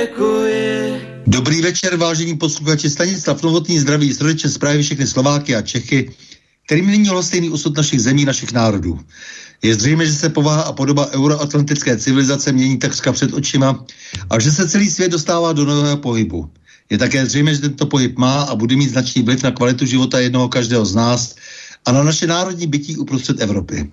děkuji. Dobrý večer, vážení posluchači. Stanislav Novotný zdraví srdečně zprávy všechny Slováky a Čechy, kterým nyní stejný osud našich zemí, našich národů. Je zřejmé, že se povaha a podoba euroatlantické civilizace mění takřka před očima a že se celý svět dostává do nového pohybu. Je také zřejmé, že tento pohyb má a bude mít značný vliv na kvalitu života jednoho každého z nás a na naše národní bytí uprostřed Evropy.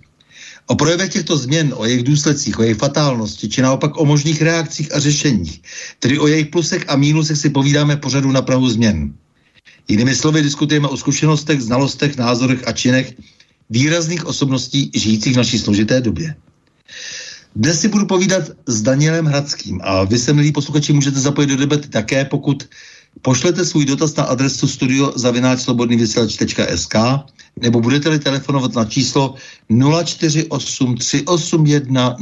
O projevech těchto změn, o jejich důsledcích, o jejich fatálnosti, či naopak o možných reakcích a řešeních, tedy o jejich plusech a mínusech si povídáme pořadu na prahu změn. Jinými slovy diskutujeme o zkušenostech, znalostech, názorech a činech výrazných osobností žijících v naší složité době. Dnes si budu povídat s Danielem Hradským a vy se, milí posluchači, můžete zapojit do debaty také, pokud pošlete svůj dotaz na adresu studiozavináčslobodnývysílač.sk nebo budete-li telefonovat na číslo 048 381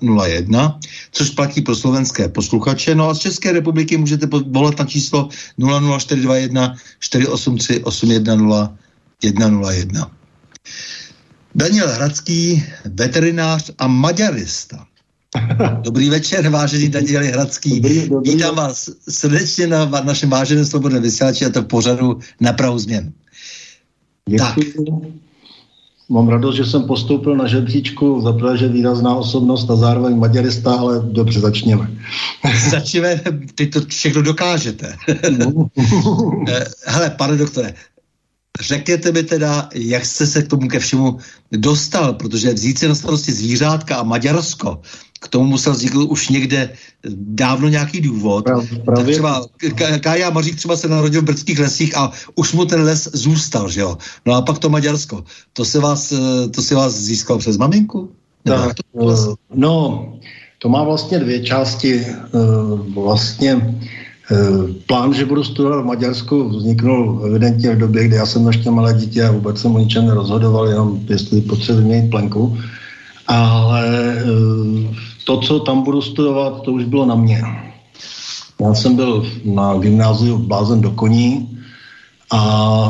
0101, což platí pro slovenské posluchače. No a z České republiky můžete volat na číslo 00421 483 810 101. Daniel Hradský, veterinář a maďarista. Dobrý večer, vážený Daniel Hradský. Dobrý, dobrý. Vítám vás srdečně na našem váženém svobodném vysílači a to pořadu na prahu změn. Děkuji. Tak. Mám radost, že jsem postoupil na žebříčku, za že výrazná osobnost a zároveň maďarista, ale dobře, začněme. Začněme, ty to všechno dokážete. No. Eh, hele, pane doktore, Řekněte mi teda, jak jste se k tomu ke všemu dostal, protože vzít si na starosti zvířátka a Maďarsko, k tomu musel vzniknout už někde dávno nějaký důvod. Právě. Tak třeba Kája Mařík třeba se narodil v brdských lesích a už mu ten les zůstal, že jo. No a pak to Maďarsko. To se vás, to se vás získal přes maminku? Tak, to vlastně? no, to má vlastně dvě části. Eh, vlastně Eh, plán, že budu studovat v Maďarsku, vzniknul evidentně v době, kdy já jsem ještě malé dítě a vůbec jsem o ničem nerozhodoval, jenom jestli potřebuji mít plenku. Ale eh, to, co tam budu studovat, to už bylo na mě. Já jsem byl na gymnáziu Blázen do koní a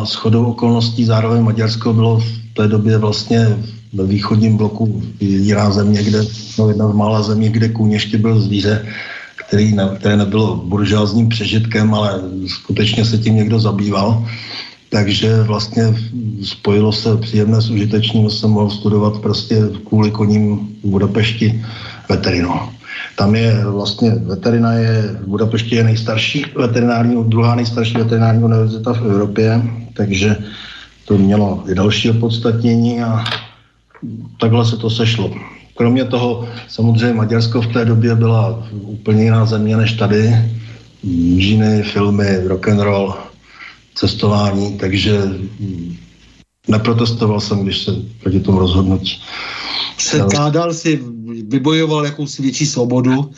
s chodou okolností zároveň Maďarsko bylo v té době vlastně ve východním bloku jediná země, kde, no jedna z mála zemí, kde kůň ještě byl zvíře který ne, které nebylo buržoázním přežitkem, ale skutečně se tím někdo zabýval. Takže vlastně spojilo se příjemné s užitečným, jsem mohl studovat prostě kvůli koním v Budapešti veterinu. Tam je vlastně veterina je, v Budapešti je nejstarší veterinární, druhá nejstarší veterinární univerzita v Evropě, takže to mělo i další opodstatnění a takhle se to sešlo. Kromě toho samozřejmě Maďarsko v té době byla úplně jiná země než tady. Žiny, filmy, rock and roll, cestování, takže neprotestoval jsem, když se proti tomu rozhodnutí. Kádal si, vybojoval jakousi větší svobodu,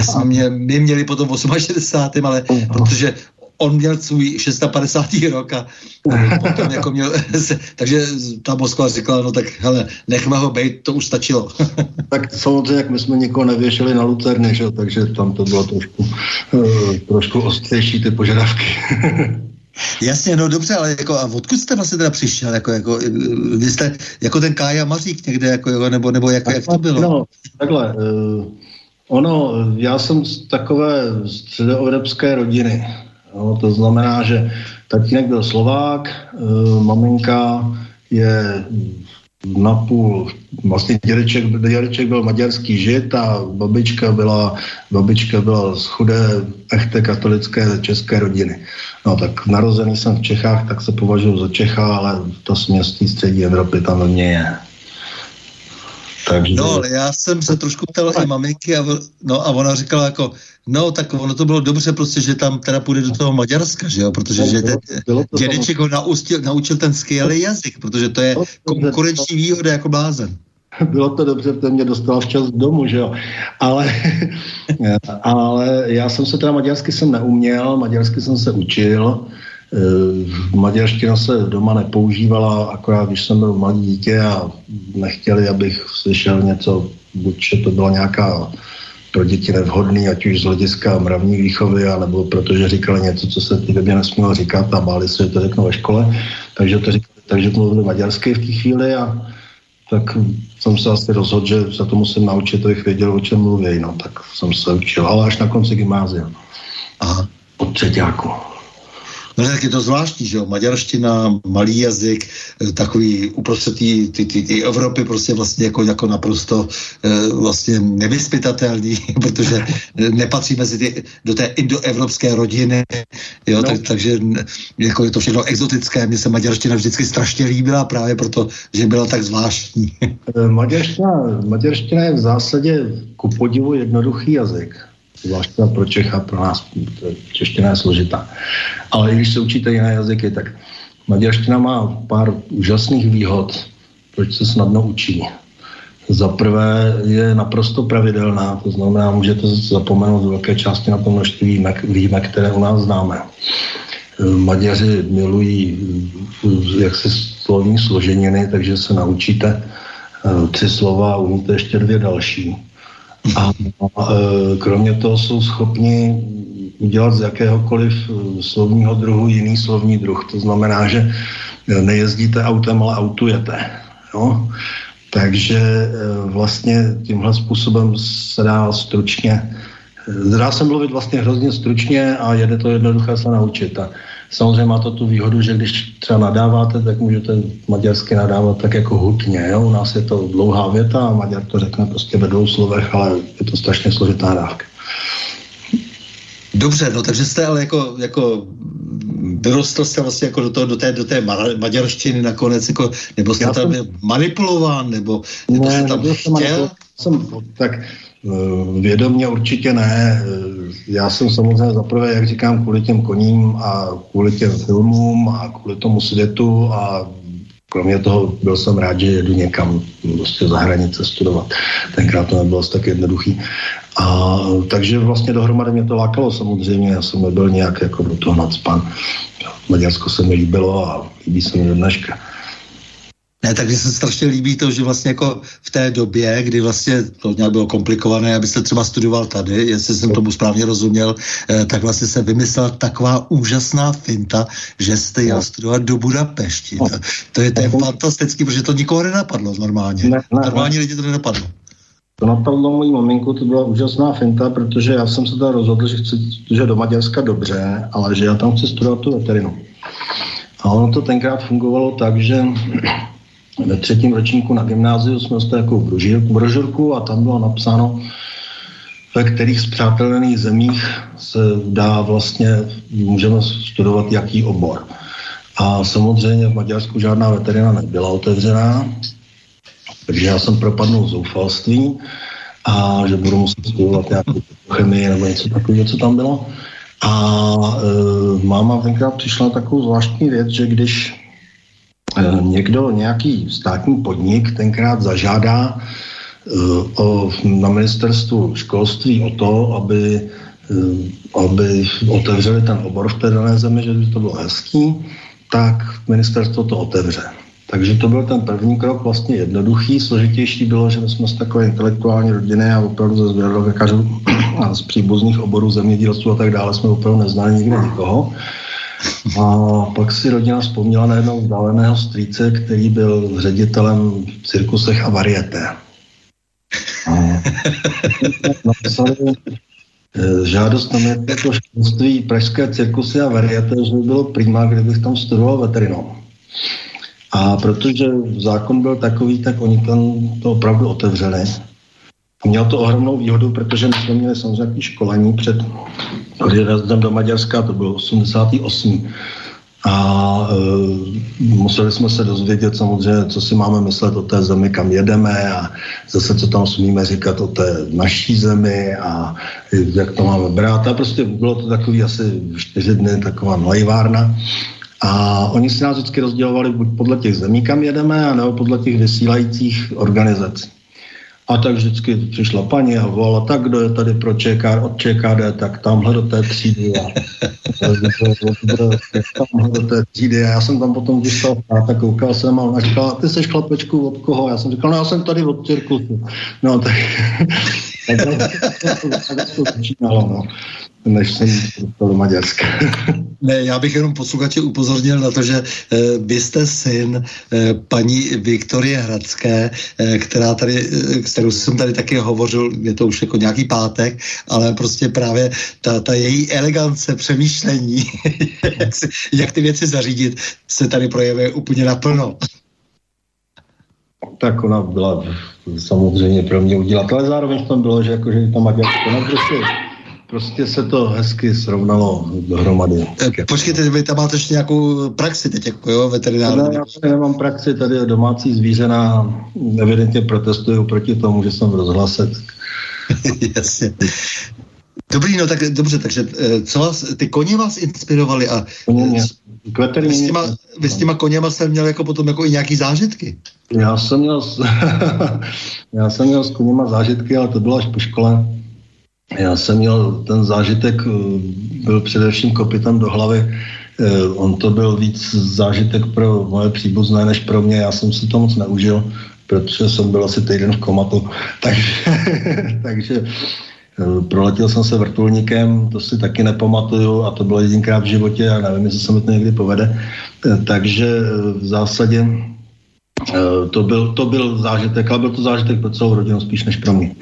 jsme mě, my měli potom v 68. ale protože on měl svůj 650. rok a potom jako měl, takže ta Moskva řekla, no tak hele, nechme ho být, to už stačilo. tak samozřejmě, jak my jsme nikoho nevěšeli na Lucerny, že? takže tam to bylo trošku, uh, trošku ostřejší ty požadavky. Jasně, no dobře, ale jako, a odkud jste vlastně teda přišel? Jako, jako, vy jste jako ten Kája Mařík někde, jako, nebo, nebo jak, jak to bylo? No, takhle, uh, ono, já jsem z takové středoevropské rodiny. No, to znamená, že tatínek byl Slovák, uh, maminka je napůl, vlastně dědeček, dědeček byl maďarský žid a babička byla, babička byla z chudé, echte katolické české rodiny. No tak narozený jsem v Čechách, tak se považuji za Čecha, ale to směstí střední Evropy tam mně je. Takže... No, ale já jsem se trošku ptal i maminky a, no, a ona říkala jako, no, tak ono to bylo dobře prostě, že tam teda půjde do toho Maďarska, že jo, protože že ten, dědeček ho naučil, naučil ten skvělý jazyk, protože to je konkurenční výhoda jako blázen. Bylo to dobře, protože mě dostala včas domů, že jo. Ale, ale já jsem se teda maďarsky jsem neuměl, maďarsky jsem se učil, maďarština se doma nepoužívala, akorát když jsem byl mladý dítě a nechtěli, abych slyšel něco, buď to byla nějaká pro děti nevhodný, ať už z hlediska mravní výchovy, anebo protože říkali něco, co se ty době nesmělo říkat a báli se, že to řeknou ve škole. Takže to říkali, takže to mluvili maďarsky v té chvíli a tak jsem se asi rozhodl, že se to musím naučit, abych věděl, o čem mluví. No, tak jsem se učil, ale až na konci gymnázia. Aha. Od třetíku. No tak je to zvláštní, že jo, maďarština, malý jazyk, eh, takový uprostřed ty, ty, ty, ty Evropy prostě vlastně jako, jako naprosto e, vlastně nevyspytatelný, protože nepatří mezi ty, do té indoevropské rodiny, jo, no. tak, takže jako je to všechno exotické, mně se maďarština vždycky strašně líbila právě proto, že byla tak zvláštní. Eh, maďarština, maďarština je v zásadě ku podivu jednoduchý jazyk zvlášť pro Čecha, pro nás čeština je složitá. Ale i když se učíte jiné jazyky, tak maďarština má pár úžasných výhod, proč se snadno učí. Za prvé je naprosto pravidelná, to znamená, můžete zapomenout velké části na to množství výjimek, výjimek které u nás známe. Maďaři milují jak se slovní složeniny, takže se naučíte eh, tři slova a umíte ještě dvě další. A, e, kromě toho jsou schopni udělat z jakéhokoliv e, slovního druhu jiný slovní druh. To znamená, že e, nejezdíte autem, ale autujete. Jo? Takže vlastně tímhle způsobem se dá stručně, dá se mluvit vlastně hrozně stručně a jede to jednoduché se naučit. A Samozřejmě má to tu výhodu, že když třeba nadáváte, tak můžete maďarsky nadávat tak jako hutně. Jo? U nás je to dlouhá věta a Maďar to řekne prostě ve dvou slovech, ale je to strašně složitá dávka. Dobře, no takže jste ale jako, jako vyrostl jste vlastně jako do, toho, do té, do té maďarštiny nakonec, jako, nebo jste Já tam jsem... manipulován, nebo, nebo ne, jste tam chtěl? Jsem, tak vědomě určitě ne. Eh, já jsem samozřejmě zaprvé, jak říkám, kvůli těm koním a kvůli těm filmům a kvůli tomu světu a kromě toho byl jsem rád, že jedu někam prostě za hranice studovat. Tenkrát to nebylo tak jednoduchý. A takže vlastně dohromady mě to lákalo samozřejmě, já jsem nebyl nějak jako do toho nadspan. Maďarsko se mi líbilo a líbí se mi do dneška. Ne, takže se strašně líbí to, že vlastně jako v té době, kdy vlastně to nějak bylo komplikované, abyste třeba studoval tady, jestli jsem tomu správně rozuměl, eh, tak vlastně se vymyslela taková úžasná finta, že jste jel no. studovat do Budapešti. To, to, je, to je fantastický, protože to nikoho nenapadlo normálně. Ne, ne, Normální lidi to nenapadlo. To napadlo mojí maminku, to byla úžasná finta, protože já jsem se teda rozhodl, že chci, že do Maďarska dobře, ale že já tam chci studovat tu veterinu. A ono to tenkrát fungovalo tak, že ve třetím ročníku na gymnáziu jsme dostali jako brožurku a tam bylo napsáno, ve kterých zpřátelených zemích se dá vlastně, můžeme studovat jaký obor. A samozřejmě v Maďarsku žádná veterina nebyla otevřená, takže já jsem propadnul zoufalství a že budu muset studovat nějakou chemii nebo něco takového, co tam bylo. A e, máma tenkrát přišla takovou zvláštní věc, že když někdo, nějaký státní podnik tenkrát zažádá eh, o, na ministerstvu školství o to, aby eh, aby otevřeli ten obor v té dané zemi, že by to bylo hezký, tak ministerstvo to otevře. Takže to byl ten první krok vlastně jednoduchý, složitější bylo, že my jsme z takové intelektuální rodiny a opravdu ze zvěrověkařů a z příbuzných oborů zemědělství a tak dále jsme opravdu neznali nikdy nikoho. A pak si rodina vzpomněla na jednoho vzdáleného strýce, který byl ředitelem v cirkusech a varieté. Napsali eh, žádost na jako školství Pražské cirkusy a varieté, že by bylo prima, kdybych tam studoval veterinou. A protože zákon byl takový, tak oni tam to opravdu otevřeli. Měl to ohromnou výhodu, protože my jsme měli samozřejmě školení před odjezdem do Maďarska, to bylo 88. A e, museli jsme se dozvědět samozřejmě, co si máme myslet o té zemi, kam jedeme a zase, co tam smíme říkat o té naší zemi a jak to máme brát. A prostě bylo to takový asi čtyři dny, taková mlejvárna. A oni si nás vždycky rozdělovali buď podle těch zemí, kam jedeme, anebo podle těch vysílajících organizací. A tak vždycky přišla paní a volala, tak kdo je tady pro ČKR, od ČKD, tak tamhle do té třídy. A, tamhle do té třídy. A já jsem tam potom vystal a koukal jsem a ona říkala, ty jsi chlapečku od koho? Já jsem říkal, no já jsem tady od cirkusu. No tak, to začínalo. No než jsem dostal do Maďarska. ne, já bych jenom posluchače upozornil na to, že e, vy jste syn e, paní Viktorie Hradské, e, která tady, e, s kterou jsem tady taky hovořil, je to už jako nějaký pátek, ale prostě právě ta, ta její elegance přemýšlení, jak, se, jak ty věci zařídit, se tady projevuje úplně naplno. Tak ona byla samozřejmě pro mě udělat, ale zároveň tam bylo, že jakože to Maďarsko, no prostě prostě se to hezky srovnalo dohromady. E, počkejte, vy tam máte ještě nějakou praxi teď, jako jo, veterinární? Ne, já nemám praxi, tady je domácí zvířena, evidentně protestuju proti tomu, že jsem v rozhlase. Jasně. Dobrý, no tak dobře, takže e, co vás, ty koně vás inspirovali a koně mě. vy, s těma, vy s těma koněma jste měl jako potom jako i nějaký zážitky? Já jsem měl, já jsem měl s koněma zážitky, ale to bylo až po škole já jsem měl ten zážitek, eh, byl především kopitem do hlavy. Eh, on to byl víc zážitek pro moje příbuzné než pro mě. Já jsem si to moc neužil, protože jsem byl asi týden v komatu. Takže, takže eh, proletěl jsem se vrtulníkem, to si taky nepamatuju a to bylo jedinkrát v životě a nevím, jestli se mi to někdy povede. Takže v zásadě to byl, to byl zážitek, ale byl to zážitek pro celou rodinu spíš než pro mě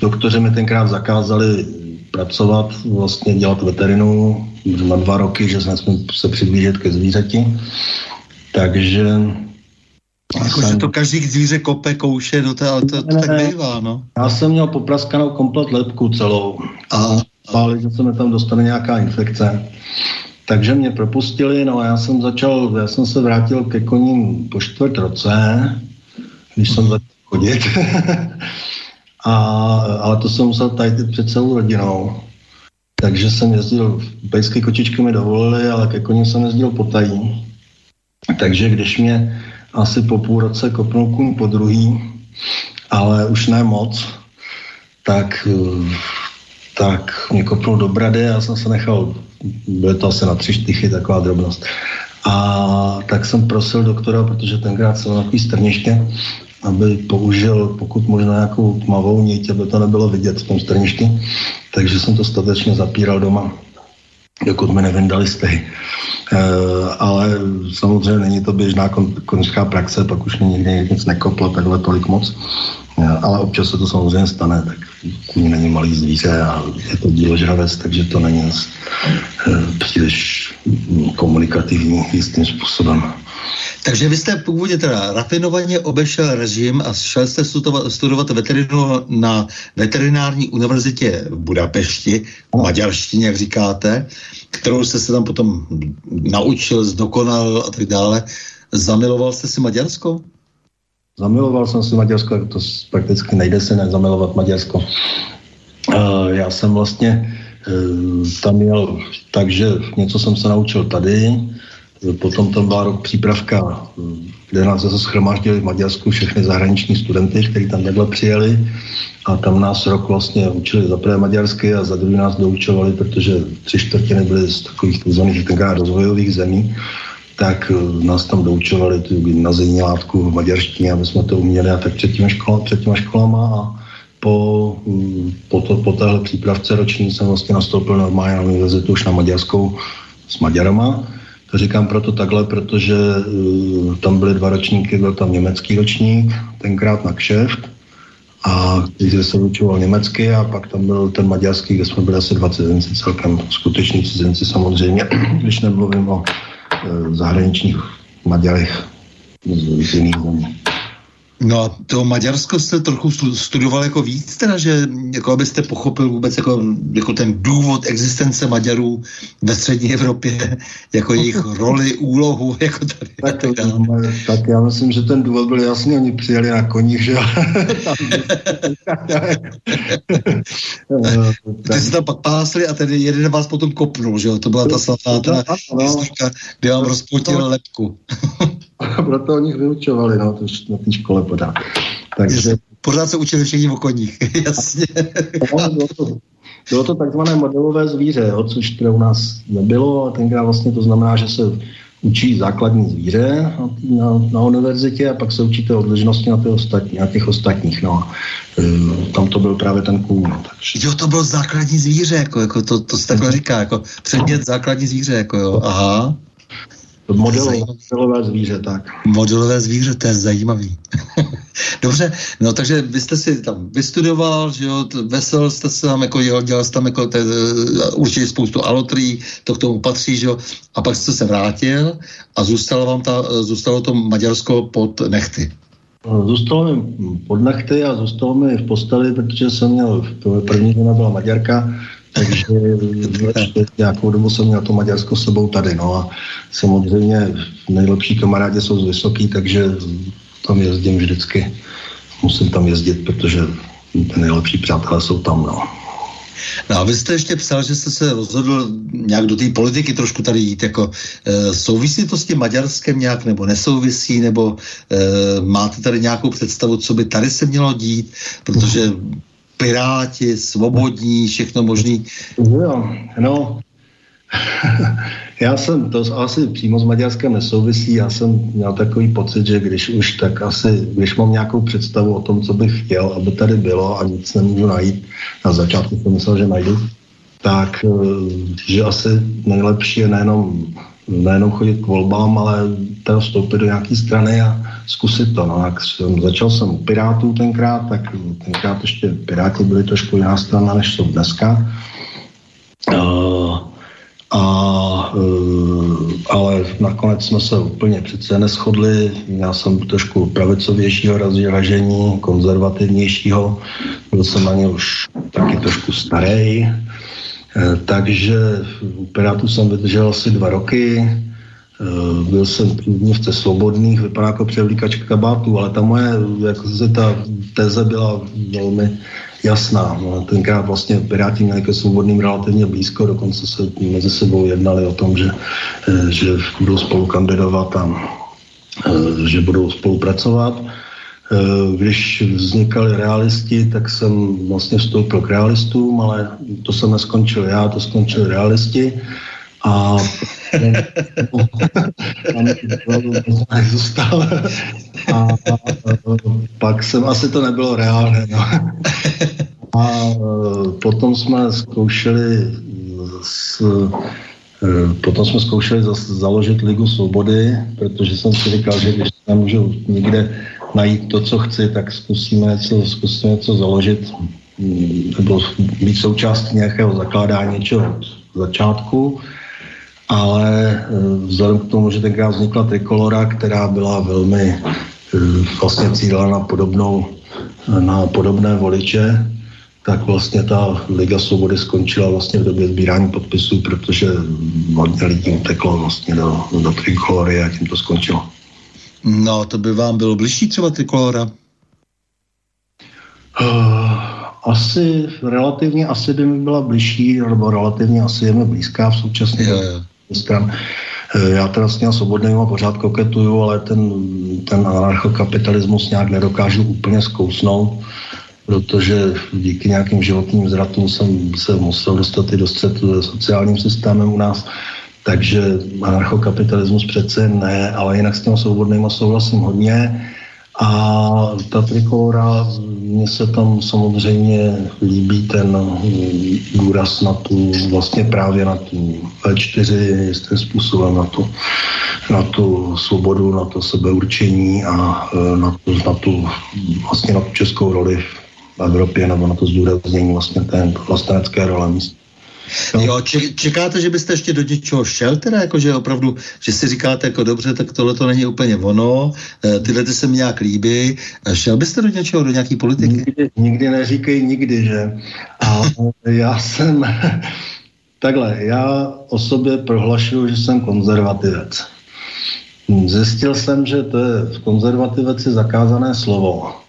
doktoři mi tenkrát zakázali pracovat, vlastně dělat veterinu na dva roky, že jsme se přiblížit ke zvířeti. Takže jako, jsem... že to každý zvíře kope, kouše, no to, ale to, to ne, tak bývá, no. Já jsem měl popraskanou komplet lepku celou a báli, že se mi tam dostane nějaká infekce. Takže mě propustili, no a já jsem začal, já jsem se vrátil ke koním po čtvrt roce, když jsem začal chodit. A, ale to jsem musel tady před celou rodinou. Takže jsem jezdil, pejské kočičky mi dovolili, ale ke koním jsem jezdil potají. Takže když mě asi po půl roce kopnul kůň po druhý, ale už ne moc, tak, tak mě kopnul do brady já jsem se nechal, bylo to asi na tři štychy, taková drobnost. A tak jsem prosil doktora, protože tenkrát jsem na strniště, aby použil pokud možná nějakou tmavou niť, aby to nebylo vidět v tom strništi. Takže jsem to statečně zapíral doma, dokud mi nevyndali stehy. E, ale samozřejmě není to běžná kon, konická praxe, pak už mě nikdy nic nekoplo takhle tolik moc. E, ale občas se to samozřejmě stane, tak kůň není malý zvíře a je to díložravec, takže to není e, příliš komunikativní jistým způsobem. Takže vy jste původně teda rafinovaně obešel režim a šel jste studovat, studovat veterinu na veterinární univerzitě v Budapešti, v maďarštině, jak říkáte, kterou jste se tam potom naučil, zdokonal a tak dále. Zamiloval jste si Maďarsko? Zamiloval jsem si Maďarsko, to prakticky nejde se nezamilovat Maďarsko. Já jsem vlastně uh, tam měl takže něco jsem se naučil tady, potom tam byla rok přípravka, kde nás zase schromáždili v Maďarsku všechny zahraniční studenty, kteří tam takhle přijeli a tam nás rok vlastně učili za prvé maďarsky a za druhý nás doučovali, protože tři čtvrtiny byly z takových tzv. rozvojových zemí, tak eh, nás tam doučovali tu gymnazijní látku v maďarštině, aby jsme to uměli a tak před těma, škola, před těma školama a po, mm, po, to, po téhle přípravce roční jsem vlastně nastoupil normálně na univerzitu už na maďarskou s Maďarama. To říkám proto takhle, protože uh, tam byly dva ročníky, byl tam německý ročník, tenkrát na kšeft, a kde se vyučoval německy a pak tam byl ten maďarský, kde jsme byli asi 20 cizinci celkem, skuteční cizinci samozřejmě, když nemluvím o uh, zahraničních Maďarech z, z jiných zemí. No a to Maďarsko jste trochu studoval jako víc, teda, že jako abyste pochopil vůbec jako, jako ten důvod existence Maďarů ve střední Evropě, jako jejich roli, úlohu, jako tady. Tak, tak, tak já myslím, že ten důvod byl jasný, oni přijeli na koních, že Ty jste tam pak pásli a ten jeden vás potom kopnul, že jo? To byla ta slavná ta historika, kde vám rozpoutil lepku. Proto oni vyučovali no, na té škole pořád. Takže... Pořád se učili všichni v koních, jasně. No, bylo, to, bylo to takzvané modelové zvíře, jo, což teda u nás nebylo a tenkrát vlastně to znamená, že se učí základní zvíře na, na, na univerzitě a pak se učíte odlišnosti na, ostatní, na těch ostatních. No. E, tam to byl právě ten kůň. No, takže... Jo, to bylo základní zvíře, jako, jako to, to se takhle říká, jako předmět základní zvíře, jako jo, aha. Modelové, modelové zvíře, tak. Modelové zvíře, to je zajímavý. Dobře, no takže vy jste si tam vystudoval, že jo, vesel jste se tam, jako jo, dělal jste tam jako te, určitě spoustu alotrí, to k tomu patří, že jo, a pak jste se vrátil a zůstalo vám ta, zůstalo to Maďarsko pod nechty. Zůstalo mi pod nechty a zůstalo mi v posteli, protože jsem měl, první žena byla Maďarka, takže nějakou dobu jsem měl to Maďarsko s sebou tady. No a samozřejmě nejlepší kamarádi jsou z Vysoký, takže tam jezdím vždycky. Musím tam jezdit, protože ty nejlepší přátelé jsou tam. No. No a vy jste ještě psal, že jste se rozhodl nějak do té politiky trošku tady jít, jako e, souvisí to s tím Maďarskem nějak, nebo nesouvisí, nebo e, máte tady nějakou představu, co by tady se mělo dít, protože piráti, svobodní, všechno možný. Jo, no, já jsem, to asi přímo s Maďarskem nesouvisí, já jsem měl takový pocit, že když už, tak asi, když mám nějakou představu o tom, co bych chtěl, aby tady bylo a nic nemůžu najít, na začátku jsem myslel, že najdu, tak eh, že asi nejlepší je nejenom, nejenom chodit k volbám, ale teda vstoupit do nějaké strany a zkusit to. No. Jak jsem, začal jsem u Pirátů tenkrát, tak tenkrát ještě Piráti byli trošku jiná strana, než jsou dneska. Uh, a, uh, ale nakonec jsme se úplně přece neschodli. Já jsem trošku pravicovějšího ražení, konzervativnějšího. Byl jsem na ně už taky trošku starý. Uh, takže u Pirátů jsem vydržel asi dva roky byl jsem v svobodných, vypadá jako převlíkačka kabátu, ale ta moje, jako se ta teze byla velmi jasná. No, tenkrát vlastně Piráti měli ke svobodným relativně blízko, dokonce se mezi sebou jednali o tom, že, eh, že budou spolu kandidovat a eh, že budou spolupracovat. Když vznikali realisti, tak jsem vlastně vstoupil k realistům, ale to jsem neskončil já, to skončili realisti. A zůstal. A, a pak jsem, asi to nebylo reálné. No. A e, potom jsme zkoušeli s, e, potom jsme zkoušeli založit Ligu svobody, protože jsem si říkal, že když nemůžu nikde najít to, co chci, tak zkusíme něco, zkusíme něco založit nebo být součástí nějakého zakládání něčeho začátku ale eh, vzhledem k tomu, že tenkrát vznikla trikolora, která byla velmi eh, vlastně cílila na podobnou, na podobné voliče, tak vlastně ta Liga svobody skončila vlastně v době sbírání podpisů, protože hodně lidí uteklo vlastně do, do trikolory a tím to skončilo. No, to by vám bylo bližší třeba trikolora? Uh, asi relativně, asi by mi byla bližší, nebo relativně asi je mi blízká v současné době stran. Já teda s tím svobodným a pořád koketuju, ale ten, ten anarchokapitalismus nějak nedokážu úplně zkousnout, protože díky nějakým životním zratům jsem se musel dostat i do střetu se sociálním systémem u nás. Takže anarchokapitalismus přece ne, ale jinak s tím svobodným souhlasím hodně. A ta trikolora, mně se tam samozřejmě líbí ten důraz na tu, vlastně právě na tu V4, jistým způsobem na tu, na tu svobodu, na to sebeurčení a e, na tu, na tu, vlastně na tu českou roli v Evropě nebo na to zdůraznění vlastně té vlastenecké role míst. No. Jo, čekáte, že byste ještě do něčeho šel, teda jako, že opravdu, že si říkáte jako dobře, tak tohle to není úplně ono, eh, tyhle ty se mi nějak líbí. Šel byste do něčeho, do nějaký politiky? Nikdy, nikdy neříkej nikdy, že? A já jsem, takhle, já o sobě prohlašuju, že jsem konzervativec. Zjistil jsem, že to je v konzervativeci zakázané slovo.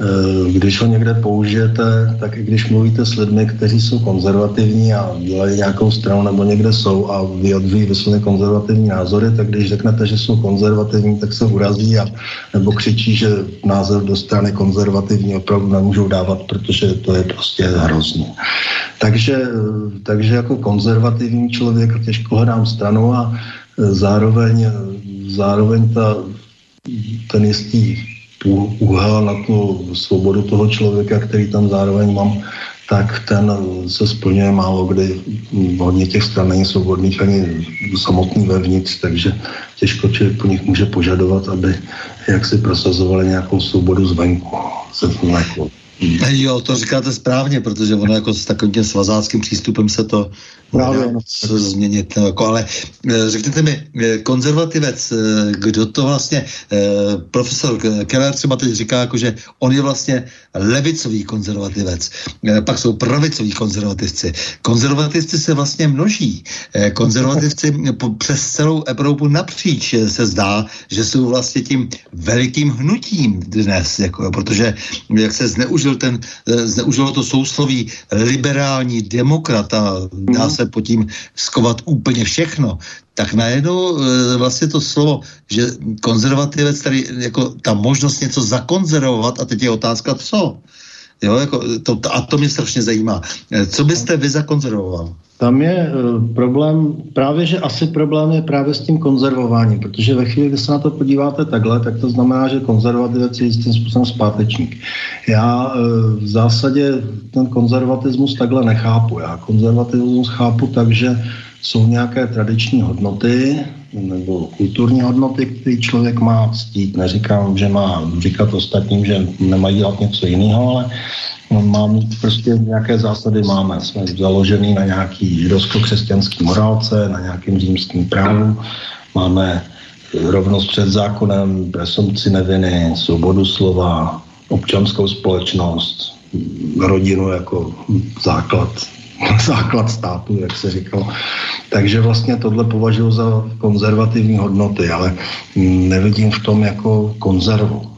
Eh, když ho někde použijete, tak i když mluvíte s lidmi, kteří jsou konzervativní a dělají nějakou stranu nebo někde jsou a vyjadřují vysloveně konzervativní názory, tak když řeknete, že jsou konzervativní, tak se urazí a nebo křičí, že názor do strany konzervativní opravdu nemůžou dávat, protože to je prostě hrozný. Takže, eh, takže jako konzervativní člověk těžko hledám stranu a eh, zároveň, zároveň ta, ten jistý úhel na tu svobodu toho člověka, který tam zároveň mám, tak ten se splňuje málo kdy. Hodně těch stran není svobodných ani samotný vevnitř, takže těžko člověk po nich může požadovat, aby jak si prosazovali nějakou svobodu zvenku. Se jako Jo, to říkáte správně, protože ono jako s takovým svazáckým přístupem se to Právě, no. změnit. No, jako, ale eh, řekněte mi, eh, konzervativec, eh, kdo to vlastně, profesor Keller třeba teď říká, jako, že on je vlastně levicový konzervativec, pak jsou pravicoví konzervativci. Konzervativci se vlastně množí. Konzervativci přes celou Evropu napříč se zdá, že jsou vlastně tím velikým hnutím dnes, jako, protože jak se zneužil ten, zneužilo to sousloví liberální demokrata, dá se se pod tím skovat úplně všechno, tak najednou e, vlastně to slovo, že konzervativec tady jako ta možnost něco zakonzervovat a teď je otázka co. Jo, jako to, a to mě strašně zajímá. E, co byste vy zakonzervoval? Tam je uh, problém, právě že asi problém je právě s tím konzervováním, protože ve chvíli, kdy se na to podíváte takhle, tak to znamená, že konzervativec je jistým způsobem zpátečník. Já uh, v zásadě ten konzervatismus takhle nechápu. Já konzervatismus chápu tak, že jsou nějaké tradiční hodnoty nebo kulturní hodnoty, které člověk má ctít. Neříkám, že má říkat ostatním, že nemají dělat něco jiného, ale mám prostě nějaké zásady máme. Jsme založený na nějaký židovsko-křesťanský morálce, na nějakým římským právu. Máme rovnost před zákonem, presumpci neviny, svobodu slova, občanskou společnost, rodinu jako základ základ státu, jak se říkalo. Takže vlastně tohle považuji za konzervativní hodnoty, ale nevidím v tom jako konzervu.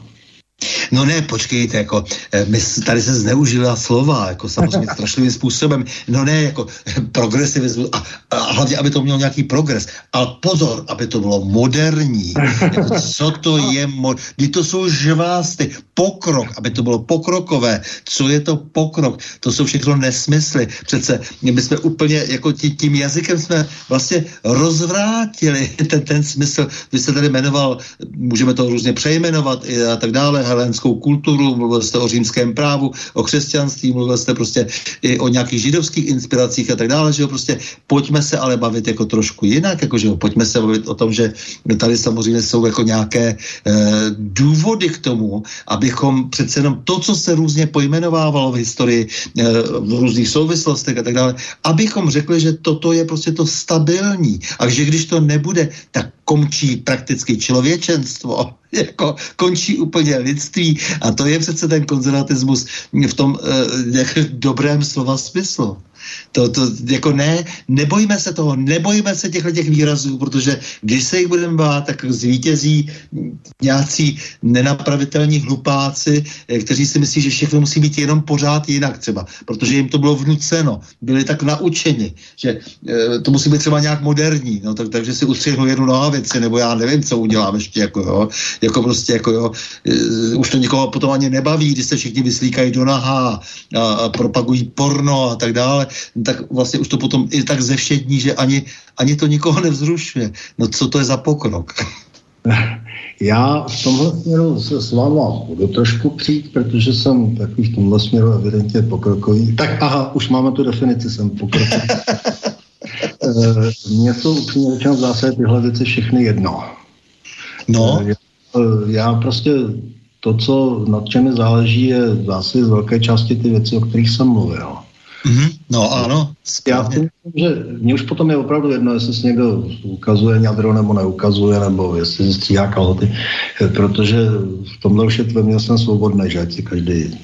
No ne, počkejte, jako, eh, my, tady se zneužila slova, jako samozřejmě strašlivým způsobem. No ne, jako progresivismus a, a hlavně, aby to mělo nějaký progres. Ale pozor, aby to bylo moderní. Jako, co to je? Mo- to jsou žvásty. Pokrok, aby to bylo pokrokové. Co je to pokrok? To jsou všechno nesmysly. Přece my jsme úplně, jako tí, tím jazykem jsme vlastně rozvrátili ten, ten smysl. Vy jste tady jmenoval, můžeme to různě přejmenovat a tak dále, helenskou kulturu, mluvil jste o římském právu, o křesťanství, mluvil jste prostě i o nějakých židovských inspiracích a tak dále, že jo, prostě pojďme se ale bavit jako trošku jinak, jako že jo, pojďme se bavit o tom, že tady samozřejmě jsou jako nějaké eh, důvody k tomu, abychom přece jenom to, co se různě pojmenovávalo v historii, eh, v různých souvislostech a tak dále, abychom řekli, že toto je prostě to stabilní a že když to nebude, tak končí prakticky člověčenstvo, jako končí úplně lidství a to je přece ten konzervatismus v tom eh, dobrém slova smyslu. To, to, jako ne, nebojíme se toho, nebojíme se těchto těch výrazů, protože když se jich budeme bát, tak zvítězí nějací nenapravitelní hlupáci, eh, kteří si myslí, že všechno musí být jenom pořád jinak třeba, protože jim to bylo vnuceno, byli tak naučeni, že e, to musí být třeba nějak moderní, no, tak, takže si ustřihnu jednu nohavici, nebo já nevím, co udělám ještě, jako jo, jako prostě, jako jo, e, už to nikoho potom ani nebaví, když se všichni vyslíkají do nahá a, a propagují porno a tak dále, tak vlastně už to potom i tak zevšední, že ani, ani to nikoho nevzrušuje. No co to je za pokrok? Já v tomhle směru se s váma budu trošku přijít, protože jsem takový v tomhle směru evidentně pokrokový. Tak aha, už máme tu definici, jsem pokrokový. Eh, mně jsou upřímně řečeno v zásadě tyhle věci všechny jedno. No. Já, eh, já prostě to, co nad čem záleží, je zase z velké části ty věci, o kterých jsem mluvil. Mm-hmm. No ano. Já si myslím, že mě už potom je opravdu jedno, jestli si někdo ukazuje ňadro nebo neukazuje, nebo jestli si stříhá kalhoty, protože v tomhle už je ve mně jsem svobodný, že si každý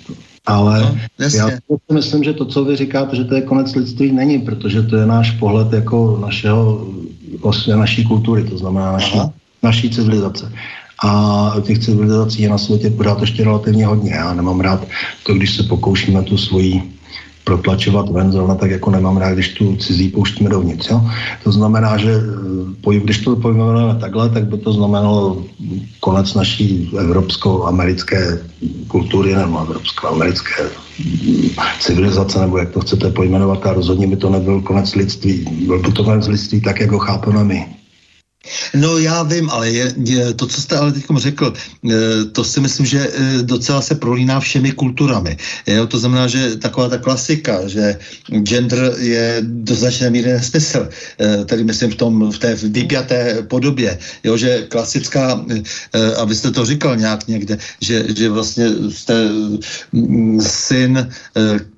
ale no, já si myslím, že to, co vy říkáte, že to je konec lidství, není, protože to je náš pohled jako našeho, vlastně naší kultury, to znamená naší, naší civilizace. A těch civilizací je na světě pořád ještě relativně hodně. Já nemám rád to, když se pokoušíme tu svoji protlačovat ven, zrovna tak jako nemám rád, když tu cizí pouštíme dovnitř. Jo? To znamená, že eh, když to pojmenujeme takhle, tak by to znamenalo konec naší evropsko-americké kultury nebo evropsko-americké civilizace, nebo jak to chcete pojmenovat, a rozhodně by to nebyl konec lidství. Byl by to konec lidství tak, jak ho chápeme my. No já vím, ale je, je, to, co jste ale teď řekl, e, to si myslím, že e, docela se prolíná všemi kulturami. Jo, to znamená, že taková ta klasika, že gender je do značné míry nesmysl, e, tedy myslím v, tom, v té vypjaté podobě, jo, že klasická, a vy jste to říkal nějak někde, že, že vlastně jste syn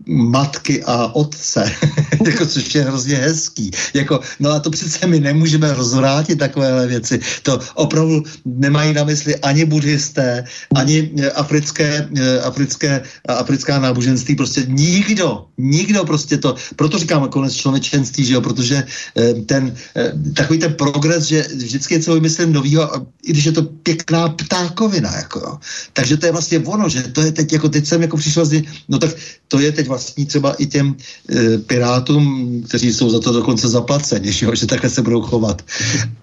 matky a otce, jako, což je hrozně hezký. Jako, no a to přece my nemůžeme rozvrátit takovéhle věci. To opravdu nemají na mysli ani buddhisté, ani eh, africké, eh, africké, africká náboženství, prostě nikdo, nikdo prostě to, proto říkám konec člověčenství, že jo, protože eh, ten, takový ten progres, že vždycky je co vymyslím novýho, i když je to pěkná ptákovina, jako jo. Takže to je vlastně ono, že to je teď, jako teď jsem jako přišel z no tak to je teď vlastní třeba i těm e, pirátům, kteří jsou za to dokonce zaplaceni, že, jo, že takhle se budou chovat.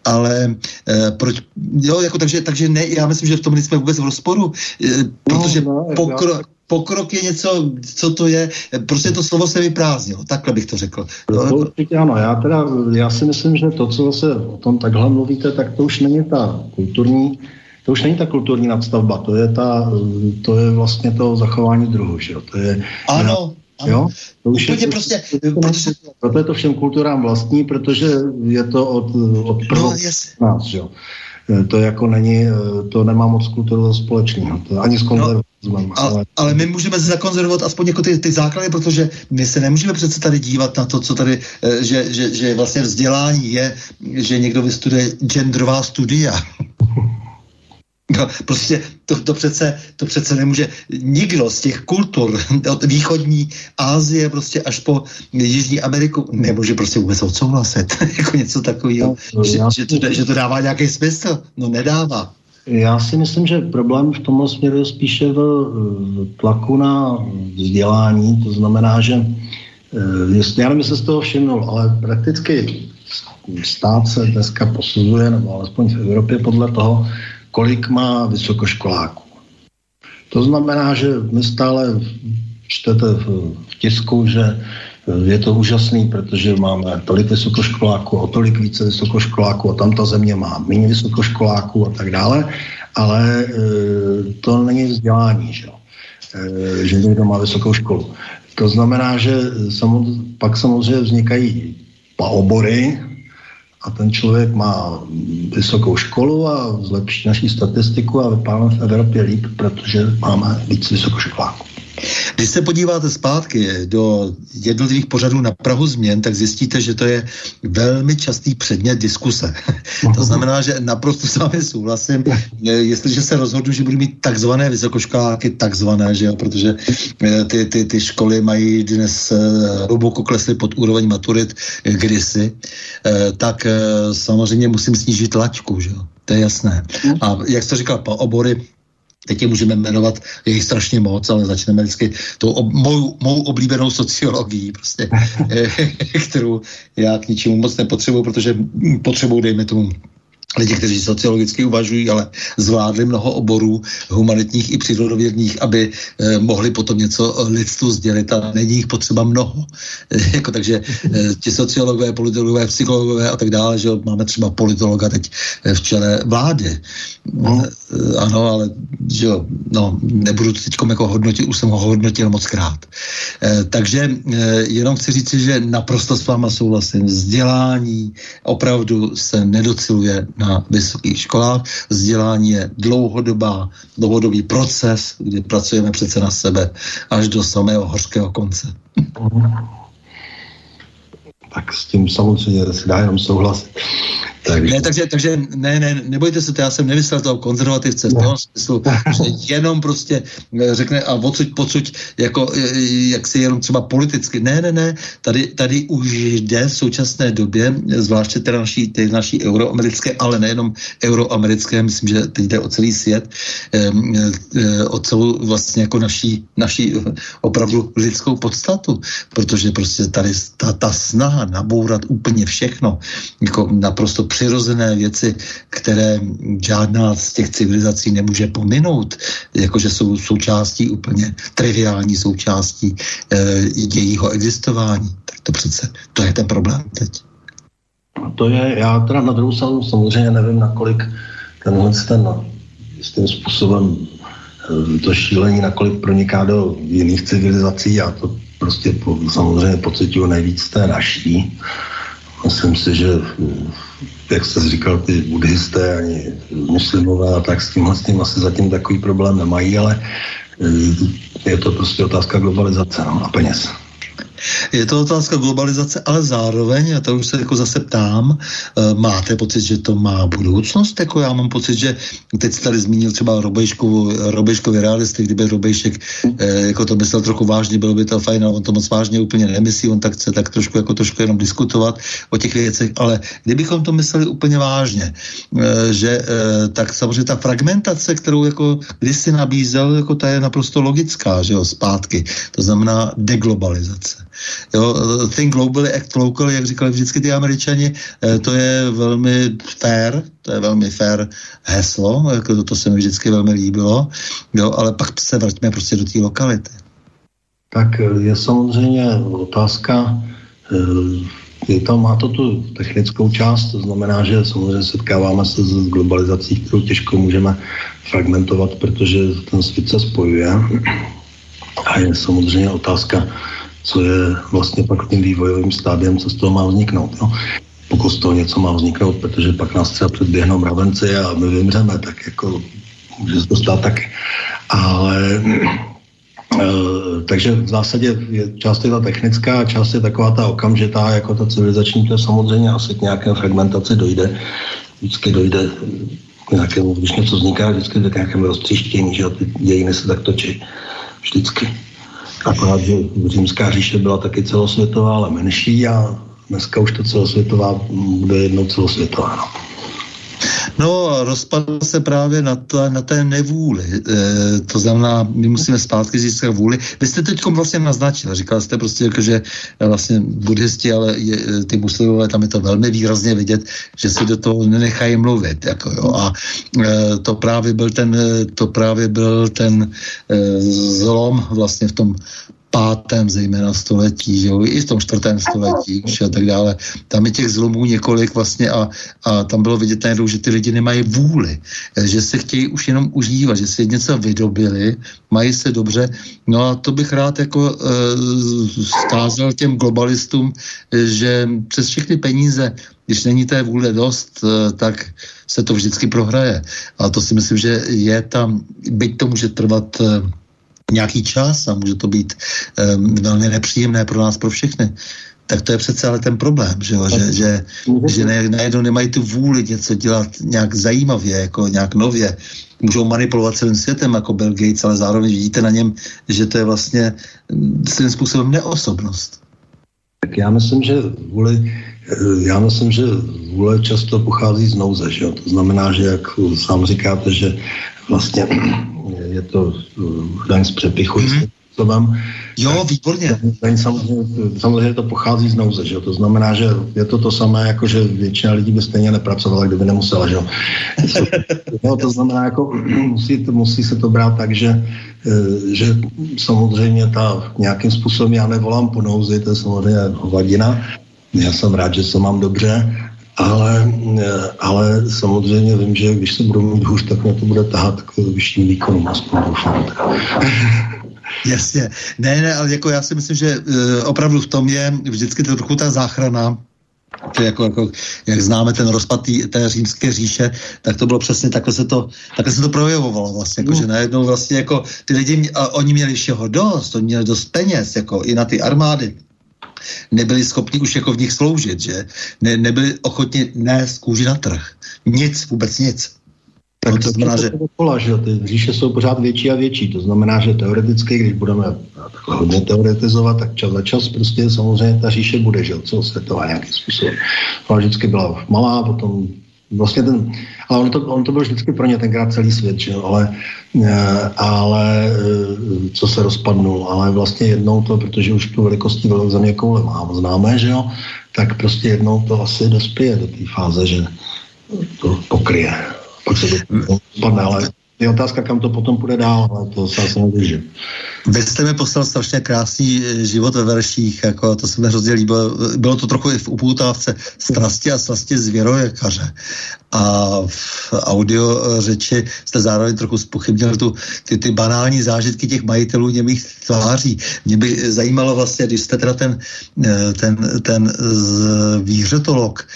Ale e, proč, jo, jako takže, takže ne, já myslím, že v tom nejsme vůbec v rozporu, e, protože no, no, pokrok, pokrok je něco, co to je, prostě to slovo se vyprázdnilo, takhle bych to řekl. No, to určitě ano, já teda, já si myslím, že to, co se o tom takhle mluvíte, tak to už není ta kulturní to už není ta kulturní nadstavba, to je, ta, to je vlastně to zachování druhu, že jo? To je, ano, ano. Jo? To už je, prostě, protože... Proto je to všem kulturám vlastní, protože je to od, od no, yes. nás, že jo? E, to jako není, e, to nemá moc kulturu společného, to ani s konzervatismem. No, ale, ale my můžeme zakonzervovat aspoň jako ty, ty základy, protože my se nemůžeme přece tady dívat na to, co tady, e, že, že, že vlastně vzdělání je, že někdo vystuduje genderová studia. No, prostě to, to, přece, to přece nemůže nikdo z těch kultur od východní Asie prostě až po Jižní Ameriku nemůže prostě vůbec odsouhlasit jako něco takového, no, že, že, to, že to dává nějaký smysl. No nedává. Já si myslím, že problém v tomhle směru je spíše v tlaku na vzdělání, to znamená, že eh, jestli, já nevím, jestli z toho všimnul, ale prakticky stát se dneska posuzuje, nebo alespoň v Evropě podle toho, kolik má vysokoškoláků. To znamená, že my stále čtete v, tisku, že je to úžasný, protože máme tolik vysokoškoláků, o tolik více vysokoškoláků a tam ta země má méně vysokoškoláků a tak dále, ale e, to není vzdělání, že, e, že někdo má vysokou školu. To znamená, že pak samozřejmě vznikají obory, a ten člověk má vysokou školu a zlepší naší statistiku a vypadáme v Evropě líp, protože máme víc vysokoškoláků. Když se podíváte zpátky do jednotlivých pořadů na Prahu změn, tak zjistíte, že to je velmi častý předmět diskuse. to znamená, že naprosto s vámi souhlasím, jestliže se rozhodnu, že budu mít takzvané vysokoškoláky, takzvané, že jo, protože eh, ty, ty, ty školy mají dnes eh, hluboko klesly pod úroveň maturit eh, kdysi, tak samozřejmě musím snížit laťku, že jo. To je jasné. A jak jste říkal, obory teď je můžeme jmenovat, je jich strašně moc, ale začneme vždycky tou ob, mou, mou oblíbenou sociologií, prostě, kterou já k ničemu moc nepotřebuji, protože potřebuji, dejme tomu, lidi, kteří sociologicky uvažují, ale zvládli mnoho oborů humanitních i přírodovědných, aby eh, mohli potom něco lidstvu sdělit a není jich potřeba mnoho. Jako, takže eh, ti sociologové, politologové, psychologové a tak dále, že máme třeba politologa teď eh, v čele vlády. No. Eh, ano, ale že jo, no, nebudu teď jako hodnotit, už jsem ho hodnotil moc krát. Eh, takže eh, jenom chci říct, že naprosto s váma souhlasím. Vzdělání opravdu se nedociluje na vysokých školách. Vzdělání je dlouhodobá, dlouhodobý proces, kdy pracujeme přece na sebe až do samého hořkého konce. Tak s tím samozřejmě se dá jenom souhlasit. Takže... Ne, takže, takže ne, ne, nebojte se, to já jsem nemyslel toho konzervativce v tom smyslu, že jenom prostě eh, řekne a odsuť, pocuť, jako, eh, jak si jenom třeba politicky. Ne, ne, ne, tady, tady už jde v současné době, zvláště teda naší, ty naší euroamerické, ale nejenom euroamerické, myslím, že teď jde o celý svět, eh, o celou vlastně jako naší, naší opravdu lidskou podstatu, protože prostě tady ta, ta snaha nabourat úplně všechno, jako naprosto přirozené věci, které žádná z těch civilizací nemůže pominout, jakože jsou součástí úplně triviální součástí e, jejího existování. Tak to přece, to je ten problém teď. To je, já teda na druhou stranu samozřejmě nevím, nakolik tenhle ten tím způsobem eh, to šílení, nakolik proniká do jiných civilizací. Já to prostě po, samozřejmě pocituju nejvíc té naší. Myslím si, že jak jste říkal, ty buddhisté ani muslimové a tak s tímhle s tím asi zatím takový problém nemají, ale eh, je to prostě otázka globalizace no, a peněz. Je to otázka globalizace, ale zároveň, a to už se jako zase ptám, e, máte pocit, že to má budoucnost? Jako já mám pocit, že teď jste tady zmínil třeba Robejškovi realisty, kdyby Robejšek e, jako to myslel trochu vážně, bylo by to fajn, ale on to moc vážně úplně nemyslí, on tak chce tak trošku jako trošku jenom diskutovat o těch věcech, ale kdybychom to mysleli úplně vážně, e, že tak samozřejmě ta fragmentace, kterou jako kdysi nabízel, jako ta je naprosto logická, že jo, zpátky. To znamená deglobalizace. Jo, think globally, act locally, jak říkali vždycky ty američani, eh, to je velmi fair, to je velmi fair heslo, jako to, to se mi vždycky velmi líbilo, jo, ale pak se vraťme prostě do té lokality. Tak eh, je samozřejmě otázka, eh, je to, má to tu technickou část, to znamená, že samozřejmě setkáváme se s globalizací, kterou těžko můžeme fragmentovat, protože ten svět se spojuje. A je samozřejmě otázka, co je vlastně pak tím vývojovým stádiem, co z toho má vzniknout. No. Pokud z toho něco má vzniknout, protože pak nás třeba předběhnou mravenci a my vymřeme, tak jako může se to stát tak. Ale Uh, takže v zásadě je část je ta technická, část je taková ta okamžitá, jako ta civilizační, to samozřejmě asi k nějaké fragmentaci dojde. Vždycky dojde k nějakému, když něco vzniká, vždycky k nějakému roztříštění, že ty dějiny se tak točí. Vždycky. Akorát, že římská říše byla taky celosvětová, ale menší a dneska už to celosvětová bude jednou celosvětová. No. No, rozpadl se právě na, to, na té nevůli. E, to znamená, my musíme zpátky získat vůli. Vy jste teď vlastně naznačil, říkal jste prostě, jako, že vlastně buddhisti, ale je, ty muslimové, tam je to velmi výrazně vidět, že si do toho nenechají mluvit. Jako, jo. A e, to právě byl ten, to právě byl ten e, zlom vlastně v tom pátém zejména století, jo, i v tom čtvrtém století už a tak dále. Tam je těch zlomů několik vlastně a, a tam bylo vidět najednou, že ty lidi nemají vůli, že se chtějí už jenom užívat, že si něco vydobili, mají se dobře. No a to bych rád jako e, skázal těm globalistům, že přes všechny peníze když není té vůle dost, tak se to vždycky prohraje. A to si myslím, že je tam, byť to může trvat nějaký čas a může to být um, velmi nepříjemné pro nás, pro všechny tak to je přece ale ten problém, že, jo? že, že, že ne, najednou nemají tu vůli něco dělat nějak zajímavě, jako nějak nově. Můžou manipulovat celým světem jako Bill Gates, ale zároveň vidíte na něm, že to je vlastně mm, svým způsobem neosobnost. Tak já myslím, že vůli, já myslím, že vůle často pochází z nouze, že jo? To znamená, že jak sám říkáte, že vlastně je to daň z přepichu, mm-hmm způsobem. Jo, výborně. Samozřejmě, samozřejmě to pochází z nouze, že? to znamená, že je to to samé, jako že většina lidí by stejně nepracovala, kdyby nemusela. Že? no, to znamená, jako musí, musí se to brát tak, že, eh, že samozřejmě ta nějakým způsobem já nevolám po nouzi, to je samozřejmě hovadina. Já jsem rád, že se mám dobře, ale, ale samozřejmě vím, že když se budu mít hůř, tak mě to bude tahat k vyšším výkonům, aspoň doufám. Jasně. Ne, ne, ale jako já si myslím, že uh, opravdu v tom je vždycky trochu ta záchrana, to jako, jako, jak známe ten rozpad tý, té římské říše, tak to bylo přesně, takhle se to, takhle se to projevovalo vlastně, jako, mm. že najednou vlastně jako ty lidi, a oni měli všeho dost, oni měli dost peněz, jako i na ty armády, nebyli schopni už jako v nich sloužit, že ne, nebyli ochotni nést kůži na trh. Nic, vůbec nic. Tak no, to znamená, že... Dokola, že ty říše jsou pořád větší a větší. To znamená, že teoreticky, když budeme takhle hodně teoretizovat, tak čas za čas prostě samozřejmě ta říše bude, že celosvětová nějakým způsobem. Ona vždycky byla malá, potom vlastně ten, ale on to, on to byl vždycky pro ně tenkrát celý svět, že jo, ale, eh, ale eh, co se rozpadnul, ale vlastně jednou to, protože už tu velikostí velkou země koule mám známé, že jo, tak prostě jednou to asi dospěje do té fáze, že to pokryje. Spadne, ale je otázka, kam to potom půjde dál, ale to se asi nevěřím. Vy jste mi poslal strašně krásný eh, život ve verších, jako to se mi hrozně líbilo. Bylo to trochu i v upoutávce strasti a strasti zvěrojekaře. A v audio eh, řeči jste zároveň trochu spochybnil tu, ty, ty banální zážitky těch majitelů němých tváří. Mě by zajímalo vlastně, když jste teda ten, eh, ten, ten zvířetolog,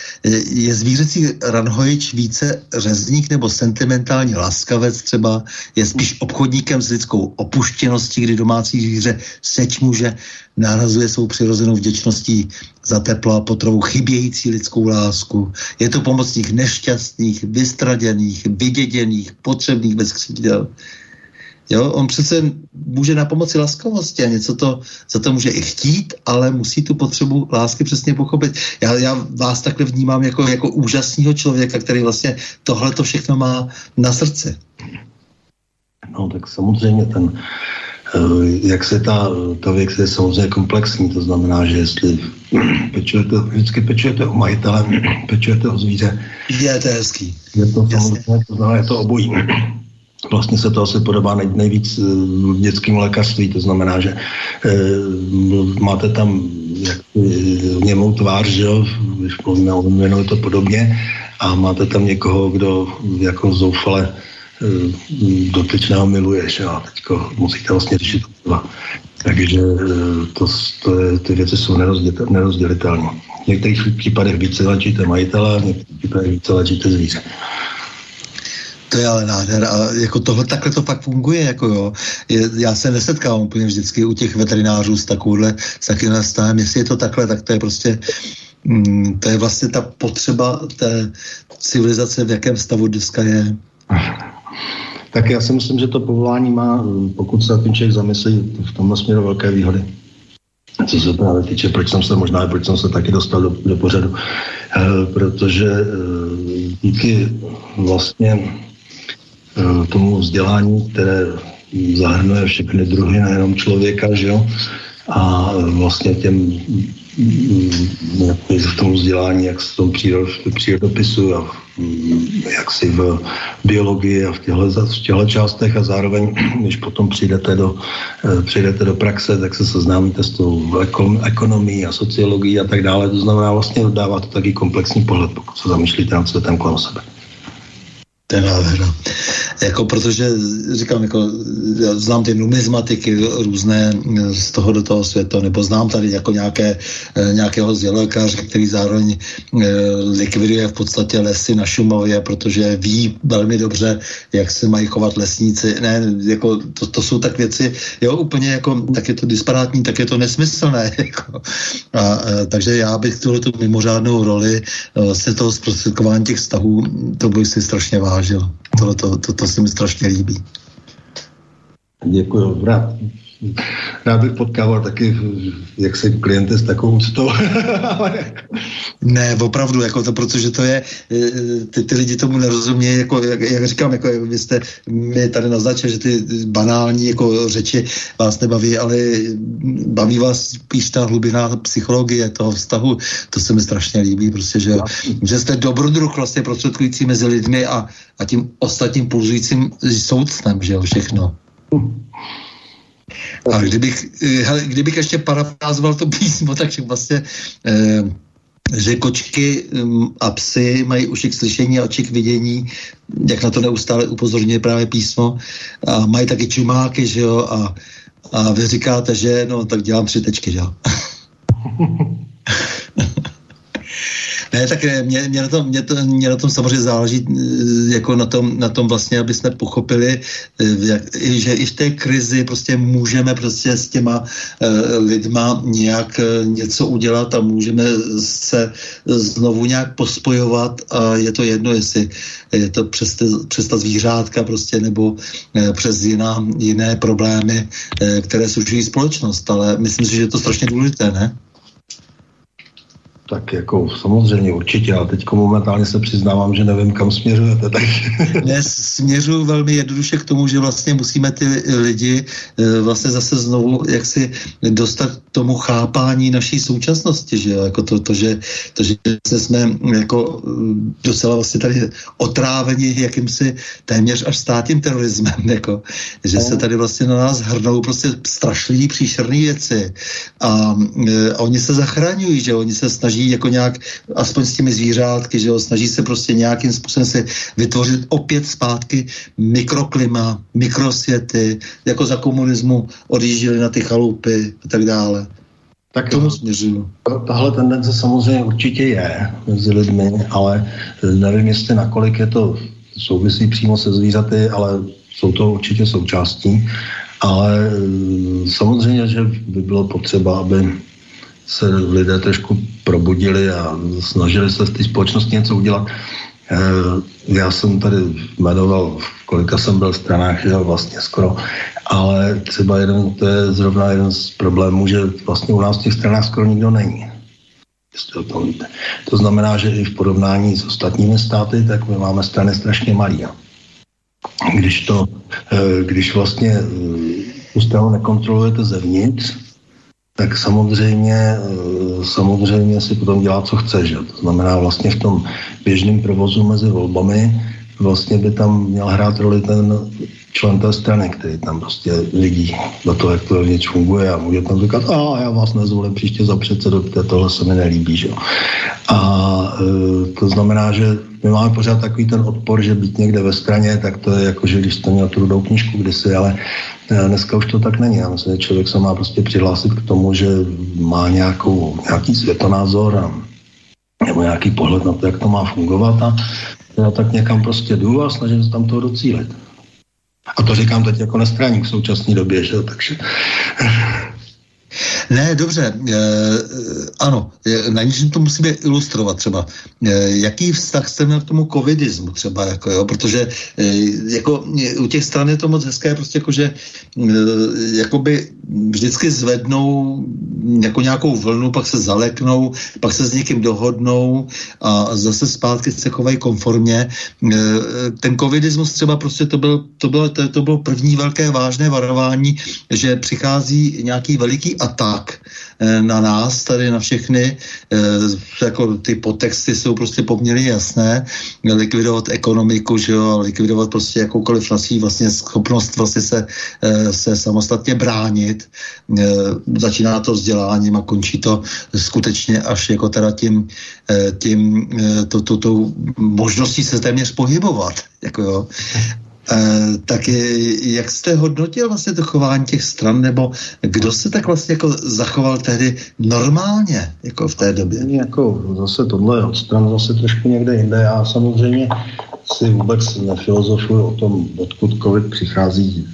je zvířecí ranhojič více řezník nebo sentimentální laskavec třeba, je spíš obchodníkem s lidskou opuštěností, kdy domácí zvíře seč muže nahrazuje svou přirozenou vděčností za teplo a potravu chybějící lidskou lásku. Je to pomocník nešťastných, vystraděných, vyděděných, potřebných bez křídel. Jo, on přece může na pomoci laskavosti a něco to, za to může i chtít, ale musí tu potřebu lásky přesně pochopit. Já, já vás takhle vnímám jako, jako úžasného člověka, který vlastně tohle to všechno má na srdci. No tak samozřejmě ten Eh, jak se ta, ta věc je samozřejmě komplexní, to znamená, že jestli pečujete, vždycky pečujete o majitele, pečujete o zvíře. Je to hezký. Je to samozřejmě, to znamená, je to obojí. Vlastně se to asi podobá nej, nejvíc eh, v dětském lékařství, to znamená, že e, máte tam jak, němou tvář, že jo, když mluvíme o jménu, je to podobně, a máte tam někoho, kdo jako zoufale Eh, dotyčného miluješ a teďko musíte vlastně řešit dva. Takže eh, to, to je, ty věci jsou nerozdělitelné. V některých případech více léčíte majitele, v některých případech více léčíte zvíře. To je ale nádher a jako tohle takhle to fakt funguje, jako jo. Je, já se nesetkám úplně vždycky u těch veterinářů s takovouhle, s takovým stavem. Jestli je to takhle, tak to je prostě mm, to je vlastně ta potřeba té civilizace, v jakém stavu dneska je. Tak já si myslím, že to povolání má, pokud se ten člověk zamyslí, v tomhle směru velké výhody. Co se právě týče, proč jsem se možná, proč jsem se taky dostal do, do pořadu. E, protože e, díky vlastně tomu vzdělání, které zahrnuje všechny druhy, nejenom člověka, že jo, a vlastně těm v tom vzdělání, jak v tom přírodopisu a jak si v biologii a v těchto, v těchto částech a zároveň, když potom přijdete do, eh, přijdete do praxe, tak se seznámíte s tou ekonomií a sociologií a tak dále. To znamená, vlastně dává to taky komplexní pohled, pokud se zamýšlíte nad světem kolem sebe. Je nádhera. Jako protože, říkám, jako, já znám ty numizmatiky různé z toho do toho světa, nebo znám tady jako nějaké, eh, nějakého zdělelkáře, který zároveň eh, likviduje v podstatě lesy na Šumově, protože ví velmi dobře, jak se mají chovat lesníci. Ne, jako to, to jsou tak věci, jo, úplně jako, tak je to disparátní, tak je to nesmyslné. Jako. A, a, eh, takže já bych tuhle tu mimořádnou roli vlastně toho zprostředkování těch vztahů, to bych si strašně vážil zažil. To, to, to, to se mi strašně líbí. Děkuji, rád. Rád bych potkával taky, jak se klienty s takovou úctou. ne, opravdu, jako to, protože to je, ty, ty lidi tomu nerozumějí, jako, jak, jak říkám, jako, vy jste mi tady naznačili, že ty banální jako řeči vás nebaví, ale baví vás spíš ta hlubina psychologie toho vztahu, to se mi strašně líbí, prostě, že, že jste dobrodruh vlastně prostředkující mezi lidmi a, a tím ostatním pulzujícím soucnem, že jo, všechno. A kdybych, eh, hele, kdybych ještě parafrázoval to písmo, tak vlastně eh, že kočky mm, a psy mají uši k slyšení a oči k vidění, jak na to neustále upozorňuje právě písmo. A mají taky čumáky, že jo, a, a vy říkáte, že no, tak dělám tři tečky, že jo. Ne, tak eh, mě, mě, na tom, mě, to, mě na tom samozřejmě záleží eh, jako na tom, na tom vlastně, aby jsme pochopili, eh, jak, že i v té krizi prostě můžeme prostě s těma lidma nějak něco udělat a můžeme se znovu nějak pospojovat a je to jedno, jestli je to přes, ty, přes ta zvířátka prostě nebo přes jiná, jiné problémy, které služují společnost, ale myslím si, že je to strašně důležité, ne? Tak jako samozřejmě určitě, ale teď momentálně se přiznávám, že nevím, kam směřujete. Tak... Ne, směřuji velmi jednoduše k tomu, že vlastně musíme ty lidi eh, vlastně zase znovu jak si dostat tomu chápání naší současnosti, že jako to, to, že, to, že jsme jako eh, docela vlastně tady otráveni jakýmsi téměř až státním terorismem, jako, že se tady vlastně na nás hrnou prostě strašlivý příšerné věci. A, a eh, oni se zachraňují, že oni se snaží snaží jako nějak, aspoň s těmi zvířátky, že jo, snaží se prostě nějakým způsobem se vytvořit opět zpátky mikroklima, mikrosvěty, jako za komunismu odjížděli na ty chalupy a tak dále. Tak tomu směřuju. Tahle tendence samozřejmě určitě je mezi lidmi, ale nevím, jestli nakolik je to souvisí přímo se zvířaty, ale jsou to určitě součástí. Ale samozřejmě, že by bylo potřeba, aby se lidé trošku probudili a snažili se v té společnosti něco udělat. Eh, já jsem tady jmenoval, kolika jsem byl v stranách, že vlastně skoro, ale třeba jeden, to je zrovna jeden z problémů, že vlastně u nás v těch stranách skoro nikdo není. Jestli o tom víte. To znamená, že i v porovnání s ostatními státy, tak my máme strany strašně malý. Když to, eh, když vlastně tu eh, stranu nekontrolujete zevnitř, tak samozřejmě, eh, samozřejmě si potom dělá, co chce. Že? To znamená vlastně v tom běžném provozu mezi volbami vlastně by tam měl hrát roli ten člen té strany, který tam prostě vidí do toho, jak to vevnitř funguje a může tam říkat, a já vás nezvolím příště za předsedu, tohle se mi nelíbí. Že? A e, to znamená, že my máme pořád takový ten odpor, že být někde ve straně, tak to je jako, že když jste měl tu rudou knižku kdysi, ale e, dneska už to tak není. Já myslím, že člověk se má prostě přihlásit k tomu, že má nějakou, nějaký světonázor a, nebo nějaký pohled na to, jak to má fungovat a já tak někam prostě jdu a snažím se tam toho docílit. A to říkám teď jako na straník v současné době, že? takže ne, dobře, e, ano, na něčem to musíme ilustrovat třeba. E, jaký vztah jste měl k tomu covidismu třeba, jako jo, protože e, jako u těch stran je to moc hezké, prostě jako, že e, jakoby vždycky zvednou jako nějakou vlnu, pak se zaleknou, pak se s někým dohodnou a zase zpátky se chovají konformně. E, ten covidismus třeba prostě to, byl, to, bylo, to, to bylo první velké vážné varování, že přichází nějaký veliký atak eh, na nás, tady na všechny, eh, jako ty podtexty jsou prostě poměrně jasné, likvidovat ekonomiku, že jo, likvidovat prostě jakoukoliv naší vlastně schopnost vlastně se, eh, se samostatně bránit. Začíná to vzděláním a končí to skutečně až jako teda tím, tím to, to, to možností se téměř pohybovat. Jako jo. Uh, tak je, jak jste hodnotil vlastně to chování těch stran, nebo kdo se tak vlastně jako zachoval tehdy normálně, jako v té době? Jako zase tohle od stran zase trošku někde jinde. Já samozřejmě si vůbec nefilozofuji o tom, odkud covid přichází.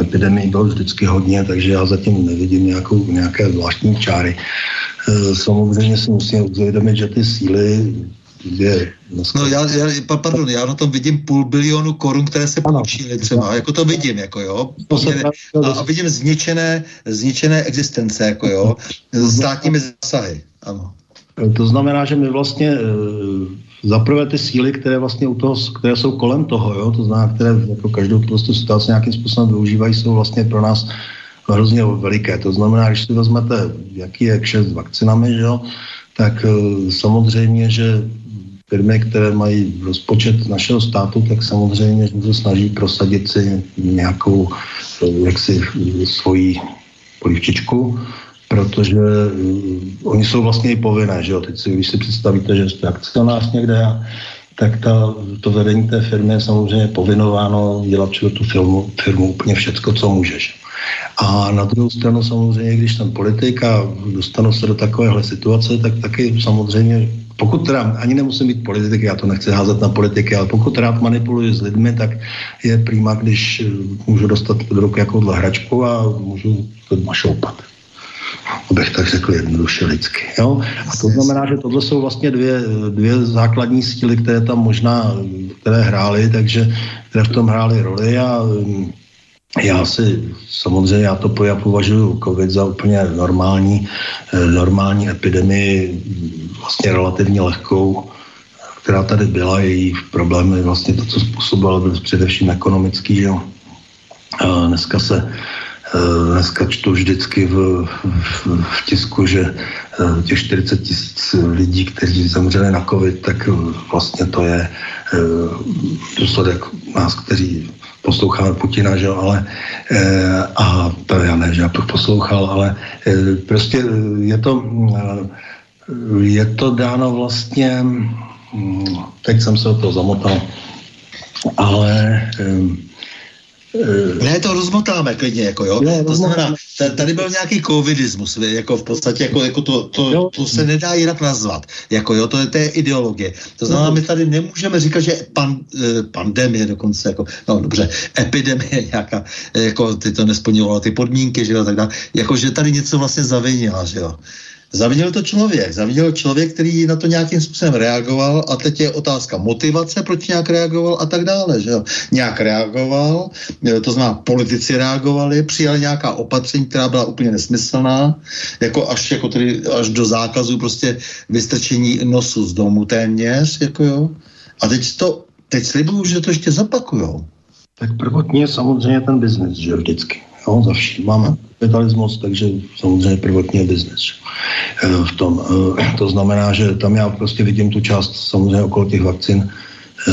Epidemii bylo vždycky hodně, takže já zatím nevidím nějakou, nějaké zvláštní čáry. Uh, samozřejmě si musím uvědomit, že ty síly je No já, já, pardon, já na tom vidím půl bilionu korun, které se půjčily třeba, jako to vidím, jako jo. A, a vidím zničené, zničené existence, jako jo, státními zásahy, ano. To znamená, že my vlastně e, zaprvé ty síly, které vlastně u toho, které jsou kolem toho, jo, to znamená, které jako každou tu situaci nějakým způsobem využívají, jsou vlastně pro nás hrozně veliké. To znamená, když si vezmete, jaký je kšet s vakcinami, že jo, tak e, samozřejmě, že firmy, které mají rozpočet našeho státu, tak samozřejmě se snaží prosadit si nějakou jaksi svoji polivčičku, protože uh, oni jsou vlastně i povinné, že jo? Teď si, když si představíte, že jste akcionář někde, tak ta, to vedení té firmy je samozřejmě povinováno dělat tu firmu, firmu úplně všecko, co můžeš. A na druhou stranu samozřejmě, když ten politik a dostanu se do takovéhle situace, tak taky samozřejmě pokud teda ani nemusím být politik, já to nechci házet na politiky, ale pokud rád manipuluji s lidmi, tak je prýma, když můžu dostat do ruky jakouhle hračku a můžu to šoupat. Abych tak řekl jednoduše lidsky. Jo? A to znamená, že tohle jsou vlastně dvě, dvě základní síly, které tam možná, které hrály, takže které v tom hrály roli a já si samozřejmě, já to já považuji COVID za úplně normální, eh, normální epidemii, vlastně relativně lehkou, která tady byla, její problémy, vlastně to, co způsobilo, byl především ekonomický, že A dneska se eh, Dneska čtu vždycky v, v, v tisku, že eh, těch 40 tisíc lidí, kteří zemřeli na covid, tak vlastně to je důsledek nás, kteří posloucháme Putina, že jo, ale e, a to já ne, že já to poslouchal, ale e, prostě je to, je to dáno vlastně, hm, teď jsem se o to zamotal, ale e, ne, to rozmotáme klidně, jako jo. Ne, to znamená, tady byl nějaký covidismus, jako v podstatě, jako, jako to, to, to, se nedá jinak nazvat, jako jo, to je, to je ideologie. To znamená, my tady nemůžeme říkat, že pan, eh, pandemie dokonce, jako, no dobře, epidemie nějaká, jako ty to nesplňovalo ty podmínky, že jo, tak dále, jako, že tady něco vlastně zavinila, že jo. Zavinil to člověk. Zavinil člověk, který na to nějakým způsobem reagoval a teď je otázka motivace, proč nějak reagoval a tak dále. Že? Nějak reagoval, e, to znamená politici reagovali, přijali nějaká opatření, která byla úplně nesmyslná, jako až, jako tedy, až do zákazu prostě vystrčení nosu z domu téměř. Jako jo? A teď to, teď slibuju, že to ještě zapakujou. Tak prvotně samozřejmě ten biznis, že vždycky. Jo, za vším máme kapitalismus, takže samozřejmě prvotně je biznes eh, v tom. Eh, to znamená, že tam já prostě vidím tu část samozřejmě okolo těch vakcin. Eh,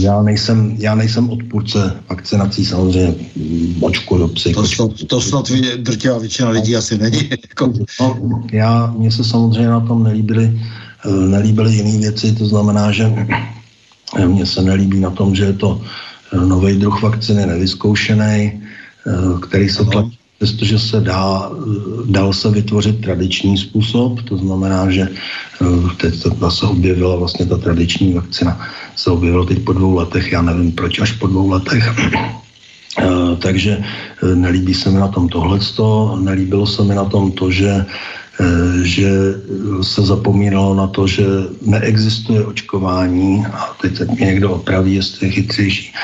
já nejsem, já nejsem odpůrce vakcinací, samozřejmě očku do psy. To, snad, to snad drtivá většina lidí asi není. Jako- no, já, mně se samozřejmě na tom nelíbily, nelíbily jiné věci, to znamená, že mně se nelíbí na tom, že je to nový druh vakciny, nevyzkoušený, který se tlačí přestože se dá, dal se vytvořit tradiční způsob, to znamená, že eh, teď se objevila vlastně ta tradiční vakcina, se objevila teď po dvou letech, já nevím proč až po dvou letech, eh, takže eh, nelíbí se mi na tom tohleto, nelíbilo se mi na tom to, že že se zapomínalo na to, že neexistuje očkování, a teď se mě někdo opraví, jestli je chytřejší,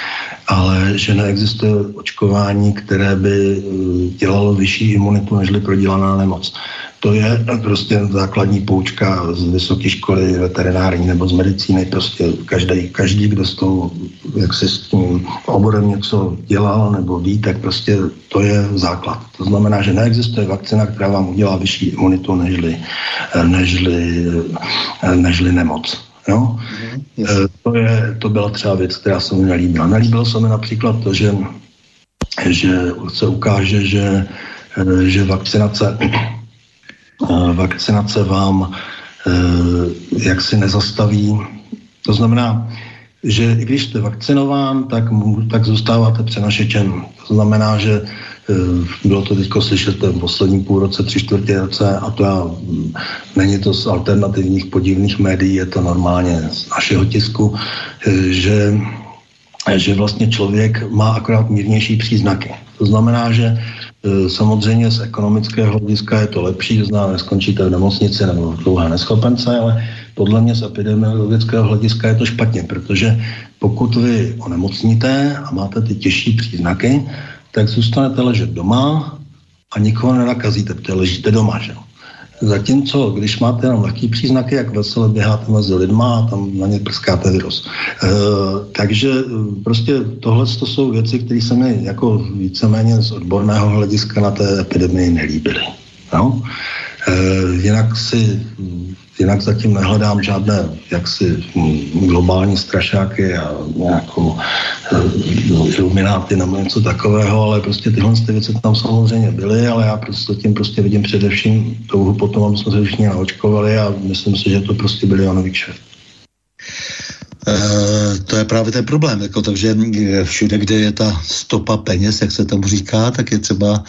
ale že neexistuje očkování, které by eh, dělalo vyšší imunitu, nežli prodělaná nemoc. To je prostě základní poučka z vysoké školy veterinární nebo z medicíny. Prostě každý, každý kdo s tou, jak se s tím oborem něco dělal nebo ví, tak prostě to je základ. To znamená, že neexistuje vakcina, která vám udělá vyšší imunitu nežli, nežli, nežli nemoc. Jo? Mm-hmm. To, je, to byla třeba věc, která se mi nelíbila. Nelíbilo se mi například to, že, že se ukáže, že, eh, že vakcinace vakcinace vám jak si nezastaví. To znamená, že i když jste vakcinován, tak, tak zůstáváte přenašečen. To znamená, že bylo to teď slyšet v posledním půl roce, tři čtvrtě roce a to já, není to z alternativních podivných médií, je to normálně z našeho tisku, že že vlastně člověk má akorát mírnější příznaky. To znamená, že e, samozřejmě z ekonomického hlediska je to lepší, to znamená, neskončíte v nemocnici nebo v dlouhé neschopence, ale podle mě z epidemiologického hlediska je to špatně, protože pokud vy onemocníte a máte ty těžší příznaky, tak zůstanete ležet doma a nikoho nenakazíte, protože ležíte doma. Že? Zatímco, když máte jenom lehký příznaky, jak veselé běháte mezi lidma a tam na ně prskáte virus. E, takže e, prostě tohle to jsou věci, které se mi jako víceméně z odborného hlediska na té epidemii nelíbily. No? E, jinak si jinak zatím nehledám žádné jaksi hm, globální strašáky a nějakou eh, ilumináty nebo něco takového, ale prostě tyhle ty věci tam samozřejmě byly, ale já prostě tím prostě vidím především touhu potom, aby jsme se všichni naočkovali a myslím si, že to prostě byly Janovi kšeft. Eh, to je právě ten problém. Jako, takže eh, všude, kde je ta stopa peněz, jak se tomu říká, tak je třeba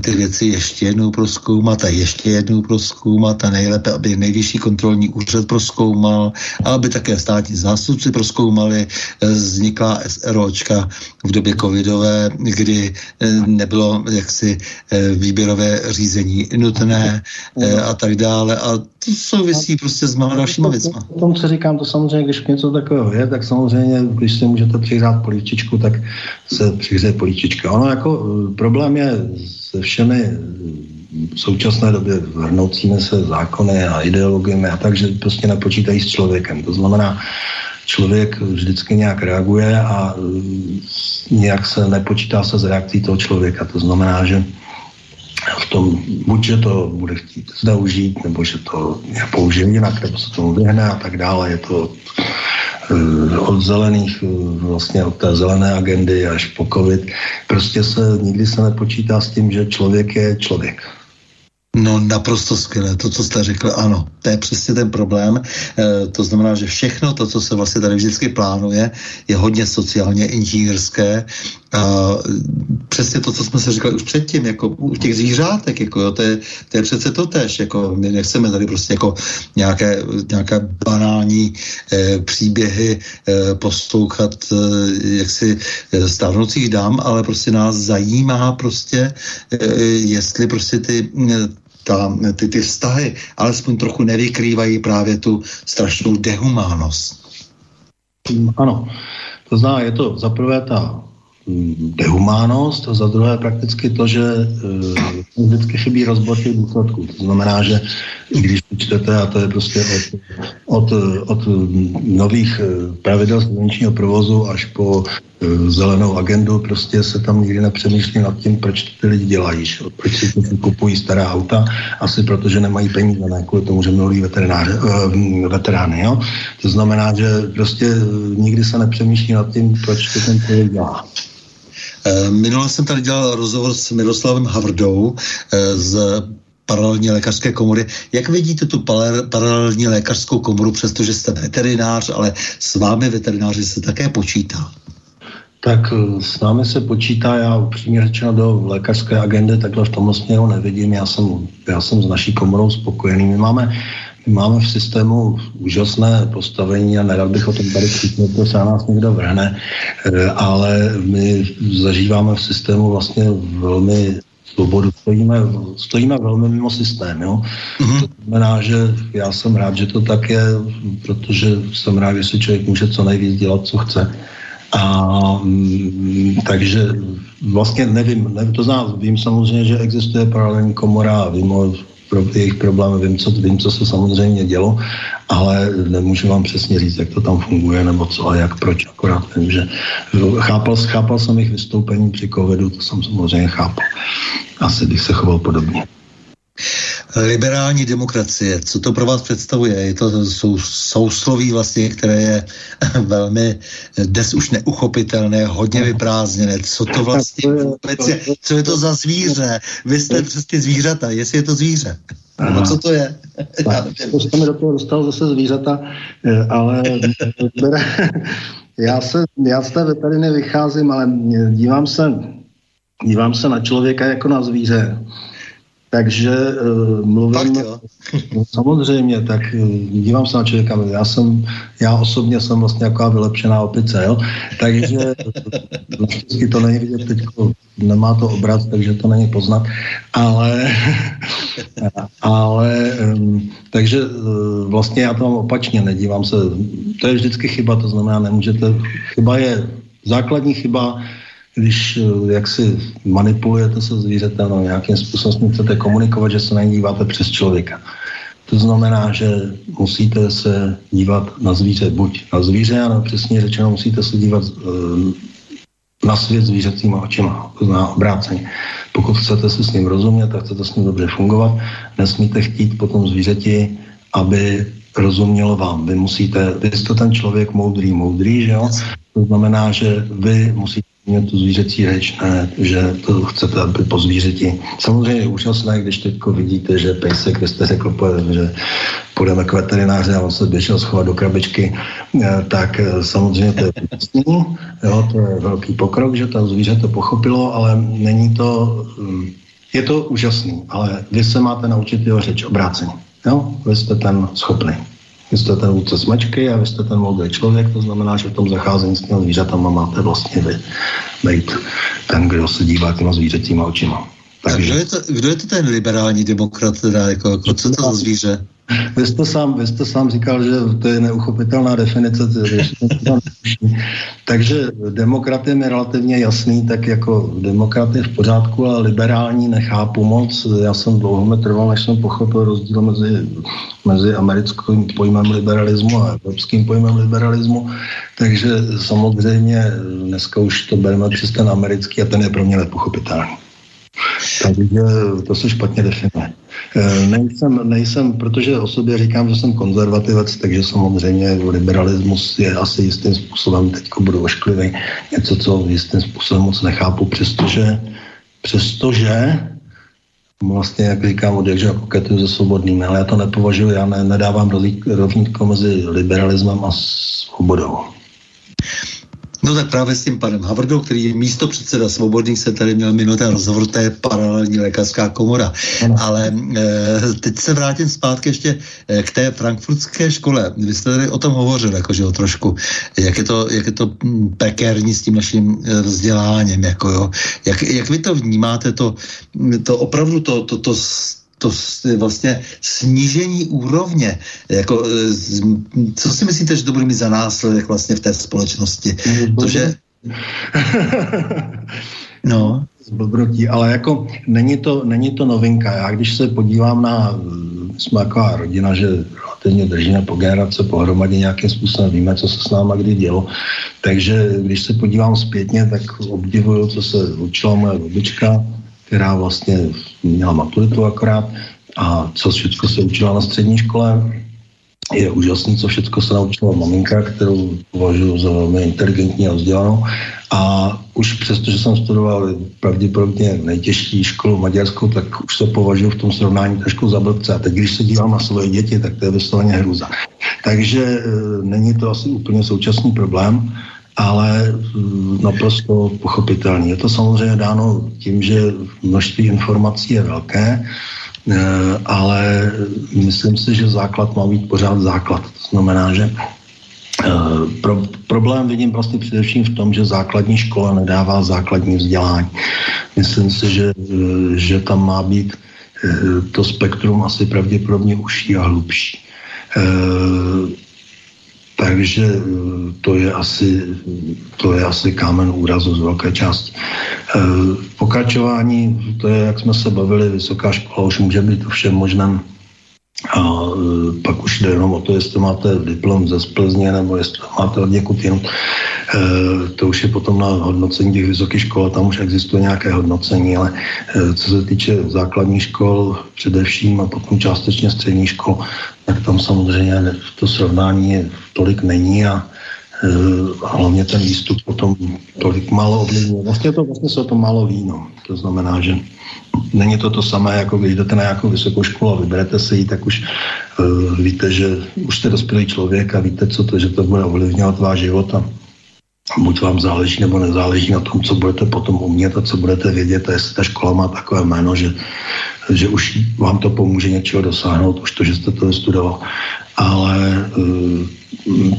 ty věci ještě jednou proskoumat a ještě jednou proskoumat a nejlépe, aby nejvyšší kontrolní úřad proskoumal a aby také státní zástupci proskoumali. Eh, vznikla SROčka v době covidové, kdy nebylo jaksi výběrové řízení nutné a tak dále. A to souvisí prostě s mnoha dalšíma věcmi. O tom, co říkám, to samozřejmě, když něco takového je, tak samozřejmě, když si můžete přihrát políčičku, tak se přihřeje políčička. Ono jako eh, problém je se všemi eh, v současné době vrnoucími se zákony a ideologiemi a tak, že prostě nepočítají s člověkem. To znamená, člověk vždycky nějak reaguje a eh, nějak se nepočítá se s reakcí toho člověka. To znamená, že v tom, buď, že to bude chtít zneužít, nebo že to použije jinak, nebo se tomu vyhne a tak dále. Je to od zelených, uh, vlastně od té zelené agendy až po covid. Prostě se nikdy se nepočítá s tím, že člověk je člověk. No naprosto skvělé, to, co jste řekl, ano, to je přesně ten problém. E, to znamená, že všechno to, co se vlastně tady vždycky plánuje, je hodně sociálně inženýrské. Přesně to, co jsme se říkali už předtím, jako u těch zvířátek, jako jo, to, je, to je přece to tež, jako my nechceme tady prostě jako nějaké, nějaké banální e, příběhy e, poslouchat e, jaksi e, stávnoucích dám, ale prostě nás zajímá prostě, e, jestli prostě ty ta, ty, ty vztahy alespoň trochu nevykrývají právě tu strašnou dehumánnost. Ano, to znamená, je to zaprvé ta dehumánost a za druhé prakticky to, že e, vždycky chybí rozbor těch důsledků. To znamená, že i když čtete, a to je prostě od, od, od nových eh, pravidel silničního provozu až po Eh, zelenou agendu, prostě se tam nikdy nepřemýšlí nad tím, proč ty lidi dělají, proč si kupují stará auta, asi protože nemají peníze, ne kvůli tomu, že mluví veterináře, uh, veterány. Jo? To znamená, že prostě nikdy se nepřemýšlí nad tím, proč to ten člověk dělá. Minule jsem tady dělal rozhovor s Miroslavem Havrdou z paralelní lékařské komory. Jak vidíte tu paralelní lékařskou komoru, přestože jste veterinář, ale s vámi veterináři se také počítá? Tak eh, s námi se počítá, já upřímně řečeno do lékařské agendy takhle v tomhle směru nevidím. Já jsem, já jsem s naší komorou spokojený. My máme, máme v systému úžasné postavení a nerad bych o tom tady křiknul, to se na nás někdo vrhne, eh, ale my zažíváme v systému vlastně velmi svobodu. Stojíme, stojíme velmi mimo systém. Jo? Mm-hmm. To znamená, že já jsem rád, že to tak je, protože jsem rád, že si člověk může co nejvíc dělat, co chce. A mm, takže vlastně nevím, nevím, to znám, vím samozřejmě, že existuje paralelní komora, vím o pro, jejich problémy, vím co, vím, co se samozřejmě dělo, ale nemůžu vám přesně říct, jak to tam funguje, nebo co a jak, proč, akorát vím, že chápal, chápal jsem jejich vystoupení při covidu, to jsem samozřejmě chápal. Asi bych se choval podobně liberální demokracie. Co to pro vás představuje? Je to sou, sousloví vlastně, které je velmi dnes už neuchopitelné, hodně vyprázdněné. Co to vlastně vůbec je? Co je to za zvíře? Vy jste přesně zvířata, jestli je to zvíře. No co to je? to jste mi do toho dostal zase zvířata, eh, ale já se, já z té veteriny vycházím, ale dívám se, dívám se na člověka jako na zvíře. Takže uh, mluvím... Fakt, jo? no, samozřejmě, tak uh, dívám se na člověka. Já jsem, já osobně jsem vlastně jako vylepšená opice, jo? Takže uh, to není vidět teď, nemá to obraz, takže to není poznat, ale ale um, takže uh, vlastně já to mám opačně, nedívám se, to je vždycky chyba, to znamená, nemůžete, chyba je, základní chyba když eh, jak si manipulujete se zvířetem no, nějakým způsobem s ním chcete komunikovat, že se na díváte přes člověka. To znamená, že musíte se dívat na zvíře, buď na zvíře, ale přesně řečeno musíte se dívat uh, na svět zvířecíma očima, to znamená obráceně. Pokud chcete si s ním rozumět a chcete s ním dobře fungovat, nesmíte chtít potom zvířeti, aby rozumělo vám. Vy musíte, vy jste ten člověk moudrý, moudrý, že jo? To znamená, že vy musíte mě tu zvířecí řeč, ne, že to chcete, aby po zvířeti. Samozřejmě je úžasné, když teď vidíte, že pejsek, vy jste řekl, že půjdeme k veterináři a on se běžel schovat do krabičky, eh, tak eh, samozřejmě to je úžasný, jo, to je velký pokrok, že to zvíře to pochopilo, ale není to, hm, je to úžasný, ale vy se máte naučit jeho řeč obráceně. Jo? Vy jste ten schopný. Vy jste ten vůdce smečky a vy jste ten moudrý člověk, to znamená, že v tom zacházení s těmi zvířatama máte vlastně vy být ten, kdo se dívá těma zvířecíma očima. Takže... kdo, je to, kdo je to ten liberální demokrat, teda, jako, jako co to za zvíře? Vy jste, sám, vy jste sám říkal, že to je neuchopitelná definice, takže demokrat je relativně jasný, tak jako demokrat je v pořádku, ale liberální nechápu moc. Já jsem dlouho trval, než jsem pochopil rozdíl mezi, mezi americkým pojmem liberalismu a evropským pojmem liberalismu, takže samozřejmě dneska už to bereme přes ten americký a ten je pro mě nepochopitelný. Takže to se špatně definuje. E, nejsem, nejsem, protože o sobě říkám, že jsem konzervativec, takže samozřejmě liberalismus je asi jistým způsobem, teď budu ošklivý, něco, co jistým způsobem moc nechápu, přestože, přestože vlastně, jak říkám, od jakže koketuju se svobodným, ale já to nepovažuji, já ne, nedávám rovnítko mezi liberalismem a svobodou. No tak právě s tím panem Havrdou, který je místo předseda Svobodných, se tady měl minut ten rozhovor, to je paralelní lékařská komora. Ano. Ale e, teď se vrátím zpátky ještě e, k té frankfurtské škole. Vy jste tady o tom hovořil, jakože o trošku, jak je to, jak je to hm, pekérní s tím naším e, vzděláním, jako jo. Jak, jak vy to vnímáte, to, to opravdu to, to, to, to to vlastně snížení úrovně. Jako, e, co si myslíte, že to bude mít za následek vlastně v té společnosti? To, že... no. Zblbrotí, ale jako není to, není to novinka. Já když se podívám na, jsme taková rodina, že relativně držíme po generace pohromadě nějakým způsobem, víme, co se s náma kdy dělo. Takže když se podívám zpětně, tak obdivuju, co se učila moje babička, která vlastně měla maturitu akorát a co všechno se učila na střední škole. Je úžasný, co všechno se naučila maminka, kterou považuji za velmi inteligentní a vzdělanou. A už přesto, že jsem studoval pravděpodobně nejtěžší školu maďarskou, tak už se považuji v tom srovnání trošku za blbce. A teď, když se dívám na svoje děti, tak to je vysloveně hrůza. Takže e, není to asi úplně současný problém ale mm, naprosto pochopitelný. Je to samozřejmě dáno tím, že množství informací je velké, eh, ale myslím si, že základ má být pořád základ. To znamená, že eh, pro, problém vidím vlastně především v tom, že základní škola nedává základní vzdělání. Myslím si, že, eh, že tam má být to spektrum asi pravděpodobně užší a hlubší. Takže eh, to je asi, to je asi kámen úrazu z velké části. Eh, pokračování, to je, jak jsme se bavili, vysoká škola už může být všem možném a e, pak už jde jenom o to, jestli máte diplom ze Splzně nebo jestli máte od někud jinut. E, to už je potom na hodnocení těch vysokých škol, tam už existuje nějaké hodnocení, ale e, co se týče základních škol především a potom částečně středních škol, tak tam samozřejmě to srovnání tolik není a hlavně ten výstup potom tolik málo ovlivňuje. Vlastně to vlastně se o tom málo víno. To znamená, že není to to samé, jako když jdete na nějakou vysokou školu a vyberete se ji, tak už uh, víte, že už jste dospělý člověk a víte, co to, že to bude ovlivňovat váš život a buď vám záleží nebo nezáleží na tom, co budete potom umět a co budete vědět a jestli ta škola má takové jméno, že, že už vám to pomůže něčeho dosáhnout, už to, že jste to studoval. Ale uh,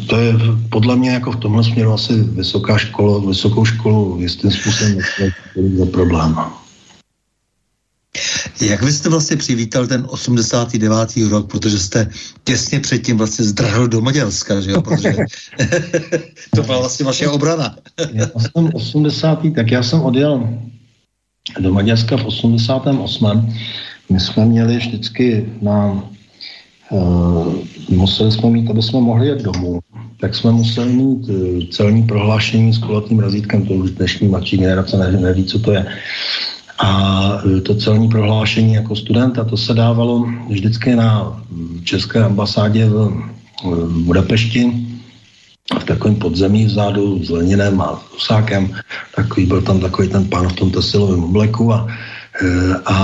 to je podle mě jako v tomhle směru asi vysoká škola, vysokou školu jistým způsobem za problém. Jak vy jste vlastně přivítal ten 89. rok, protože jste těsně předtím vlastně zdrhl do Maďarska, že jo? Protože to byla vlastně vaše obrana. já jsem 80. tak já jsem odjel do Maďarska v 88. My jsme měli vždycky na uh, museli jsme mít, aby jsme mohli jet domů, tak jsme museli mít uh, celní prohlášení s kulatým razítkem, to už dnešní mladší generace neví, co to je. A e, to celní prohlášení jako studenta, to se dávalo vždycky na České ambasádě v Budapešti, v takovém podzemí vzadu s Leninem a Usákem. Takový byl tam takový ten pán v tom tesilovém obleku a, e, a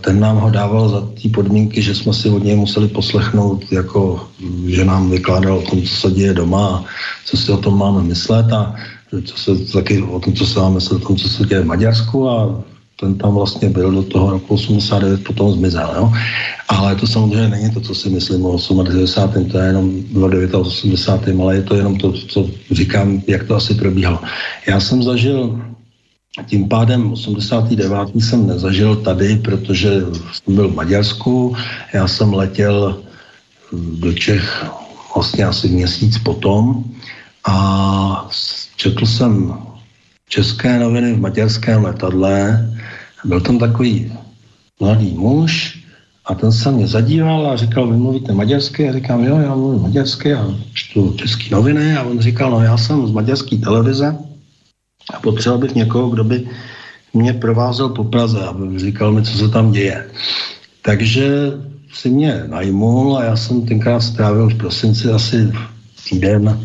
ten nám ho dával za ty podmínky, že jsme si od něj museli poslechnout, jako, že nám vykládal o tom, co se děje doma a co si o tom máme myslet a co se, taky o tom, co se máme myslet, o tom, co se děje v Maďarsku a ten tam vlastně byl do toho roku 89, potom zmizel. Jo? Ale to samozřejmě není to, co si myslím o 90. To je jenom 80. ale je to jenom to, co říkám, jak to asi probíhalo. Já jsem zažil tím pádem 89. jsem nezažil tady, protože jsem byl v Maďarsku, já jsem letěl do Čech vlastně asi měsíc potom a četl jsem české noviny v maďarském letadle byl tam takový mladý muž a ten se mě zadíval a říkal, vy mluvíte maďarsky? A říkám, jo, já mluvím maďarsky a čtu české noviny a on říkal, no já jsem z maďarské televize a potřeboval bych někoho, kdo by mě provázel po Praze a říkal mi, co se tam děje. Takže si mě najmul a já jsem tenkrát strávil v prosinci asi týden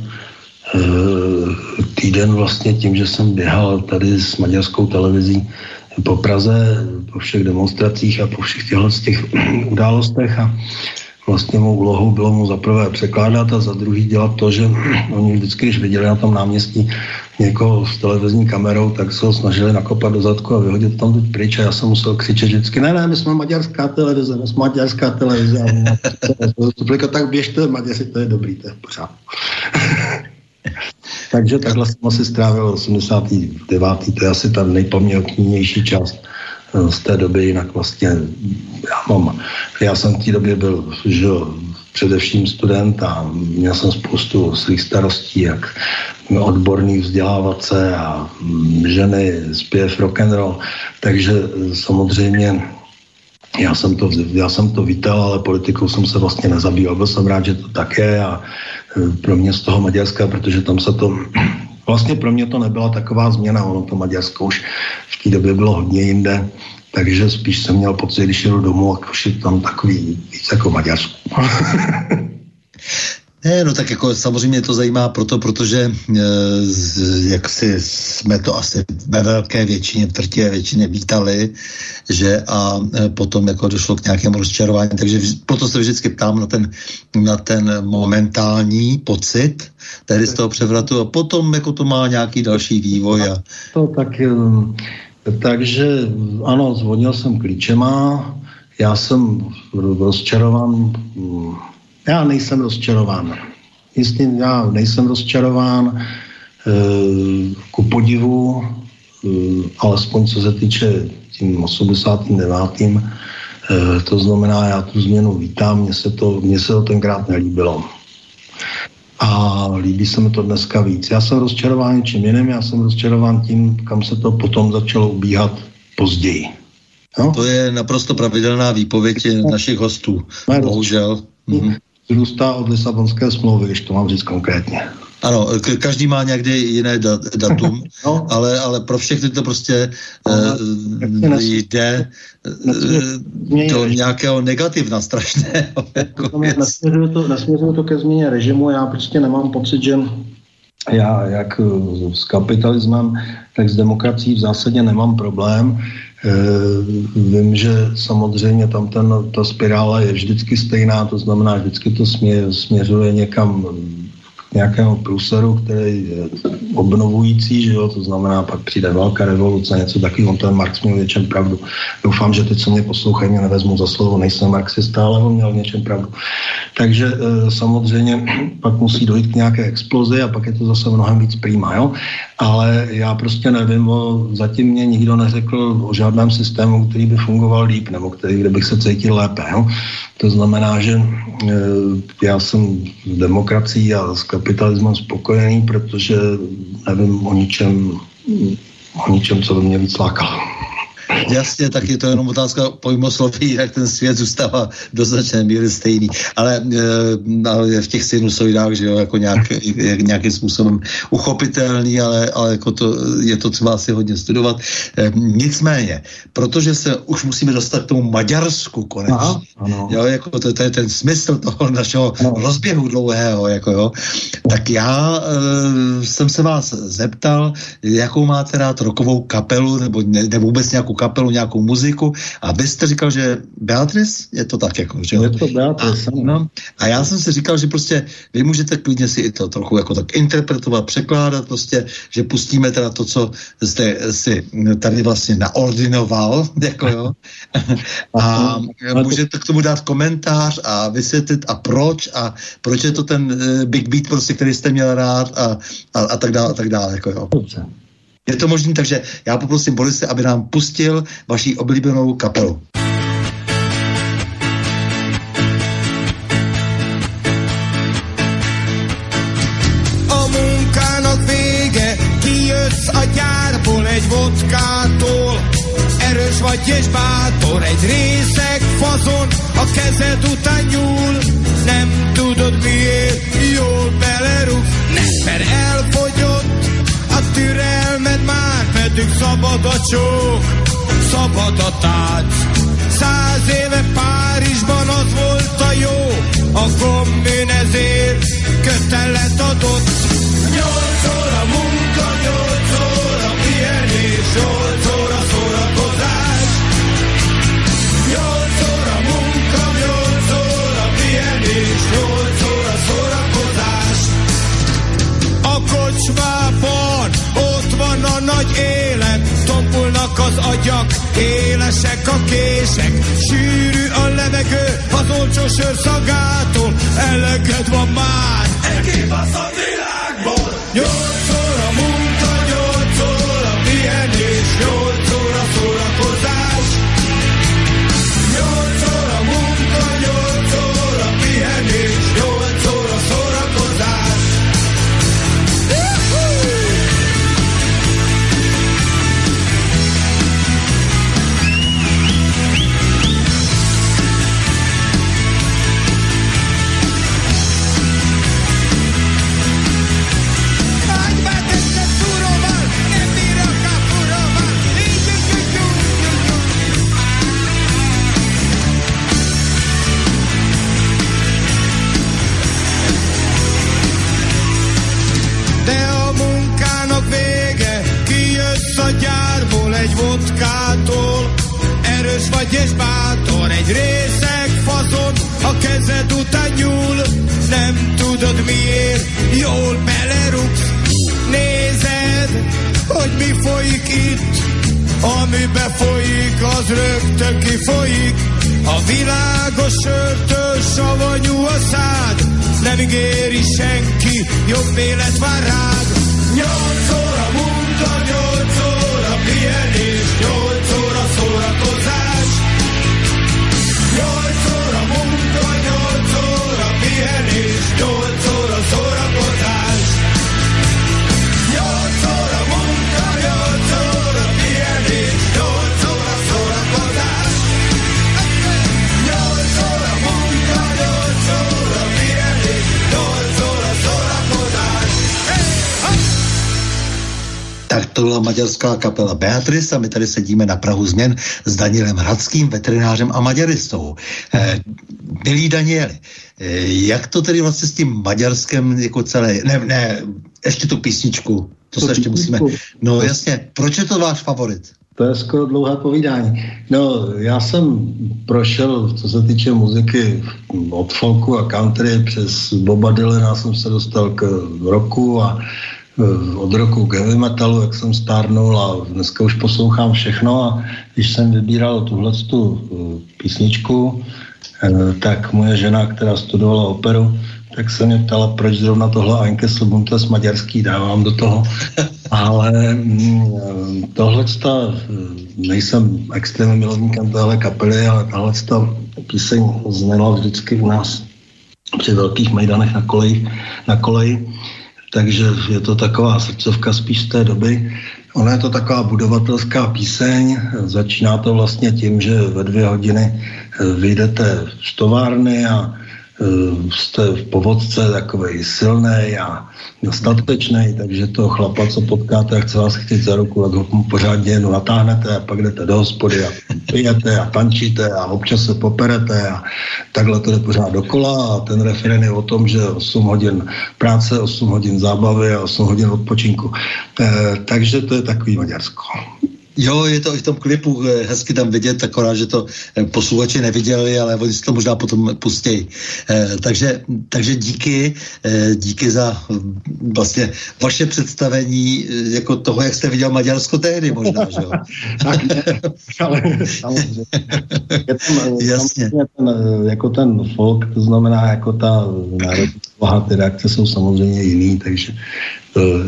eh, týden vlastně tím, že jsem běhal tady s maďarskou televizí po Praze, po všech demonstracích a po všech těchto těch událostech a vlastně mou úlohou bylo mu za prvé překládat a za druhý dělat to, že oni vždycky, když viděli na tom náměstí někoho s televizní kamerou, tak se ho snažili nakopat do zadku a vyhodit tam teď pryč a já jsem musel křičet vždycky, ne, ne, my jsme maďarská televize, my jsme maďarská televize. A tak běžte, Maďaři, to je dobrý, to je pořád. Takže takhle jsem asi strávil 89. To je asi ta nejpoměrnější část eh, z té doby, jinak vlastně já mám, já jsem v té době byl že, především student a měl jsem spoustu svých starostí, jak odborný vzdělávat se a mm, ženy, zpěv, rock and roll. Takže eh, samozřejmě já jsem to, já jsem to vítal, ale politikou jsem se vlastně nezabýval. Byl jsem rád, že to tak je a pro mě z toho Maďarska, protože tam se to vlastně pro mě to nebyla taková změna, ono to Maďarsko už v té době bylo hodně jinde, takže spíš jsem měl pocit, když jdu domů, jak už je tam takový víc jako Maďarsku. Ne, no tak jako samozřejmě to zajímá proto, protože e, jak si jsme to asi ve velké většině, v trtě většině vítali, že a e, potom jako došlo k nějakému rozčarování, takže proto se vždycky ptám na ten, na ten momentální pocit tehdy z toho převratu a potom jako to má nějaký další vývoj. A... To tak, e, takže ano, zvonil jsem klíčema, já jsem rozčarován já nejsem rozčarován. Jistě já nejsem rozčarován, e, ku podivu, e, alespoň co se týče tím 89. E, to znamená, já tu změnu vítám, mně se to, mně se to tenkrát nelíbilo. A líbí se mi to dneska víc. Já jsem rozčarován něčím jiným, já jsem rozčarován tím, kam se to potom začalo ubíhat později. No? To je naprosto pravidelná výpověď našich hostů. Bohužel. Mhm vyrůstá od Lisabonské smlouvy, když to mám říct konkrétně. Ano, každý má někdy jiné datum, no. ale, ale pro všechny to prostě uh, jde uh, do nějakého negativna strašného. Jako nesměřuje, to, nesměřuje to ke změně režimu, já prostě nemám pocit, že já jak s kapitalismem, tak s demokracií v zásadě nemám problém. Vím, že samozřejmě tam ten, ta spirála je vždycky stejná, to znamená, vždycky to smě, směřuje někam nějakého průseru, který je obnovující, že jo, to znamená, pak přijde velká revoluce, něco takového, on ten Marx měl něčem pravdu. Doufám, že teď, co mě poslouchají, mě nevezmu za slovo, nejsem marxista, ale on měl něčem pravdu. Takže e, samozřejmě pak musí dojít k nějaké explozi a pak je to zase mnohem víc prýma, jo. Ale já prostě nevím, o, zatím mě nikdo neřekl o žádném systému, který by fungoval líp, nebo který, kde bych se cítil lépe, jo. To znamená, že e, já jsem s demokracií a s kapitalismem spokojený, protože nevím o ničem, o ničem, co by mě víc lákalo. Jasně, tak je to jenom otázka pojmosloví, jak ten svět zůstává do značné míry stejný. Ale, e, ale v těch sinusoidách, že jo, jako nějak, nějakým způsobem uchopitelný, ale, ale jako to, je to třeba asi hodně studovat. E, nicméně, protože se už musíme dostat k tomu Maďarsku konečně. Aha, ano. Jo, jako to, to je ten smysl toho našeho ano. rozběhu dlouhého, jako jo. Tak já e, jsem se vás zeptal, jakou máte rád rokovou kapelu, nebo, ne, nebo vůbec nějakou kapelu, nějakou muziku a vy jste říkal, že Beatrice, je to tak jako, že jo? Je to Beatrice, a, no, a já jsem si říkal, že prostě vy můžete klidně si i to trochu jako tak interpretovat, překládat prostě, že pustíme teda to, co jste si tady vlastně naordinoval, jako jo, a můžete k tomu dát komentář a vysvětlit a proč a proč je to ten uh, Big Beat prostě, který jste měl rád a, a, a tak dále, a tak dále, jako jo. Dobře. Je to možné, takže já poprosím Borise, aby nám pustil vaši oblíbenou kapelu. A munkának vége, a egy erős vagy és bátor, egy részeg fazon, a kezed után nyúl, nem tudod miért, jól belerúg, a türelmed pedig szabad a csók, szabad a tánc. Száz éve Párizsban az volt a jó, a kombin ezért kötelet adott. Nyolc óra munka, nyolc óra pihenés, óra tompulnak az agyak, élesek a kések, sűrű a levegő, az olcsó sör szagától, eleged van már, elképassz a világból. Nyolc bátor, egy részeg fazon, a kezed után nyúl, nem tudod miért, jól belerugsz, nézed, hogy mi folyik itt, amibe folyik, az rögtön kifolyik, a világos sörtől savanyú a szád, nem ígéri senki, jobb élet vár rád. Nyolc óra munka, nyolc to byla maďarská kapela Beatrice a my tady sedíme na Prahu změn s Danielem Hradským, veterinářem a maďaristou. Eh, milí Danieli, eh, jak to tedy vlastně s tím Maďarskem jako celé, ne, ne, ještě tu písničku, to, to se ještě musíme... No jasně, proč je to váš favorit? To je skoro dlouhé povídání. No, já jsem prošel, co se týče muziky, od folku a country přes Boba Dylana jsem se dostal k roku a od roku heavy metalu, jak jsem stárnul a dneska už poslouchám všechno a když jsem vybíral tuhle tu e, písničku, e, tak moje žena, která studovala operu, tak se mě ptala, proč zrovna tohle Anke Slobuntes maďarský dávám do toho. Ale mm, tohle nejsem extrémním milovníkem téhle kapely, ale tahle píseň zněla vždycky u nás při velkých mejdanech na koleji, na koleji. Takže je to taková srdcovka spíš z té doby. Ona je to taková budovatelská píseň. Začíná to vlastně tím, že ve dvě hodiny vyjdete z továrny a Eh, jste v povodce takový silný a statečný, takže to chlapa, co potkáte chce vás chytit za ruku, tak ho pořádně jenom natáhnete a pak jdete do hospody a pijete a tančíte a občas se poperete a takhle to jde pořád dokola a ten referent je o tom, že 8 hodin práce, 8 hodin zábavy a 8 hodin odpočinku. E, takže to je takový Maďarsko. Jo, je to i v tom klipu eh, hezky tam vidět, akorát, že to eh, posluchači neviděli, ale oni si to možná potom pustějí. Eh, takže, takže díky, díky za vlastně vaše představení jako toho, jak jste viděl Maďarsko tehdy možná, že jo? tak Jasně. Ten, jako ten folk, to znamená jako ta národní ty reakce jsou samozřejmě jiný, takže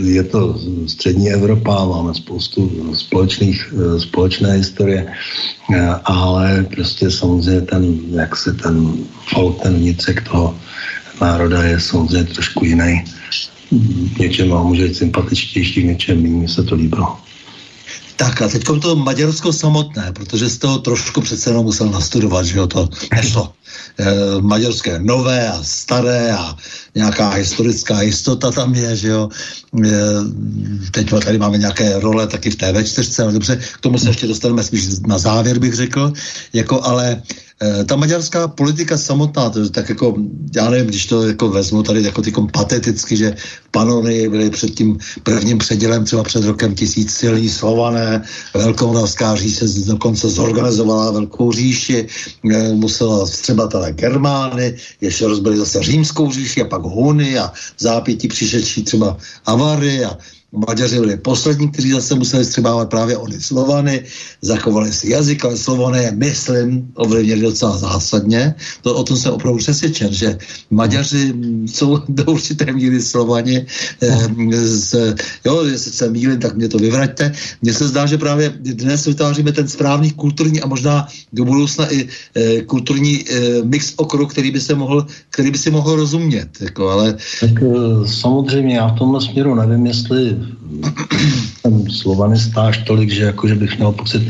je to střední Evropa, máme spoustu společných, společné historie, ale prostě samozřejmě ten, jak se ten folk, ten vnitřek toho národa je samozřejmě trošku jiný. Něčem vám může být sympatičtější, něčem méně se to líbilo. Tak a teď to Maďarsko samotné, protože z toho trošku přece jenom musel nastudovat, že jo, to nešlo. E, maďarské nové a staré a nějaká historická jistota tam je, že jo. E, teď tady máme nějaké role taky v té V4, ale dobře, k tomu se ještě dostaneme spíš na závěr, bych řekl, jako ale ta maďarská politika samotná, to tak jako, já nevím, když to jako vezmu tady jako tykom pateticky, že panony byly před tím prvním předělem třeba před rokem tisíc silní slované, velkomoravská říš se dokonce zorganizovala velkou říši, eh, musela třeba tady Germány, ještě rozbili zase římskou říši a pak Huny a zápětí přišedší třeba Avary a Maďaři byli poslední, kteří zase museli střebávat právě ony Slovany, zachovali si jazyk, ale Slované, myslím, ovlivnili docela zásadně. To, o tom jsem opravdu přesvědčen, že Maďaři jsou do určité míry Slovani. Eh, z, jo, jestli se mýlím, tak mě to vyvraťte. Mně se zdá, že právě dnes vytváříme ten správný kulturní a možná do budoucna i eh, kulturní eh, mix okruh, který by se mohl, který by si mohl rozumět. Jako, ale... Tak eh, samozřejmě já v tomhle směru nevím, jestli ten slovanista až tolik, že, jako, že bych měl pocit,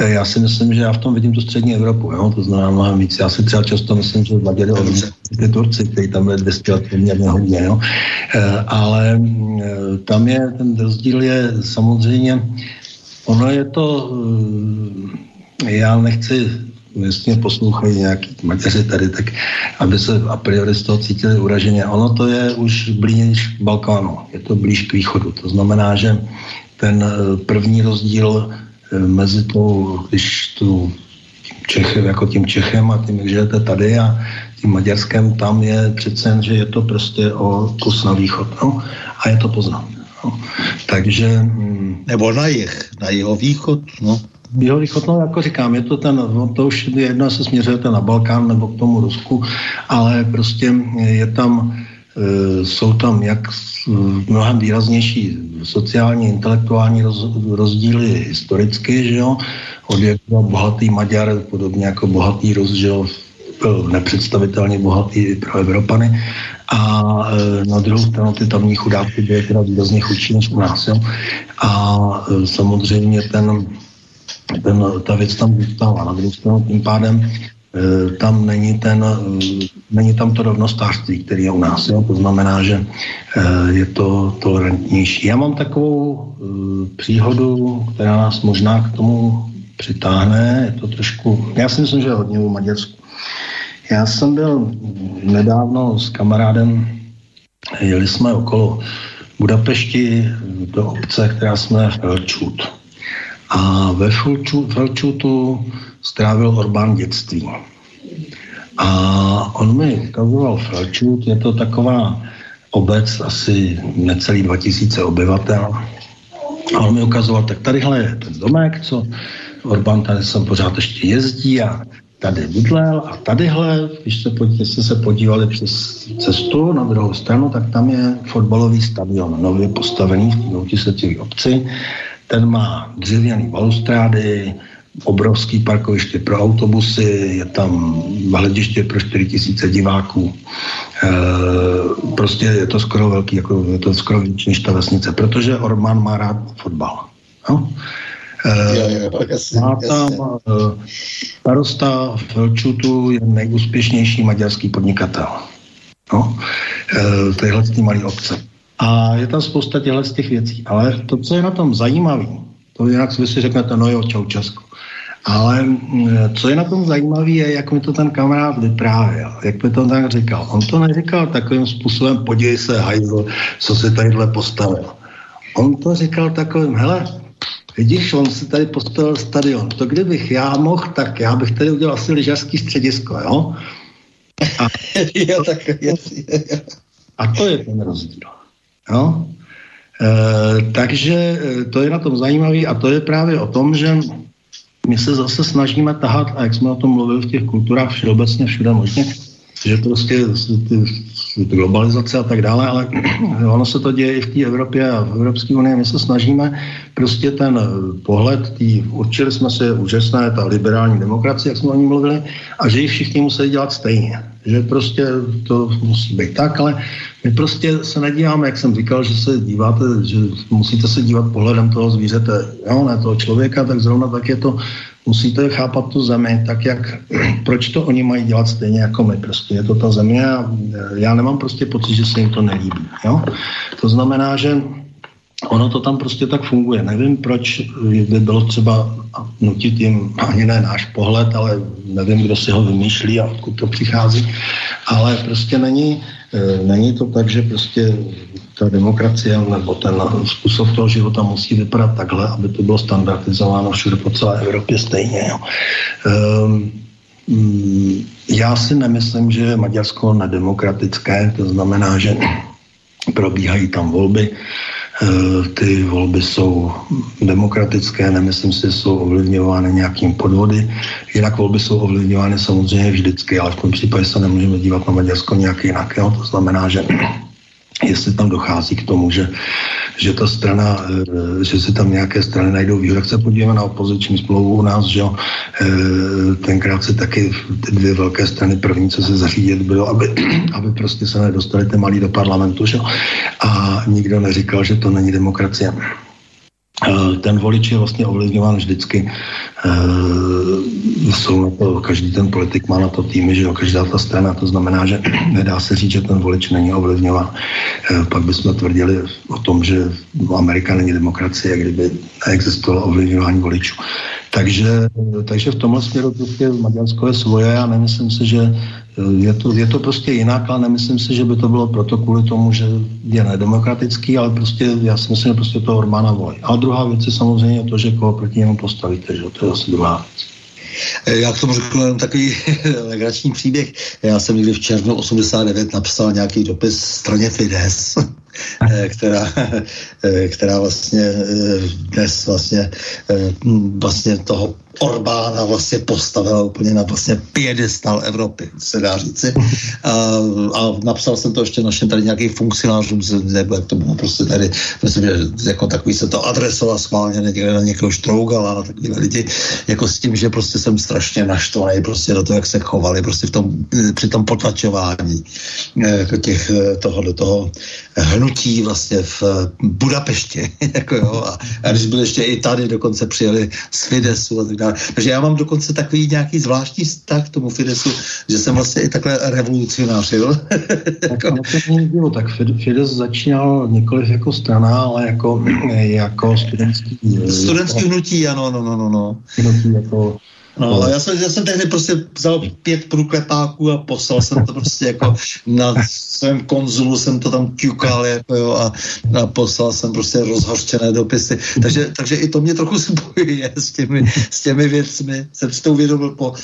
eh, já si myslím, že já v tom vidím tu střední Evropu, jo? to znamená mnohem víc. Já si třeba často myslím, že Maďary ty Turci, kteří tam byli 200 let poměrně hodně, jo? Eh, ale eh, tam je, ten rozdíl je samozřejmě, ono je to, já nechci mě poslouchají nějaký Maďaři tady, tak aby se a priori z toho cítili uraženě. Ono to je už blíž Balkánu, je to blíž k východu. To znamená, že ten eh, první rozdíl eh, mezi tou, když tu Čech, jako tím Čechem a tím, jak žijete tady a tím Maďarskem, tam je přece, že je to prostě o kus na východ. No? A je to poznat. No? Takže... Mm, Nebo na jich, na jeho východ, no. No, jako říkám, je to ten, no, to už jedno se směřujete na Balkán nebo k tomu Rusku, ale prostě je tam, e, jsou tam jak mnohem výraznější sociální, intelektuální roz, rozdíly historicky, že jo, od jak bohatý Maďar, podobně jako bohatý Rus, že jo, byl nepředstavitelně bohatý pro Evropany. A e, na druhou stranu ty tamní chudáky byly teda výrazně chudší než u nás. Jo? A e, samozřejmě ten ten, ta věc tam zůstává. Na druhou stranu tím pádem e, tam není, ten, e, není tam to rovnostářství, který je u nás. Jo? To znamená, že e, je to tolerantnější. Já mám takovou příhodu, která nás možná k tomu přitáhne. Je to trošku, já si myslím, že hodně u Maďarsku. Já jsem byl nedávno s kamarádem, jeli jsme okolo Budapešti do obce, která jmenuje Felčut. A ve Felčutu strávil Orbán dětství. A on mi ukazoval Felčut, je to taková obec asi necelý 2000 obyvatel. A on mi ukazoval, tak tadyhle je ten domek, co Orbán tady sem pořád ještě jezdí a tady bydlel a tadyhle, když se, když jste se podívali přes cestu na druhou stranu, tak tam je fotbalový stadion, nově postavený v té obci. Ten má dřevěný balustrády, obrovský parkoviště pro autobusy, je tam hlediště pro 4 tisíce diváků. E, prostě je to skoro velký, jako je to skoro větší než ta vesnice, protože Orbán má rád fotbal. No? E, jo, jo, jasně, má tam e, starosta Felčutu je nejúspěšnější maďarský podnikatel. No? E, tyhle ty malé obce. A je tam spousta těchto z těch věcí. Ale to, co je na tom zajímavé, to jinak vy si řeknete, no jo, čau Česko. Ale mm, co je na tom zajímavé, je, jak mi to ten kamarád vyprávěl, jak mi to tak říkal. On to neříkal takovým způsobem, podívej se, hajzl, co se tadyhle postavil. On to říkal takovým, hele, vidíš, on si tady postavil stadion. To kdybych já mohl, tak já bych tady udělal asi lyžařský středisko, jo? A, jo, tak a to je ten rozdíl. Jo? E, takže e, to je na tom zajímavé a to je právě o tom, že my se zase snažíme tahat, a jak jsme o tom mluvili v těch kulturách všeobecně, všude možně, že prostě globalizace a tak dále, ale ono se to děje i v té Evropě a v Evropské unii. My se snažíme prostě ten pohled, tý, určili jsme si úžasné, ta liberální demokracie, jak jsme o ní mluvili, a že ji všichni musí dělat stejně. Že prostě to musí být tak, ale my prostě se nedíváme, jak jsem říkal, že se díváte, že musíte se dívat pohledem toho zvířete, jo, ne toho člověka, tak zrovna tak je to, musíte chápat tu zemi, tak jak, proč to oni mají dělat stejně jako my, prostě je to ta země a já nemám prostě pocit, že se jim to nelíbí, jo. To znamená, že ono to tam prostě tak funguje. Nevím, proč by bylo třeba nutit jim ani ne náš pohled, ale nevím, kdo si ho vymýšlí a odkud to přichází, ale prostě není, není to tak, že prostě ta demokracie nebo ten způsob toho života musí vypadat takhle, aby to bylo standardizováno všude po celé Evropě stejně. Jo. Um, já si nemyslím, že je Maďarsko nedemokratické, to znamená, že probíhají tam volby, ty volby jsou demokratické, nemyslím si, že jsou ovlivňovány nějakým podvody. Jinak volby jsou ovlivňovány samozřejmě vždycky, ale v tom případě se nemůžeme dívat na Maďarsko nějak jinak. Jo? To znamená, že jestli tam dochází k tomu, že, že ta strana, eh, že si tam nějaké strany najdou výhodu. Tak se podíváme na opoziční smlouvu u nás, že eh, tenkrát se taky ty dvě velké strany první, co se zařídit bylo, aby, aby prostě se nedostali ty malí do parlamentu, že. A nikdo neříkal, že to není demokracie. Eh, ten volič je vlastně ovlivňován vždycky. Uh, jsou na to, každý ten politik má na to týmy, že jo, každá ta strana, to znamená, že nedá se říct, že ten volič není ovlivňován. Uh, pak bychom tvrdili o tom, že Amerika není demokracie, kdyby neexistovalo ovlivňování voličů. Takže, takže v tomhle směru prostě Maďarsko je svoje a nemyslím si, že je to, je to prostě jinak, ale nemyslím si, že by to bylo proto kvůli tomu, že je nedemokratický, ale prostě já si myslím, že prostě to Orbána volí. A druhá věc je samozřejmě to, že koho proti němu postavíte, že to je zase druhá věc. Já k tomu řeknu jenom takový legrační příběh. Já jsem někdy v červnu 89 napsal nějaký dopis straně Fides, Eh, která, eh, která vlastně eh, dnes vlastně, vlastně toho Orbána vlastně postavila úplně na vlastně pědestal Evropy, se dá říci. A, a napsal jsem to ještě našim tady nějakým funkcionářům, nebo jak to bylo prostě tady, myslím, že jako takový se to adresoval schválně někde na někoho Štrougala, na takovýhle lidi, jako s tím, že prostě jsem strašně naštvaný prostě do toho, jak se chovali prostě v tom, při tom potlačování jako těch, toho, do toho vlastně v Budapešti. jako jo, a, a když byli ještě i tady, dokonce přijeli z Fidesu a tak dále. Takže já mám dokonce takový nějaký zvláštní vztah k tomu Fidesu, že jsem vlastně i takhle revolucionářil. tak, to tak Fides začínal nikoliv jako strana, ale jako, jako studentský... Studentský hnutí, ano, no, no, no, no. Hnutí jako No, já jsem, já jsem tehdy prostě vzal pět průklepáků a poslal jsem to prostě jako na svém konzulu jsem to tam ťukal jako jo, a, a poslal jsem prostě rozhořčené dopisy. Takže, takže i to mě trochu spojuje s těmi, s těmi věcmi. Jsem si to uvědomil po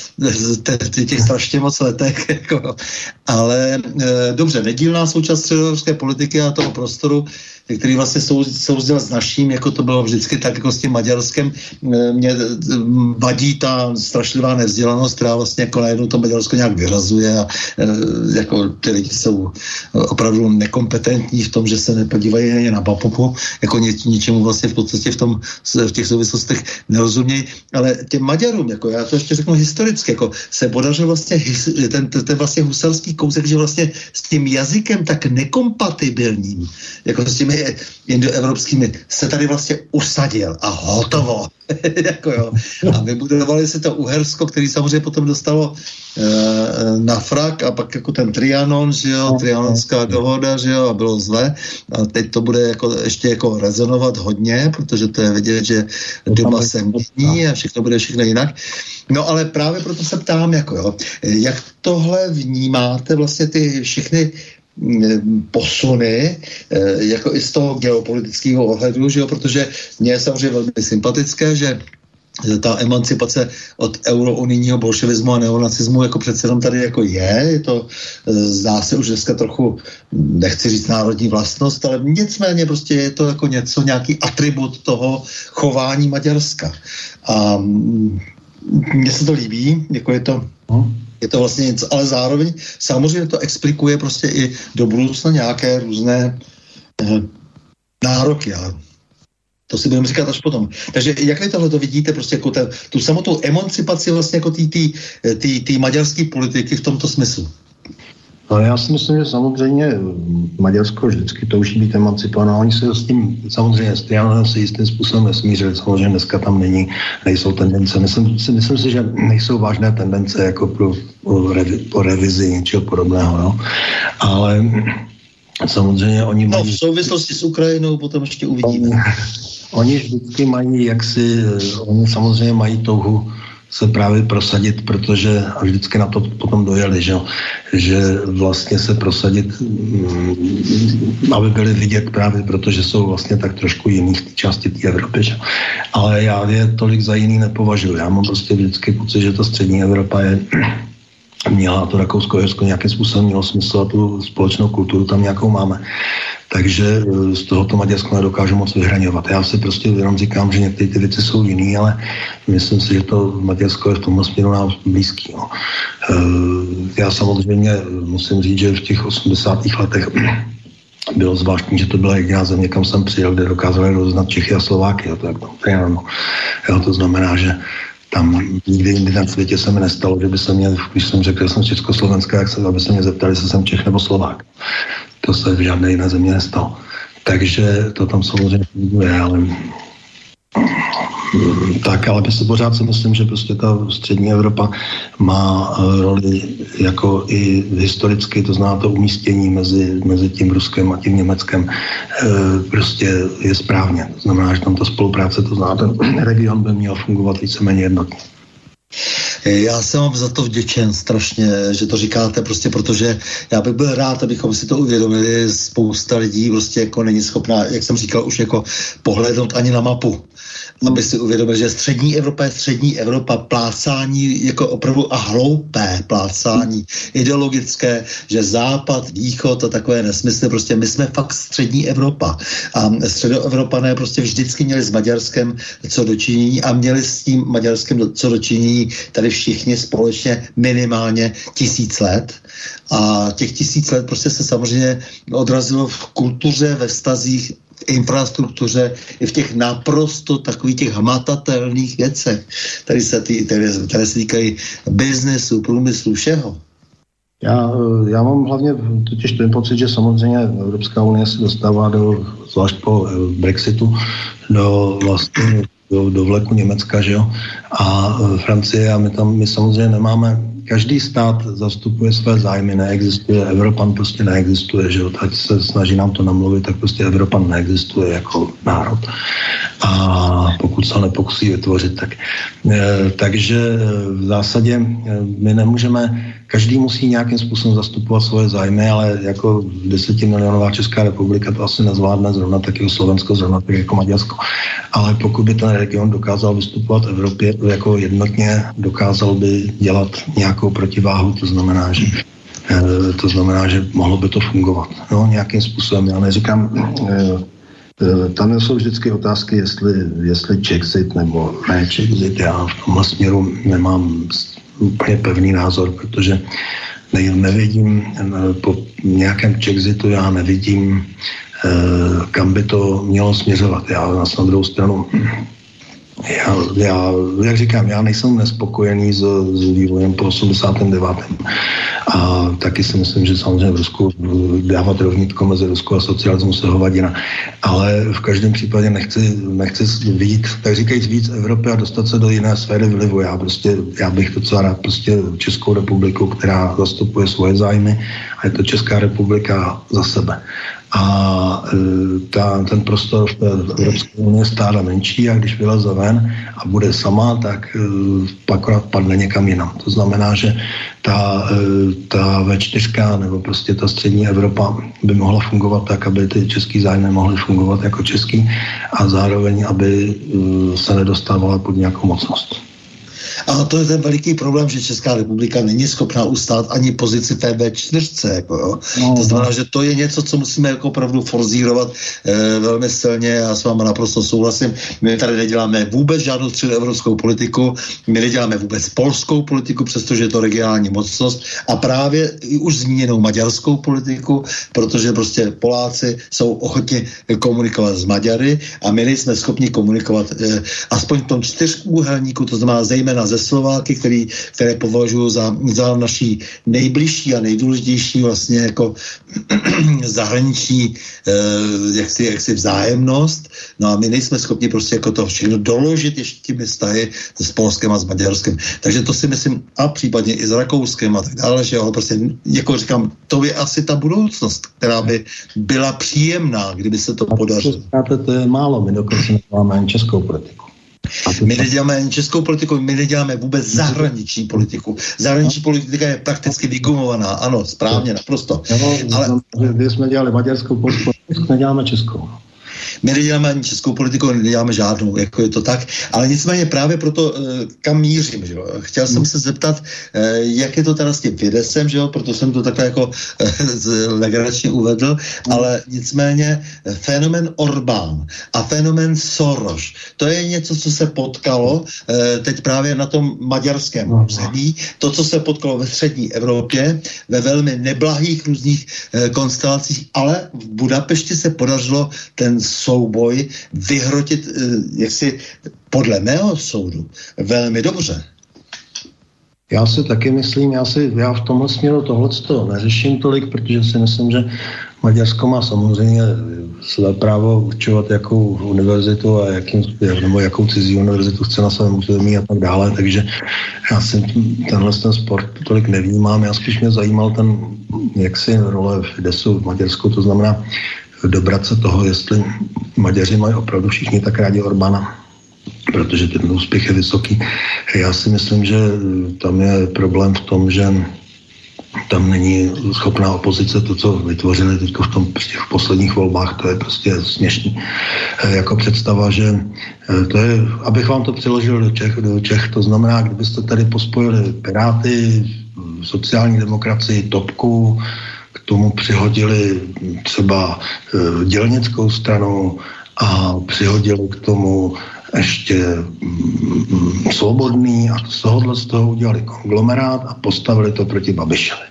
těch strašně moc letech. Jako. Ale e, dobře, nedílná součást středoevropské politiky a toho prostoru který vlastně sou, souzděl s naším, jako to bylo vždycky tak jako s tím Maďarskem. Eh, mě eh, vadí ta strašlivá nevzdělanost, která vlastně jako najednou to Maďarsko nějak vyrazuje a eh, jako ty lidi jsou opravdu nekompetentní v tom, že se nepodívají ani na papopu, jako ně, ničemu vlastně v podstatě v, tom, v těch souvislostech nerozumějí, ale těm Maďarům, jako já to ještě řeknu historicky, jako se podařil vlastně ten, ten, ten vlastně husarský kousek, že vlastně s tím jazykem tak nekompatibilním, jako s těmi indoevropskými se tady vlastně usadil a hotovo. jako jo. A vybudovali si to Uhersko, který samozřejmě potom dostalo e, na frak a pak jako ten Trianon, že jo, Trianonská dohoda, že jo, a bylo zle. A teď to bude jako ještě jako rezonovat hodně, protože to je vidět, že doma se mění a všechno bude všechno jinak. No ale právě proto se ptám, jako jo, jak tohle vnímáte vlastně ty všechny posuny, eh, jako i z toho geopolitického ohledu, že jo, protože mě je samozřejmě velmi sympatické, že ta emancipace od eurounijního bolševismu a neonacismu jako přece jenom tady jako je, je to, eh, zdá se už dneska trochu, nechci říct národní vlastnost, ale nicméně prostě je to jako něco, nějaký atribut toho chování Maďarska. A mm, mně se to líbí, jako je to, no je to vlastně něco, ale zároveň samozřejmě to explikuje prostě i do budoucna nějaké různé eh, nároky, ale to si budeme říkat až potom. Takže jak vy tohle to vidíte, prostě jako ten, tu samotnou emancipaci vlastně jako té maďarské politiky v tomto smyslu? Ale já si myslím, že samozřejmě Maďarsko vždycky touží být emancipováno. Oni se s tím samozřejmě s se jistým způsobem nesmířili. Samozřejmě dneska tam není, nejsou tendence. Myslím, si, myslím si, že nejsou vážné tendence jako pro, pro, revi, po revizi něčeho podobného. No. Ale samozřejmě oni no, mají... v souvislosti s Ukrajinou potom ještě uvidíme. Oni, oni vždycky mají jaksi, oni samozřejmě mají touhu se právě prosadit, protože a vždycky na to potom dojeli, že, že vlastně se prosadit, mm, aby byli vidět právě protože jsou vlastně tak trošku jiný v té části té Evropy. Že? Ale já je tolik za jiný nepovažuji. Já mám prostě vždycky pocit, že ta střední Evropa je měla to Rakousko-Jersko nějakým způsobem mělo smysl a tu společnou kulturu tam nějakou máme. Takže e, z toho to Maďarsko nedokážu moc vyhraňovat. Já si prostě jenom říkám, že některé ty věci jsou jiný, ale myslím si, že to Maďarsko je v tomhle směru nám blízký. No. E, já samozřejmě musím říct, že v těch 80. letech bylo zvláštní, že to byla jediná země, kam jsem přijel, kde dokázali roznat Čechy a Slováky. A to, to, to, to znamená, že tam nikdy jindy na světě se mi nestalo, že by se mě, když jsem řekl, že jsem Československá, jak se, aby se mě zeptali, jestli jsem Čech nebo Slovák. To se v žádné jiné země nestalo. Takže to tam samozřejmě funguje, ale tak, ale se pořád si myslím, že prostě ta střední Evropa má eh, roli jako i historicky, to zná to umístění mezi, mezi tím Ruskem a tím Německem, e, prostě je správně. To znamená, že tam ta spolupráce, to zná, ten region by měl fungovat víceméně jednotně. Já jsem vám za to vděčen strašně, že to říkáte, prostě protože já bych byl rád, abychom si to uvědomili. Spousta lidí prostě jako není schopná, jak jsem říkal, už jako pohlednout ani na mapu aby si uvědomil, že střední Evropa je střední Evropa, plácání jako opravdu a hloupé plácání, ideologické, že západ, východ a takové nesmysly, prostě my jsme fakt střední Evropa. A středoevropané prostě vždycky měli s Maďarskem co dočinění a měli s tím Maďarskem co dočinění tady všichni společně minimálně tisíc let. A těch tisíc let prostě se samozřejmě odrazilo v kultuře, ve vztazích infrastruktuře, i v těch naprosto takových těch hmatatelných věcech, které se, tý, které, se týkají biznesu, průmyslu, všeho. Já, já mám hlavně totiž ten pocit, že samozřejmě Evropská unie se dostává do, zvlášť po eh, Brexitu, do vlastně do, do vleku Německa, že jo, a eh, Francie a my tam, my samozřejmě nemáme každý stát zastupuje své zájmy, neexistuje, Evropan prostě neexistuje, že jo, tak se snaží nám to namluvit, tak prostě Evropan neexistuje jako národ. A pokud se nepokusí vytvořit, tak. E, takže v zásadě my nemůžeme každý musí nějakým způsobem zastupovat svoje zájmy, ale jako desetimilionová Česká republika to asi nezvládne zrovna tak jako Slovensko, zrovna tak jako Maďarsko. Ale pokud by ten region dokázal vystupovat v Evropě jako jednotně, dokázal by dělat nějakou protiváhu, to znamená, že eh, to znamená, že mohlo by to fungovat. No, nějakým způsobem. Já neříkám, eh, eh, tam jsou vždycky otázky, jestli, jestli Czechzit nebo ne Czechzit. Já v tomhle směru nemám úplně pevný názor, protože ne, nevidím po nějakém Chexitu, já nevidím, eh, kam by to mělo směřovat. Já na druhou stranu já, já, jak říkám, já nejsem nespokojený s, s vývojem po 89. A taky si myslím, že samozřejmě v Rusku dávat rovnítko mezi Ruskou a socialismus je hovadina. Ale v každém případě nechci, nechci vidět, tak říkajíc, víc Evropy a dostat se do jiné sféry vlivu. Já prostě, já bych docela rád prostě Českou republiku, která zastupuje svoje zájmy a je to Česká republika za sebe a e, ta, ten prostor v Evropské unii stále menší a když vyleze ven a bude sama, tak e, pak padne někam jinam. To znamená, že ta, e, ta V4 nebo prostě ta střední Evropa by mohla fungovat tak, aby ty český zájmy mohly fungovat jako český a zároveň, aby se nedostávala pod nějakou mocnost. A to je ten veliký problém, že Česká republika není schopná ustát ani pozici TB4. Jako, jo. No, to znamená, no. že to je něco, co musíme jako opravdu forzírovat e, velmi silně. Já s vámi naprosto souhlasím. My tady neděláme vůbec žádnou středoevropskou politiku, my neděláme vůbec polskou politiku, přestože je to regionální mocnost a právě i už zmíněnou maďarskou politiku, protože prostě Poláci jsou ochotni komunikovat s Maďary a my nejsme schopni komunikovat e, aspoň v tom čtyřúhelníku, to znamená zejména ze Slováky, který, které považuji za, za naší nejbližší a nejdůležitější vlastně jako zahraniční eh, jaksi, jaksi vzájemnost. No a my nejsme schopni prostě jako to všechno doložit ještě těmi vztahy s Polskem a s Maďarskem. Takže to si myslím a případně i s Rakouskem a tak dále, že jo, prostě jako říkám, to je asi ta budoucnost, která by byla příjemná, kdyby se to podařilo. To je málo, my dokonce ani českou politiku. My neděláme ani českou politiku, my neděláme vůbec zahraniční politiku. Zahraniční politika je prakticky vygumovaná, ano, správně, naprosto. Ale... Když jsme dělali maďarskou politiku, neděláme českou. My neděláme ani českou politiku, neděláme žádnou, jako je to tak. Ale nicméně právě proto, eh, kam mířím, že jo? Chtěl jsem se zeptat, eh, jak je to teda s tím Fidesem, že jo? Proto jsem to takhle jako eh, legračně uvedl, ale nicméně fenomen Orbán a fenomen Soros, to je něco, co se potkalo teď právě na tom maďarském území, to, co se potkalo ve střední Evropě, ve velmi neblahých různých konstelacích, ale v Budapešti se podařilo ten souboj vyhrotit, eh, jaksi podle mého soudu, velmi dobře. Já si taky myslím, já, si, já v tomhle směru tohle neřeším tolik, protože si myslím, že Maďarsko má samozřejmě své právo určovat, jakou univerzitu a jakým, nebo jakou cizí univerzitu chce na svém území a tak dále, takže já si tenhle ten sport tolik nevnímám, já spíš mě zajímal ten, jaksi role Fidesu v Maďarsku, to znamená, dobrat se toho, jestli Maďaři mají opravdu všichni tak rádi Orbána, protože ten úspěch je vysoký. Já si myslím, že tam je problém v tom, že tam není schopná opozice to, co vytvořili teď v tom prostě v posledních volbách, to je prostě směšný. Jako představa, že e, to je, abych vám to přiložil do Čech, do Čech to znamená, kdybyste tady pospojili Piráty, sociální demokracii, Topku, tomu přihodili třeba e, dělnickou stranu a přihodili k tomu ještě mm, svobodný a z tohohle z toho udělali konglomerát a postavili to proti Babišovi.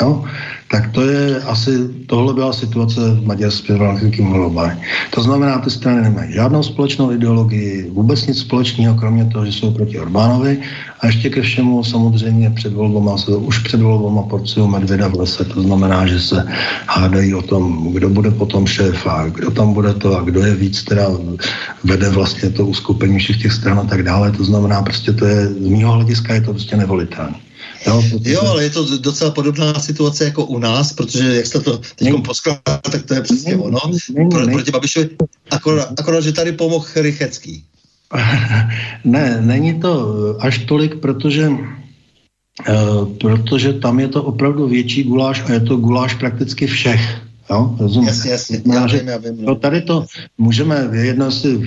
Jo? Tak to je asi, tohle byla situace v maďarské vládním volbách. To znamená, ty strany nemají žádnou společnou ideologii, vůbec nic společného, kromě toho, že jsou proti Orbánovi a ještě ke všemu samozřejmě před volbama, už před volbama porciu medvěda v lese, to znamená, že se hádají o tom, kdo bude potom šéf a kdo tam bude to a kdo je víc, teda vede vlastně to uskupení všech těch stran a tak dále. To znamená, prostě to je, z mého hlediska je to prostě nevolitelné. Jo, jo, ale je to docela podobná situace jako u nás, protože jak jste to teď poskládal, tak to je přesně ono. Pro, proti Babišovi, akorát, akorát, že tady pomohl Rychecký. Ne, není to až tolik, protože Uh, protože tam je to opravdu větší guláš a je to guláš prakticky všech. Jo, rozumím. Jasně, jasně. Já vím, já vím, no. tady to můžeme vyjednat si,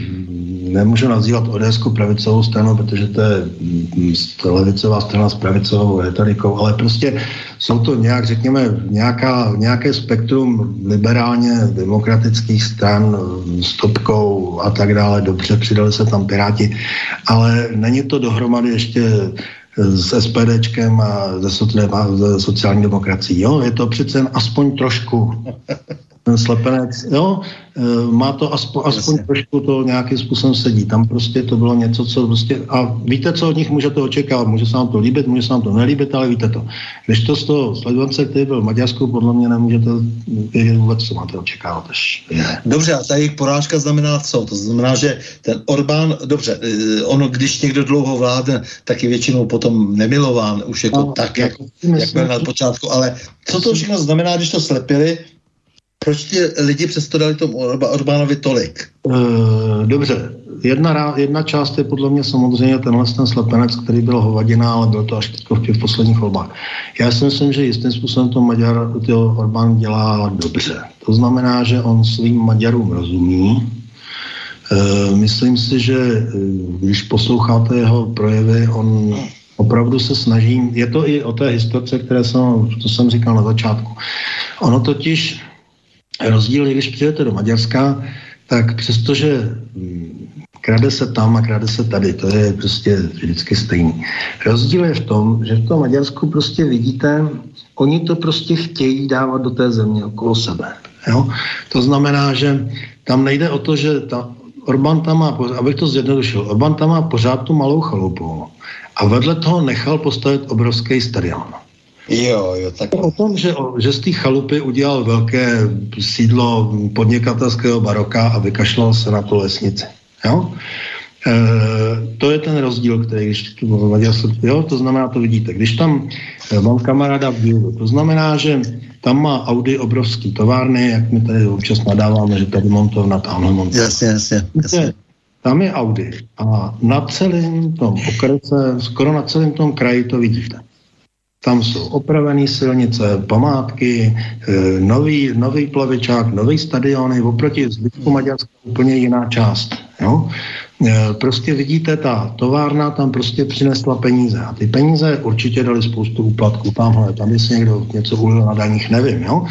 nemůžu nazývat ods pravicovou stranu, protože to je mm, levicová strana s pravicovou retorikou, ale prostě jsou to nějak, řekněme, nějaká, nějaké spektrum liberálně demokratických stran s topkou a tak dále. Dobře, přidali se tam Piráti, ale není to dohromady ještě s SPDčkem a ze, sociální demokracií. Jo? Je to přece aspoň trošku ten slepenec, jo, e, má to aspoň, aspoň trošku to nějakým způsobem sedí. Tam prostě to bylo něco, co prostě, a víte, co od nich můžete očekávat, může se vám to líbit, může se vám to nelíbit, ale víte to. Když to z toho sledovance, který byl v Maďarsku, podle mě nemůžete vědět vůbec, co máte očekávat. Až dobře, a ta jejich porážka znamená co? To znamená, že ten Orbán, dobře, e, ono, když někdo dlouho vládne, tak je většinou potom nemilován, už jako no, tak, jako, jak byl na počátku, ale co to všechno znamená, když to slepili, proč ti lidi přesto dali tomu Orbánovi tolik? Uh, dobře, jedna, jedna část je podle mě samozřejmě tenhle ten slepenec, který byl hovadina, ale byl to až v těch posledních volbách. Já si myslím, že jistým způsobem to Maďar, to Orbán dělá dobře. To znamená, že on svým Maďarům rozumí, Uh, myslím si, že uh, když posloucháte jeho projevy, on opravdu se snaží, je to i o té historice, které jsem, to jsem říkal na začátku. Ono totiž rozdíl je, když přijete do Maďarska, tak přestože hm, krade se tam a krade se tady, to je prostě vždycky stejný. Rozdíl je v tom, že v tom Maďarsku prostě vidíte, oni to prostě chtějí dávat do té země okolo sebe. Jo? To znamená, že tam nejde o to, že ta, Orbán tam má, abych to zjednodušil, Orbán tam má pořád tu malou chalupu a vedle toho nechal postavit obrovský stadion. Jo, jo, tak... O tom, že, že z té chalupy udělal velké sídlo podnikatelského baroka a vykašlal se na tu lesnici. Jo? E, to je ten rozdíl, který, když jo, to znamená, to vidíte. Když tam e, mám kamaráda v to znamená, že tam má Audi obrovský továrny, jak my tady občas nadáváme, že tady montovna, tamhle montovna. Jasně, jasně, jasně. Tam je Audi a na celém tom okrese, skoro na celém tom kraji to vidíte. Tam jsou opravené silnice, památky, e, nový, nový plavičák, nový stadiony, oproti zbytku Maďarska úplně jiná část. Jo? E, prostě vidíte, ta továrna tam prostě přinesla peníze a ty peníze určitě dali spoustu úplatků tamhle, tam jestli někdo něco ulil na daních, nevím, jo?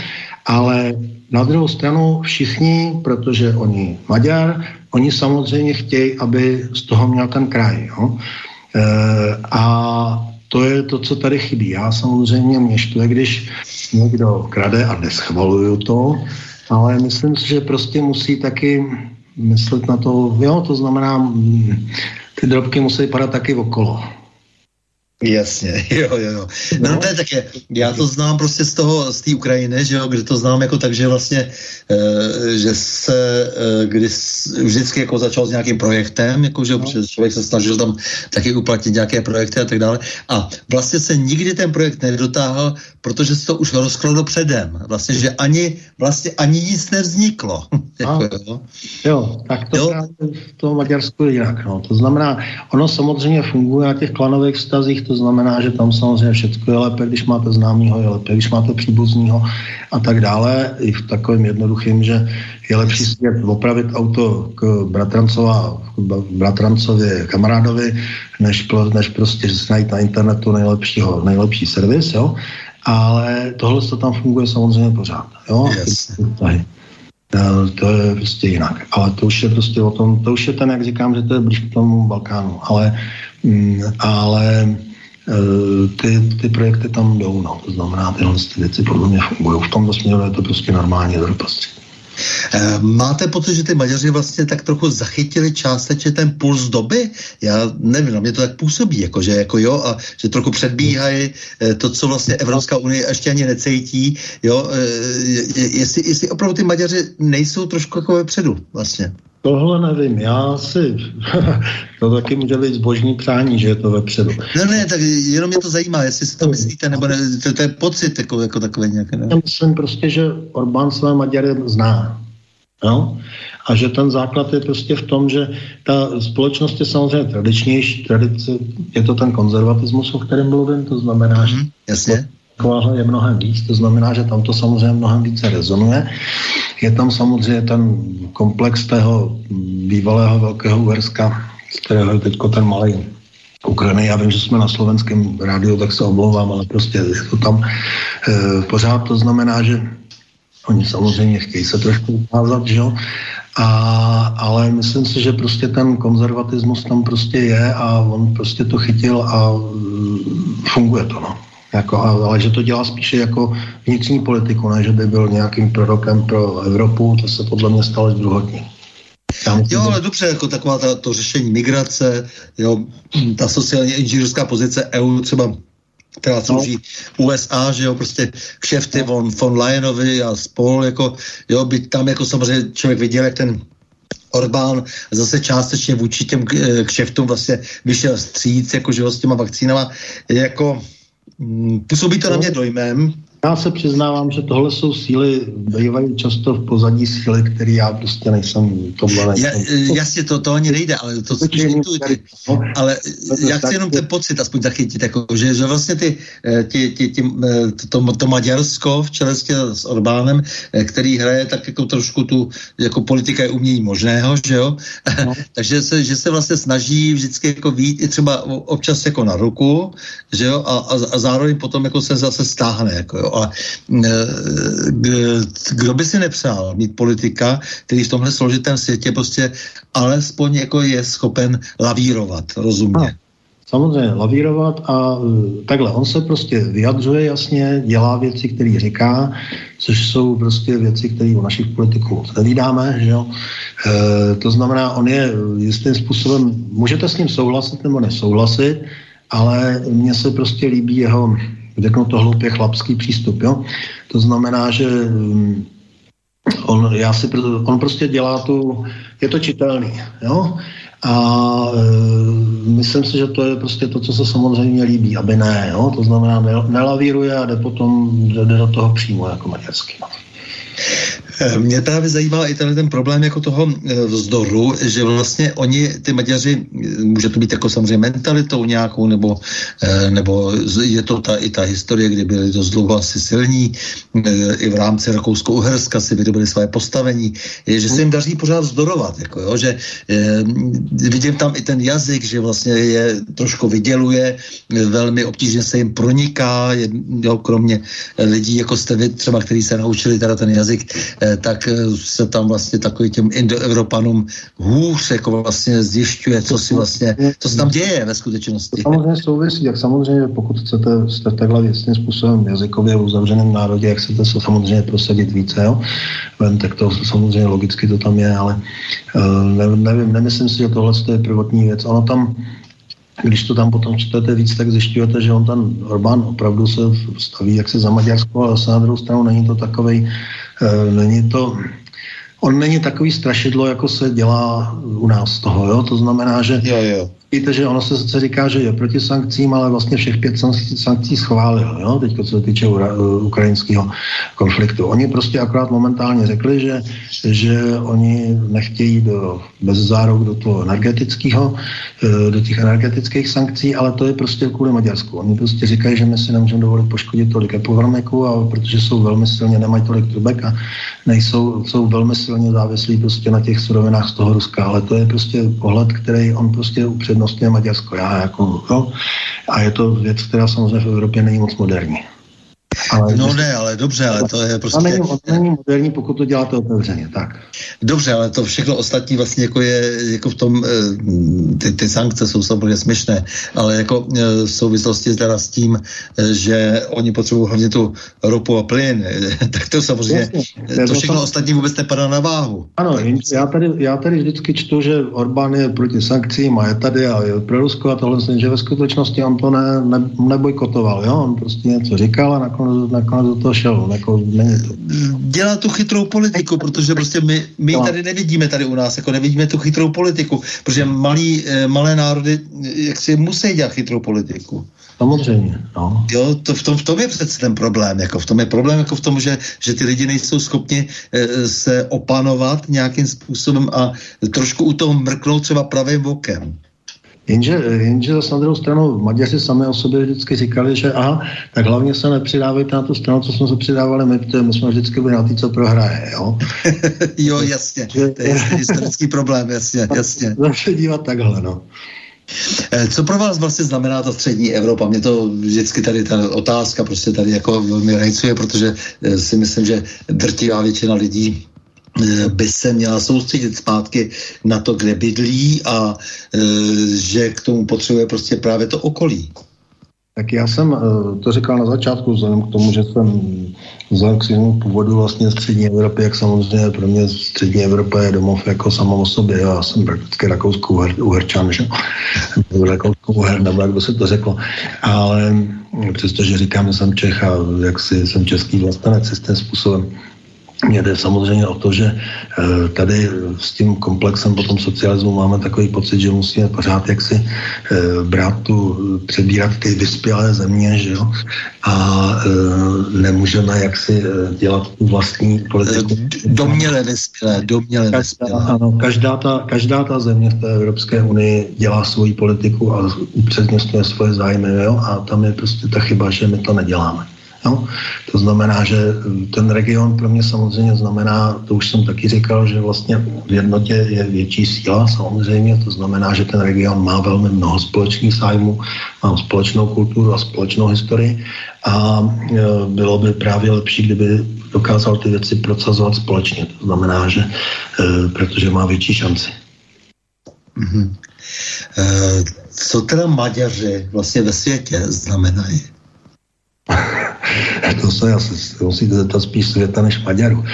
ale na druhou stranu všichni, protože oni Maďar, oni samozřejmě chtějí, aby z toho měl ten kraj. Jo? E, a to je to, co tady chybí. Já samozřejmě mě štve, když někdo krade a neschvaluju to, ale myslím si, že prostě musí taky myslet na to, jo, to znamená, mm, ty drobky musí padat taky okolo. Jasně, jo, jo, jo. No, no to je také, já to znám prostě z toho, z té Ukrajiny, že jo, kde to znám jako tak, že vlastně, e, že se, e, kdy vždycky jako začal s nějakým projektem, jako že no. člověk se snažil tam taky uplatit nějaké projekty a tak dále a vlastně se nikdy ten projekt nedotáhl, protože se to už rozkladlo předem. Vlastně, že ani, vlastně ani nic nevzniklo. jako, jo. jo, tak to jo? v tom Maďarsku je jinak. No. To znamená, ono samozřejmě funguje na těch klanových vztazích, to znamená, že tam samozřejmě všechno je lépe, když máte známýho, je lépe, když máte příbuznýho a tak dále. I v takovém jednoduchým, že je lepší si opravit auto k bratrancova, k bratrancově kamarádovi, než, než prostě najít na internetu nejlepšího, nejlepší servis, jo. Ale tohle to tam funguje samozřejmě pořád, jo. Yes. To je prostě jinak. Ale to už je prostě o tom, to už je ten, jak říkám, že to je blíž k tomu Balkánu. Ale, mm, ale ty, ty projekty tam jdou, no. to znamená, tyhle ty věci podle mě fungují. V tomto směru je to prostě normální prostředí. Eh, máte pocit, že ty Maďaři vlastně tak trochu zachytili částečně ten puls doby? Já nevím, na mě to tak působí, jako, že jako jo, a že trochu předbíhají eh, to, co vlastně Evropská unie ještě ani necítí, jo, jestli, jestli opravdu ty Maďaři nejsou trošku jako vepředu vlastně. Tohle nevím, já si, to taky může být zbožní přání, že je to vepředu. Ne, ne, tak jenom mě to zajímá, jestli si to myslíte, nebo ne, to, to je pocit jako, jako takový nějaký. Ne? Já myslím prostě, že Orbán své Maďary zná. Jo? A že ten základ je prostě v tom, že ta společnost je samozřejmě tradičnější, tradice, je to ten konzervatismus, o kterém mluvím, to znamená, že mm, jasně. je mnohem víc, to znamená, že tam to samozřejmě mnohem více rezonuje. Je tam samozřejmě ten komplex toho bývalého velkého Uherska, z kterého je teď ten malý Ukrajiny. Já vím, že jsme na slovenském rádiu, tak se omlouvám, ale prostě je to tam e, pořád. To znamená, že oni samozřejmě chtějí se trošku ukázat, že jo? A, ale myslím si, že prostě ten konzervatismus tam prostě je a on prostě to chytil a uh, funguje to, no. Jako, ale že to dělá spíše jako vnitřní politiku, ne že by byl nějakým prorokem pro Evropu, to se podle mě stalo druhotní. Jo, ale dobře, jako taková ta, to řešení migrace, jo, ta sociálně inženýrská pozice EU třeba která slouží no. USA, že jo, prostě kšefty von, von Leyenovi a spol, jako, jo, by tam jako samozřejmě člověk viděl, jak ten Orbán zase částečně vůči těm kšeftům vlastně vyšel stříc, jako, že jo, s těma vakcínama, jako působí to na mě dojmem, já se přiznávám, že tohle jsou síly, bývají často v pozadí síly, které já prostě nejsem tohle nejsem. Ja, jasně, to, to ani nejde, ale to spíš intuitivně. No, ale já chci jenom ten pocit aspoň zachytit, jako, že, že vlastně ty, ty, ty, ty, eh, to, to Maďarsko v čele s Orbánem, eh, který hraje tak jako trošku tu jako politika je umění možného, že jo? No. Takže se, že se vlastně snaží vždycky jako vít i třeba občas jako na ruku, že jo? A, a, a zároveň potom jako se zase stáhne, jako jo? A e, kdo by si nepřál mít politika, který v tomhle složitém světě prostě alespoň jako je schopen lavírovat, rozumně. Samozřejmě, lavírovat a e, takhle, on se prostě vyjadřuje jasně, dělá věci, které říká, což jsou prostě věci, které u našich politiků nevídáme, že jo. E, to znamená, on je jistým způsobem, můžete s ním souhlasit nebo nesouhlasit, ale mně se prostě líbí jeho řeknu to hloupě chlapský přístup. Jo? To znamená, že mm, on, já si, on prostě dělá tu, je to čitelný. Jo? A e, myslím si, že to je prostě to, co se samozřejmě líbí, aby ne. Jo? To znamená, nelavíruje a jde potom jde do toho přímo jako maďarsky. Eh, mě právě zajímá i ten, ten problém jako toho eh, vzdoru, že vlastně oni, ty Maďaři, může to být jako samozřejmě mentalitou nějakou, nebo, eh, nebo je to ta, i ta historie, kdy byli dost dlouho asi silní, i v rámci Rakousko-Uherska si vydobili své postavení, je, že se jim daří pořád vzdorovat, jako jo, že vidím tam i ten jazyk, že vlastně je trošku vyděluje, velmi obtížně se jim proniká, je, jo, kromě lidí, jako jste vy třeba, kteří se naučili teda ten jazyk, Eh, tak eh, se tam vlastně takový těm indoevropanům hůř jako vlastně zjišťuje, co si vlastně, co se tam děje ve skutečnosti. To samozřejmě souvisí, jak samozřejmě, pokud chcete, jste takhle věcným způsobem jazykově v uzavřeném národě, jak chcete se samozřejmě prosadit více, jo? tak to samozřejmě logicky to tam je, ale uh, ne, nevím, nemyslím si, že tohle je prvotní věc. Ono tam když to tam potom čtete víc, tak zjišťujete, že on ten Orbán opravdu se staví jaksi za Maďarsko, ale se na druhou stranu není to takovej Eh, není to, on není takový strašidlo, jako se dělá u nás toho, jo? to znamená, že jo, jo. Víte, že ono se sice říká, že je proti sankcím, ale vlastně všech pět sankcí schválil, jo? teď co se týče ukrajinského konfliktu. Oni prostě akorát momentálně řekli, že, že oni nechtějí do, bez záruk do toho energetického, eh, do těch energetických sankcí, ale to je prostě kvůli Maďarsku. Oni prostě říkají, že my si nemůžeme dovolit poškodit tolik epovrmeku, a protože jsou velmi silně, nemají tolik trubek a nejsou, jsou velmi silně závislí prostě na těch surovinách z toho Ruska, ale to je prostě pohled, který on prostě upřed upřednostňuje Maďarsko. Já jako, no, a je to věc, která samozřejmě v Evropě není moc moderní. Ale no ne, ale dobře, ale to je prostě... Není, není moderní, pokud to děláte otevřeně, tak. Dobře, ale to všechno ostatní vlastně jako je, jako v tom, eh, ty, ty sankce jsou samozřejmě směšné, ale jako eh, v souvislosti teda s tím, eh, že oni potřebují hlavně tu ropu a plyn, tak to samozřejmě, Jasně, to všechno to... ostatní vůbec nepadá na váhu. Ano, já tady, já tady vždycky čtu, že Orbán je proti sankcím a je tady a je pro Rusko a tohle, že ve skutečnosti on to ne, ne, nebojkotoval, jo? on prostě něco říkal a nakonec nakonec do toho šel. Jako, není to. Dělá tu chytrou politiku, protože prostě my, my No. tady nevidíme tady u nás, jako nevidíme tu chytrou politiku, protože malý, eh, malé národy eh, jak si musí dělat chytrou politiku. Samozřejmě, no. Jo, to v, tom, v tom je přece ten problém. Jako v tom je problém jako v tom, že, že ty lidi nejsou schopni e, se opanovat nějakým způsobem a trošku u toho mrknout třeba pravým bokem. Jenže, jenže zase na druhou stranu Maďaři sami o sobě vždycky říkali, že aha, tak hlavně se nepřidávejte na tu stranu, co jsme se přidávali my, protože my jsme vždycky byli na ty, co prohraje, jo. jo, jasně. To je historický problém, jasně, jasně. Zase dívat takhle, no. Eh, Co pro vás vlastně znamená ta střední Evropa? Mě to vždycky tady ta otázka prostě tady jako velmi rejcuje, protože eh, si myslím, že drtivá většina lidí by se měla soustředit zpátky na to, kde bydlí a eh, že k tomu potřebuje prostě právě to okolí. Tak já jsem eh, to říkal na začátku, vzhledem k tomu, že jsem vzhledem k svému původu vlastně střední Evropy, jak samozřejmě pro mě střední Evropa je domov jako sama o sobě. Já jsem prakticky rakouskou uherčan, že? rakouskou uher, nebo jak by se to řeklo. Ale přestože říkám, že jsem Čech a jak si jsem český vlastenec s způsobem, mě jde samozřejmě o to, že eh, tady s tím komplexem potom socialismu máme takový pocit, že musíme pořád jaksi eh, brát tu, přebírat ty vyspělé země, že jo, a eh, nemůžeme jaksi dělat tu vlastní politiku. Doměle vyspělé, doměle vyspělé. Ano, každá ta, každá ta země v té Evropské unii dělá svoji politiku a upřednostňuje svoje zájmy, jo, a tam je prostě ta chyba, že my to neděláme. Jo? To znamená, že ten region pro mě samozřejmě znamená, to už jsem taky říkal, že vlastně v jednotě je větší síla samozřejmě, to znamená, že ten region má velmi mnoho společných zájmů, má společnou kulturu a společnou historii a e, bylo by právě lepší, kdyby dokázal ty věci procesovat společně. To znamená, že e, protože má větší šanci. Mm-hmm. E, co teda Maďaři vlastně ve světě znamenají? To se asi musíte zeptat spíš světa než Maďaru.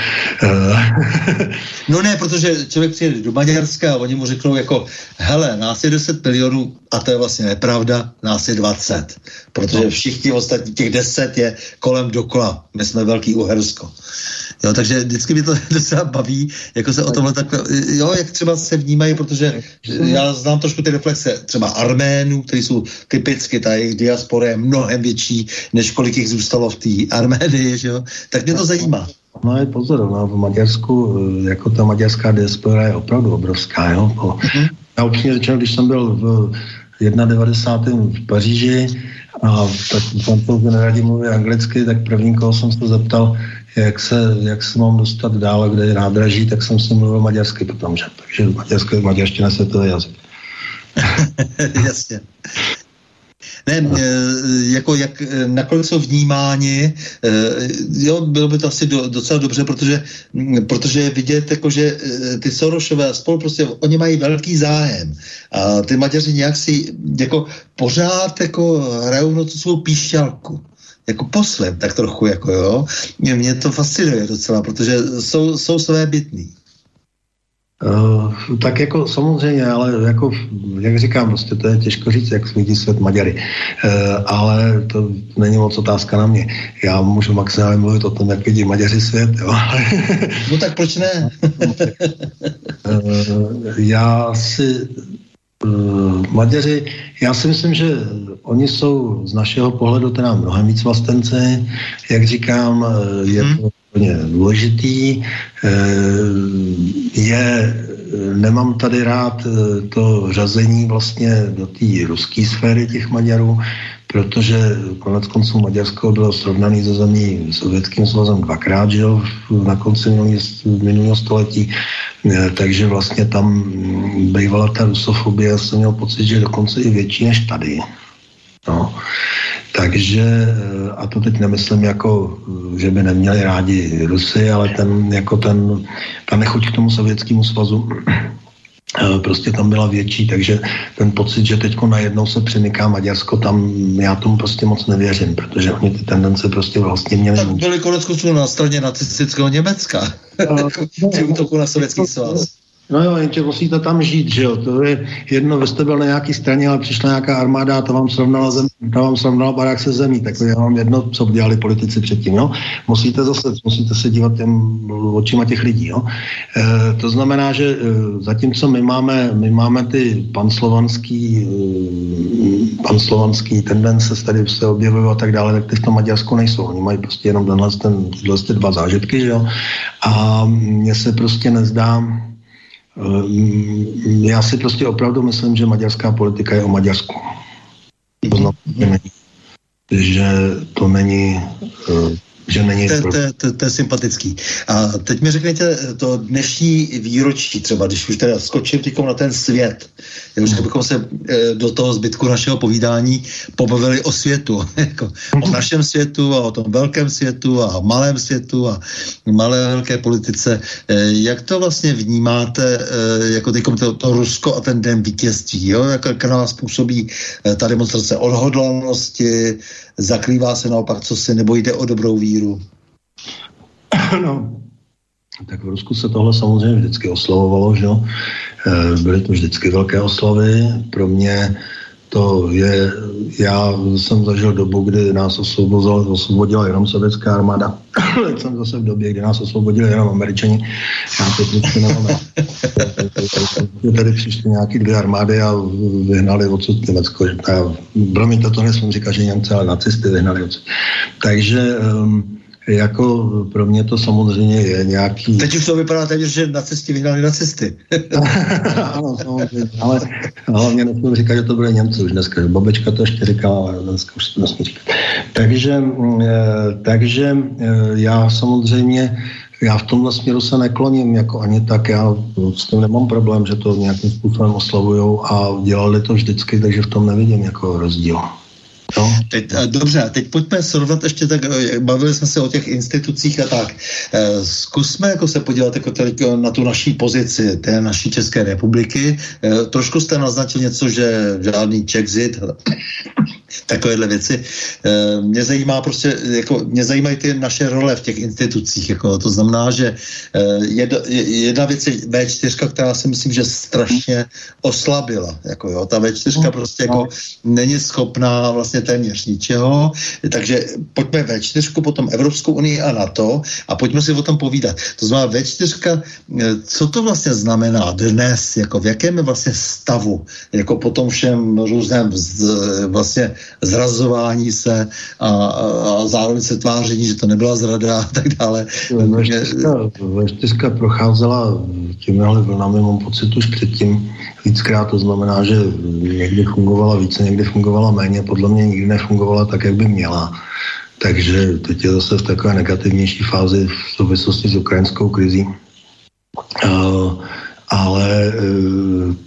no ne, protože člověk přijede do Maďarska a oni mu řeknou jako, hele, nás je 10 milionů a to je vlastně nepravda, nás je 20. Protože všichni ostatní, těch 10 je kolem dokola. My jsme velký Uhersko. Jo, takže vždycky mi to docela baví, jako se o tomhle tak, jo, jak třeba se vnímají, protože já znám trošku ty reflexe třeba Arménů, kteří jsou typicky, ta jejich diaspora je mnohem větší, než kolik jich zůstalo v té Arménii, že jo, tak mě to zajímá. No je pozor, no, v Maďarsku, jako ta maďarská diaspora je opravdu obrovská, jo. Po, mm-hmm. Já upřímně řečeno, když jsem byl v 91. v Paříži a tak francouzi neradi mluví anglicky, tak první, koho jsem se zeptal, jak se, jak se mám dostat dál, kde je nádraží, tak jsem si mluvil maďarsky potom, že? Takže maďarské, maďarština se to je jazyk. Jasně. Ne, jako jak, nakolik jsou vnímáni, jo, bylo by to asi do, docela dobře, protože, protože vidět, jako, že ty Sorošové spolu prostě, oni mají velký zájem a ty Maďaři nějak si jako pořád jako hrajou na tu svou píšťalku jako posled, tak trochu, jako jo. Mě to fascinuje docela, protože jsou, jsou své bytný. Uh, tak jako samozřejmě, ale jako, jak říkám, prostě to je těžko říct, jak vidí svět Maďary. Uh, ale to není moc otázka na mě. Já můžu maximálně mluvit o tom, jak vidí Maďaři svět, jo. no tak proč ne? uh, já si Maďaři, já si myslím, že oni jsou z našeho pohledu teda mnohem víc vlastenci. Jak říkám, je to úplně důležitý. Je, nemám tady rád to řazení vlastně do té ruské sféry těch Maďarů, protože konec konců Maďarsko bylo srovnaný ze zemí sovětským svazem dvakrát, že jo, na konci minulého století, takže vlastně tam bývala ta rusofobie, jsem měl pocit, že dokonce i větší než tady. No. Takže, a to teď nemyslím jako, že by neměli rádi Rusy, ale ten, jako ten, ta nechuť k tomu sovětskému svazu prostě tam byla větší, takže ten pocit, že teď najednou se přimyká Maďarsko, tam já tomu prostě moc nevěřím, protože oni ty tendence prostě vlastně měli. Tak byli konec na straně nacistického Německa. Při útoku na sovětský svaz. No jo, jenže musíte tam žít, že jo. To je jedno, vy jste byl na nějaký straně, ale přišla nějaká armáda a to vám srovnala, zem, to vám srovnala barák se zemí. Tak je vám jedno, co dělali politici předtím. No. Musíte zase, musíte se dívat těm očima těch lidí. No. E, to znamená, že e, zatímco my máme, my máme ty panslovanský, e, panslovanský tendence tady se objevují a tak dále, tak ty v tom Maďarsku nejsou. Oni mají prostě jenom tenhle, ten, tenhle ty dva zážitky, že jo. A mně se prostě nezdá, já si prostě opravdu myslím, že maďarská politika je o Maďarsku. To znamená, že to není eh, že není... To, to, to, to je sympatický. A teď mi řekněte to dnešní výročí třeba, když už teda skočím teďkom na ten svět, už hmm. bychom se e, do toho zbytku našeho povídání pobavili o světu, jako o našem světu a o tom velkém světu a malém světu a malé velké politice. E, jak to vlastně vnímáte, e, jako teďkom to, to Rusko a ten den vítězství, jo? Jak, jak na vás působí ta demonstrace odhodlanosti, zakrývá se naopak, co se nebo jde o dobrou víru? No, tak v Rusku se tohle samozřejmě vždycky oslavovalo, že jo. Eh, byly to vždycky velké oslavy. Pro mě to je, já jsem zažil dobu, kdy nás osvobodila, osvobodila jenom sovětská armáda. Teď jsem zase v době, kdy nás osvobodili jenom američani. Já teď vždycky nemám. Tady přišly nějaký dvě armády a vyhnali odsud Německo. Promiňte, to nesmím říkat, že Němce, ale nacisty vyhnali odsud. Takže um, jako pro mě to samozřejmě je nějaký... Teď už to vypadá téměř, že nacisti vyhnali nacisty. ano, samozřejmě, ale hlavně nesmím říkat, že to byly Němci už dneska. Babečka to ještě říkala, ale dneska už to nesmím říkat. Takže, eh, takže eh, já samozřejmě já v tomhle směru se nekloním jako ani tak, já s tím nemám problém, že to nějakým způsobem oslavujou a dělali to vždycky, takže v tom nevidím jako rozdíl. No. Teď, dobře, a teď pojďme srovnat ještě tak, eh, bavili jsme se o těch institucích a tak. Eh, zkusme jako se podívat jako tady na tu naší pozici té naší České republiky. Eh, trošku jste naznačil něco, že žádný Czexit, takovéhle věci. Mě zajímá prostě, jako, mě zajímají ty naše role v těch institucích. Jako, to znamená, že jedna, jedna věc je V4, která si myslím, že strašně oslabila. Jako, jo, ta V4 no, prostě jako no. není schopná vlastně téměř ničeho, takže pojďme ve čtyřku, potom Evropskou unii a NATO a pojďme si o tom povídat. To znamená ve čtyřka, eh, co to vlastně znamená dnes, jako v jakém je vlastně stavu, jako po tom všem různém vlastně zrazování se a, a zároveň se tváření, že to nebyla zrada a tak dále. Ve čtyřka procházela těmihle vlnami, mám pocit už předtím, víckrát, to znamená, že někdy fungovala více, někdy fungovala méně, podle mě nikdy nefungovala tak, jak by měla. Takže teď je zase v takové negativnější fázi v souvislosti s ukrajinskou krizí. Uh, ale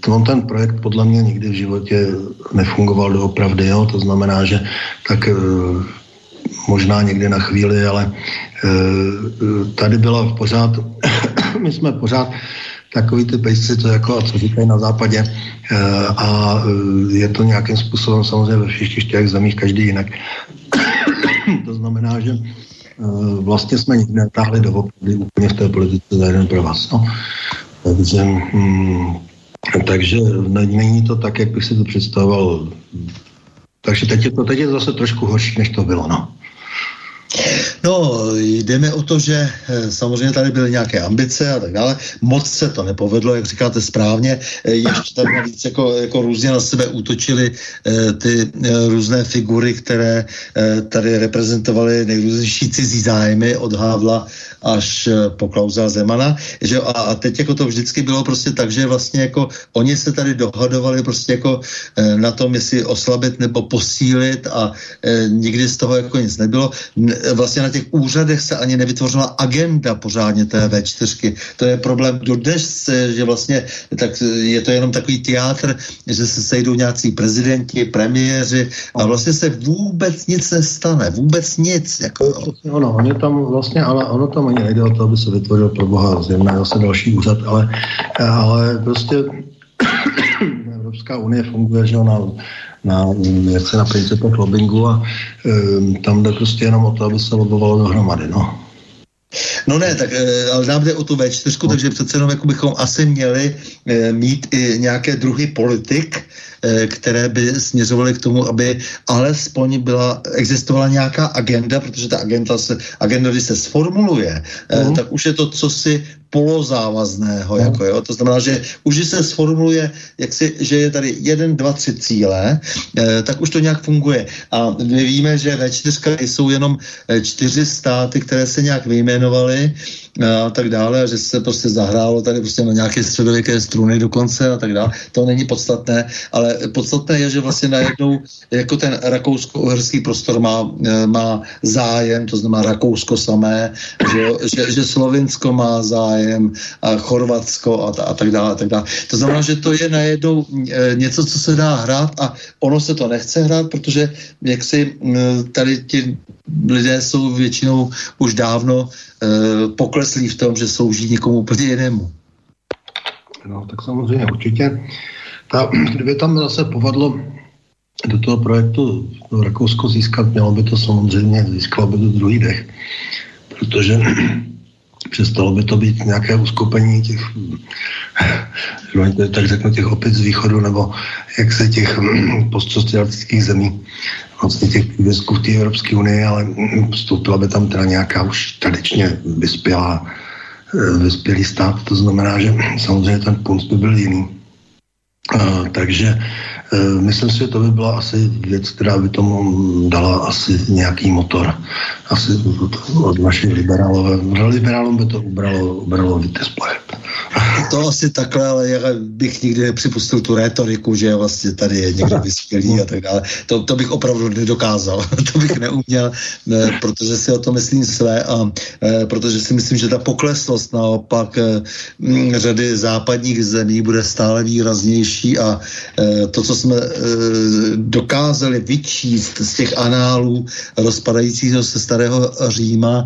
uh, on ten projekt podle mě nikdy v životě nefungoval doopravdy, jo? to znamená, že tak uh, možná někdy na chvíli, ale uh, tady byla pořád, my jsme pořád takový ty pejsci, co, jako, co říkají na západě eh, a eh, je to nějakým způsobem samozřejmě ve všech čtyřech zemích každý jinak. to znamená, že eh, vlastně jsme nikdy netáhli do úplně v té politice za jeden pro vás. No. Takže, hm, takže není to tak, jak bych si to představoval. Takže teď je to, teď je to zase trošku horší, než to bylo. No. No, jdeme o to, že eh, samozřejmě tady byly nějaké ambice a tak dále. Moc se to nepovedlo, jak říkáte správně. Eh, ještě tady navíc jako, jako různě na sebe útočily eh, ty různé figury, které tady reprezentovaly nejrůznější cizí zájmy od Hávla až po Klauza Zemana. Že, a, a teď jako to vždycky bylo prostě tak, že vlastně jako oni se tady dohadovali prostě jako na tom, jestli oslabit nebo posílit a nikdy z toho jako nic nebylo. Vlastně na těch úřadech se ani nevytvořila agenda pořádně té V4. To je problém dnes, že vlastně tak je to jenom takový teátr, že se sejdou nějací prezidenti, premiéři a vlastně se vůbec nic nestane. Vůbec nic. Jako, Ono, oni tam vlastně, ale ono tam ani nejde o to, aby se vytvořil pro boha zjemná zase další úřad, ale, ale prostě Evropská unie funguje, že ona na, jak se na principech lobbingu a e, tam jde prostě jenom o to, aby se lobovalo dohromady. No. No ne, tak ale nám jde o tu V4, no. takže přece jenom jako bychom asi měli mít i nějaké druhy politik, Eh, které by směřovaly k tomu, aby alespoň byla, existovala nějaká agenda, protože ta agenda se, agenda, když se sformuluje, mm. tak už je to co si polozávazného. Mm. Jako, jo? To znamená, že už se sformuluje, jak si, že je tady jeden, dva, tři cíle, eh, tak už to nějak funguje. A my víme, že ve čtyřka jsou jenom eh, čtyři státy, které se nějak vyjmenovaly a tak dále, a že se prostě zahrálo tady prostě na nějaké středověké struny dokonce a tak dále. To není podstatné, ale podstatné je, že vlastně najednou jako ten rakousko-uherský prostor má, e, má zájem, to znamená Rakousko samé, že, že, že Slovinsko má zájem, a Chorvatsko a, a tak dále, a tak dále. To znamená, že to je najednou e, něco, co se dá hrát a ono se to nechce hrát, protože jak si tady ti lidé jsou většinou už dávno e, pokleslí v tom, že slouží někomu úplně jinému. No, tak samozřejmě určitě. Ta, kdyby tam zase povadlo do toho projektu Rakousko získat, mělo by to samozřejmě, získalo by to druhý dech, protože přestalo by to být nějaké uskupení těch, tak řeknu, těch opic z východu, nebo jak se těch postsocialistických zemí, vlastně těch výzků v té Evropské unii, ale vstoupila by tam teda nějaká už tradičně vyspělá, eh, vyspělý stát, to znamená, že samozřejmě ten punc by byl jiný. Takže uh, myslím si, že to by byla asi věc, která by tomu dala asi nějaký motor. Asi od našich liberálové. Liberálům by to ubralo, ubralo víte splet. To asi takhle, ale já bych nikdy nepřipustil tu retoriku, že vlastně tady je někdo vyspělý a tak dále. To, to bych opravdu nedokázal. to bych neuměl, ne, protože si o to myslím své a e, protože si myslím, že ta pokleslost naopak e, m, řady západních zemí bude stále výraznější a e, to, co jsme e, dokázali vyčíst z těch análů rozpadajícího se starého Říma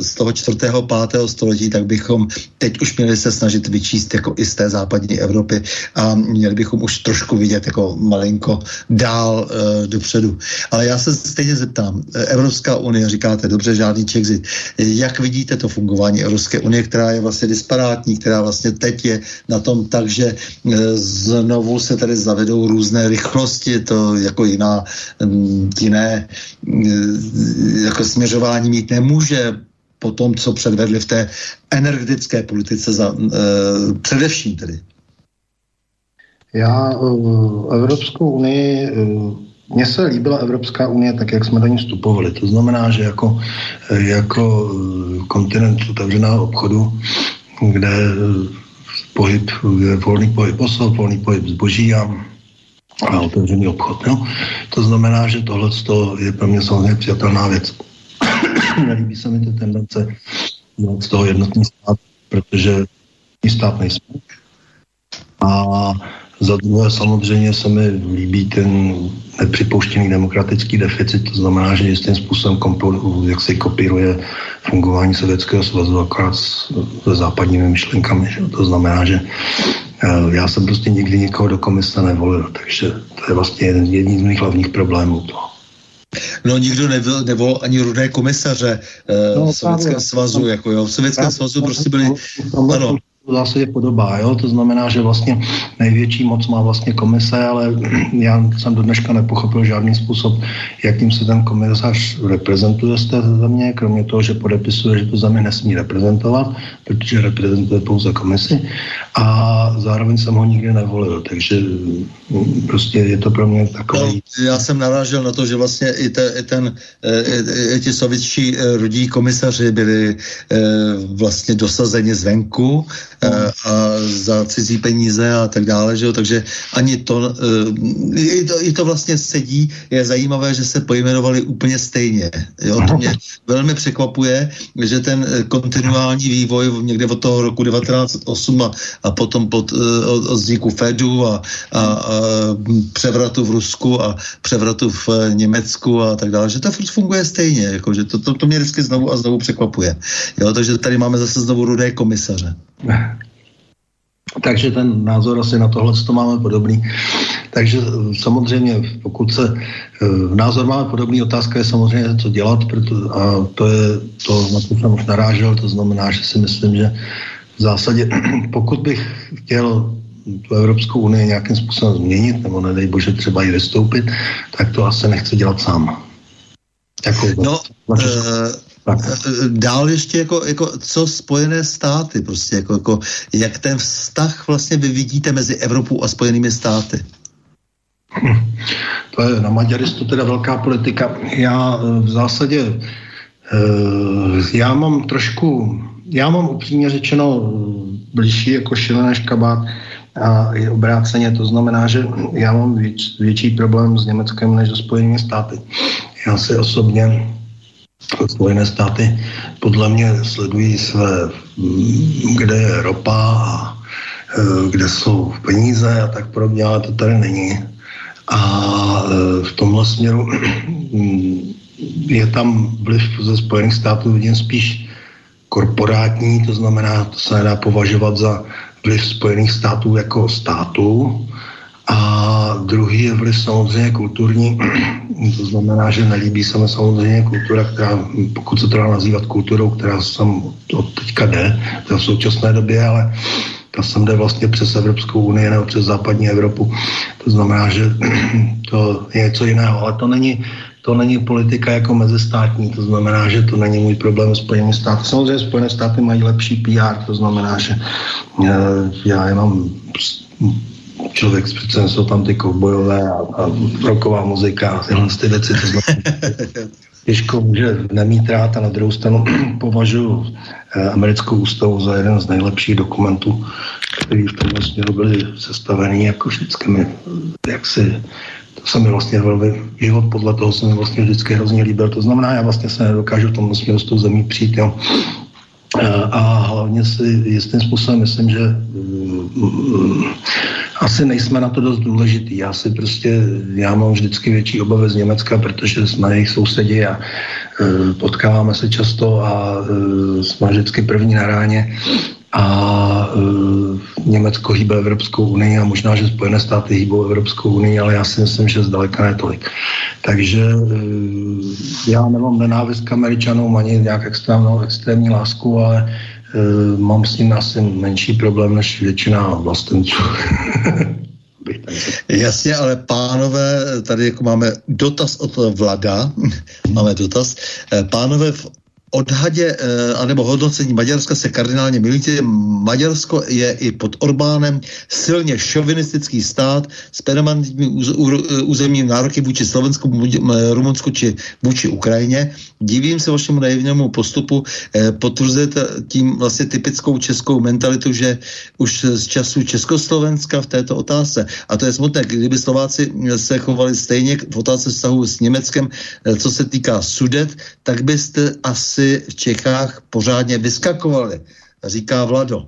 z toho čtvrtého, pátého století, tak bychom teď už měli se snažit vyčíst jako i z té západní Evropy a měli bychom už trošku vidět jako malinko dál e, dopředu. Ale já se stejně zeptám, Evropská unie, říkáte, dobře, žádný Czexit. Jak vidíte to fungování Evropské unie, která je vlastně disparátní, která vlastně teď je na tom tak, že e, znovu se tady zavedou různé rychlosti, to jako jiná, jiné jako směřování mít nemůže, po tom, co předvedli v té energetické politice za, e, především tedy? Já uh, Evropskou unii, uh, mně se líbila Evropská unie tak, jak jsme do ní vstupovali. To znamená, že jako, jako kontinent otevřeného obchodu, kde pohyb, volný pohyb osob, volný pohyb zboží a, a otevřený obchod. No? To znamená, že tohle je pro mě samozřejmě přijatelná věc. Nelíbí se mi ty tendence z toho jednotný stát, protože stát nejsme. A za druhé samozřejmě se mi líbí ten nepřipouštěný demokratický deficit, to znamená, že jistým způsobem kompo, jak se kopíruje fungování Sovětského svazu akorát se západními myšlenkami. Že? To znamená, že eh, já jsem prostě nikdy nikoho do komise nevolil, takže to je vlastně jeden, z mých hlavních problémů. To. No nikdo nebyl, nevolil ani rudé komisaře eh, no, v Sovětském svazu, jako jo. V Sovětském svazu prostě byli, ano, v zásadě podobá. Jo? To znamená, že vlastně největší moc má vlastně komise, ale já jsem do dneška nepochopil žádný způsob, jakým se ten komisař reprezentuje z té země, kromě toho, že podepisuje, že to země nesmí reprezentovat, protože reprezentuje pouze komisi a zároveň jsem ho nikdy nevolil, takže mm, prostě je to pro mě takový... No, já jsem narážel na to, že vlastně i, te, i, ten, e, i, i ti sovětští e, komisaři byli e, vlastně dosazeni zvenku, a za cizí peníze a tak dále, že jo? takže ani to, eh, i to, i to vlastně sedí, je zajímavé, že se pojmenovali úplně stejně. Jo? To mě velmi překvapuje, že ten eh, kontinuální vývoj někde od toho roku 1908 a, a potom pod, od, od vzniku Fedu a, a, a převratu v Rusku a převratu v Německu a tak dále, že to funguje stejně, jako, že to, to, to mě vždycky znovu a znovu překvapuje. Jo? Takže tady máme zase znovu rudé komisaře. takže ten názor asi na tohle to máme podobný. Takže eh, samozřejmě, pokud se názor máme podobný, otázka je samozřejmě, co dělat, proto, a to je to, na co jsem už narážel, to znamená, že si myslím, že v zásadě, pokud bych chtěl tu Evropskou unii nějakým způsobem změnit, nebo nedej bože třeba i vystoupit, tak to asi nechci dělat sám. Jako, no, uh, dál ještě jako, jako co Spojené státy, prostě jako, jako, jak ten vztah vlastně vy vidíte mezi Evropou a Spojenými státy? To je na Maďaristu teda velká politika. Já eh, v zásadě já mám trošku, já mám upřímně řečeno blížší jako šile než kabát a je obráceně. To znamená, že já mám věč, větší problém s Německem než se Spojenými státy. Já si osobně Spojené státy podle mě sledují své, kde je ropa a e, kde jsou peníze a tak podobně, ale to tady není. A e, v tomhle směru je tam vliv ze Spojených států vidím spíš korporátní, to znamená, to se nedá považovat za vliv Spojených států jako států a druhý je vliv samozřejmě kulturní, to znamená, že nelíbí se mi samozřejmě kultura, která, pokud se to dá nazývat kulturou, která sem od teďka jde, v současné době, ale ta sem jde vlastně přes Evropskou unii nebo přes západní Evropu. To znamená, že to je něco jiného, ale to není, to není politika jako mezistátní, to znamená, že to není můj problém s Spojenými státy. Samozřejmě Spojené státy mají lepší PR, to znamená, že eh, já jenom člověk, přece jsou tam ty kovbojové a, a roková muzika a tyhle ty věci, to znamená, těžko může nemít rád a na druhou stranu považuji eh, americkou ústavu za jeden z nejlepších dokumentů, který v tomhle směru byly sestavený, jako vždycky mi jaksi se mi vlastně velmi, život podle toho se mi vlastně vždycky hrozně líbil. To znamená, já vlastně se nedokážu v tom směru s tou zemí přijít. Jo. A hlavně si jistým způsobem myslím, že mm, asi nejsme na to dost důležitý. Já si prostě, já mám vždycky větší obavy z Německa, protože jsme jejich sousedi a e, potkáváme se často a e, jsme vždycky první na ráně a e, Německo hýbe Evropskou unii a možná, že Spojené státy hýbou Evropskou unii, ale já si myslím, že zdaleka ne tolik. Takže e, já nemám nenávist k Američanům ani nějak extrémnou, extrémní lásku, ale mám s ním asi menší problém než většina vlastenců. Jasně, ale pánové, tady jako máme dotaz od Vlada, máme dotaz. E, pánové, v odhadě eh, anebo hodnocení Maďarska se kardinálně milíte. Maďarsko je i pod Orbánem silně šovinistický stát s permanentními územními nároky vůči Slovensku, Rumunsku či vůči Ukrajině. Divím se vašemu naivnému postupu. Eh, potvrzujete tím vlastně typickou českou mentalitu, že už z času Československa v této otázce, a to je smutné, kdyby Slováci se chovali stejně v otázce vztahu s Německem, eh, co se týká sudet, tak byste asi v Čechách pořádně vyskakovali, říká Vlado.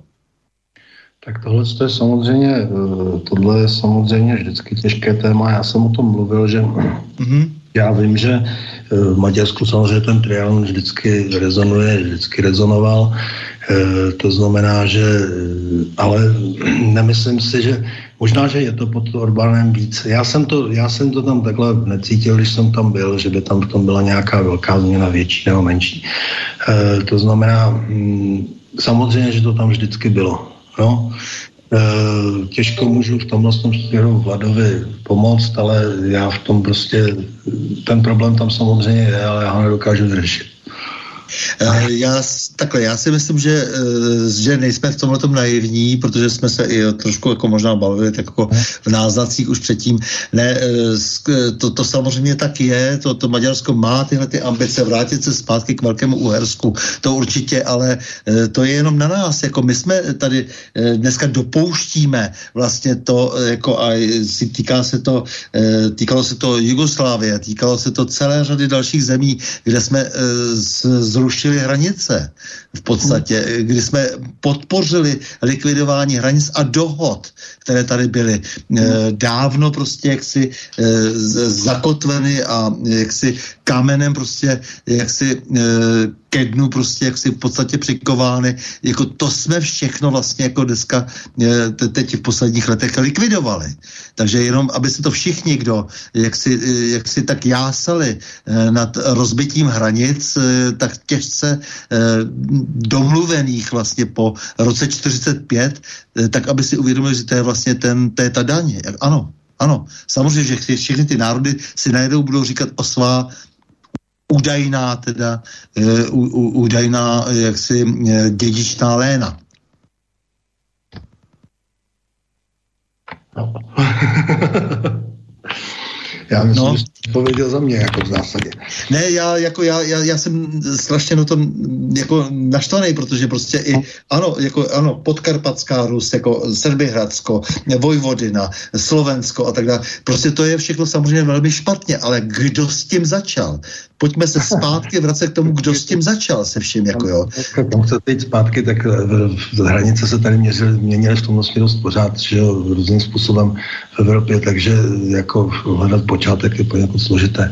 Tak tohle je samozřejmě, eh, tohle je samozřejmě vždycky těžké téma. Já jsem o tom mluvil, že mm-hmm. já vím, že eh, v Maďarsku samozřejmě ten trial vždycky rezonuje, vždycky rezonoval. Eh, to znamená, že ale nemyslím si, že Možná, že je to pod Orbánem víc. Já jsem, to, já jsem to tam takhle necítil, když jsem tam byl, že by tam v tom byla nějaká velká změna, větší nebo menší. E, to znamená, mm, samozřejmě, že to tam vždycky bylo. No? E, těžko můžu v tomhle směru Vladovi pomoct, ale já v tom prostě, ten problém tam samozřejmě je, ale já ho nedokážu řešit. Eh, já, takhle, já si myslím, že, eh, že nejsme v tomhle tom naivní, protože jsme se i trošku jako možná bavili tak jako v náznacích už předtím. Ne, eh, to, to samozřejmě tak je, to, to Maďarsko má tyhle ty ambice vrátit se zpátky k Velkému Uhersku, to určitě, ale to je jenom na nás, jako my jsme tady dneska dopouštíme vlastně to, jako a týká se to, týkalo se to Jugoslávie, týkalo se to celé řady dalších zemí, kde jsme z zrušili hranice. V podstatě, kdy jsme podpořili likvidování hranic a dohod, které tady byly e, dávno prostě jaksi e, zakotveny a jaksi kamenem prostě jaksi e, ke dnu prostě jaksi v podstatě přikovány. Jako to jsme všechno vlastně jako dneska eh, teď v posledních letech likvidovali. Takže jenom, aby se to všichni, kdo jak si, eh, jak si tak jásali eh, nad rozbitím hranic, tak těžce domluvených vlastně po roce 45, tak aby si uvědomili, že to je vlastně ten, to je ta daň. Ano, ano, samozřejmě, že všechny ty národy si najednou budou říkat o svá údajná teda, uh, údajná jaksi dědičná léna. Já myslím, no. že pověděl za mě, jako v zásadě. Ne, já, jako, já, já, já jsem strašně na tom jako naštvaný, protože prostě i, no. ano, jako, ano, Podkarpatská Rus, jako Srbihradsko, Vojvodina, Slovensko a tak dále. Prostě to je všechno samozřejmě velmi špatně, ale kdo s tím začal? Pojďme se zpátky vracet k tomu, kdo s tím začal se vším, jako jo. Tam se teď zpátky, tak eh, hranice se tady měřily, měnily v tom dost pořád, že jo, různým způsobem v Evropě, takže jako hledat počátek je poněkud složité.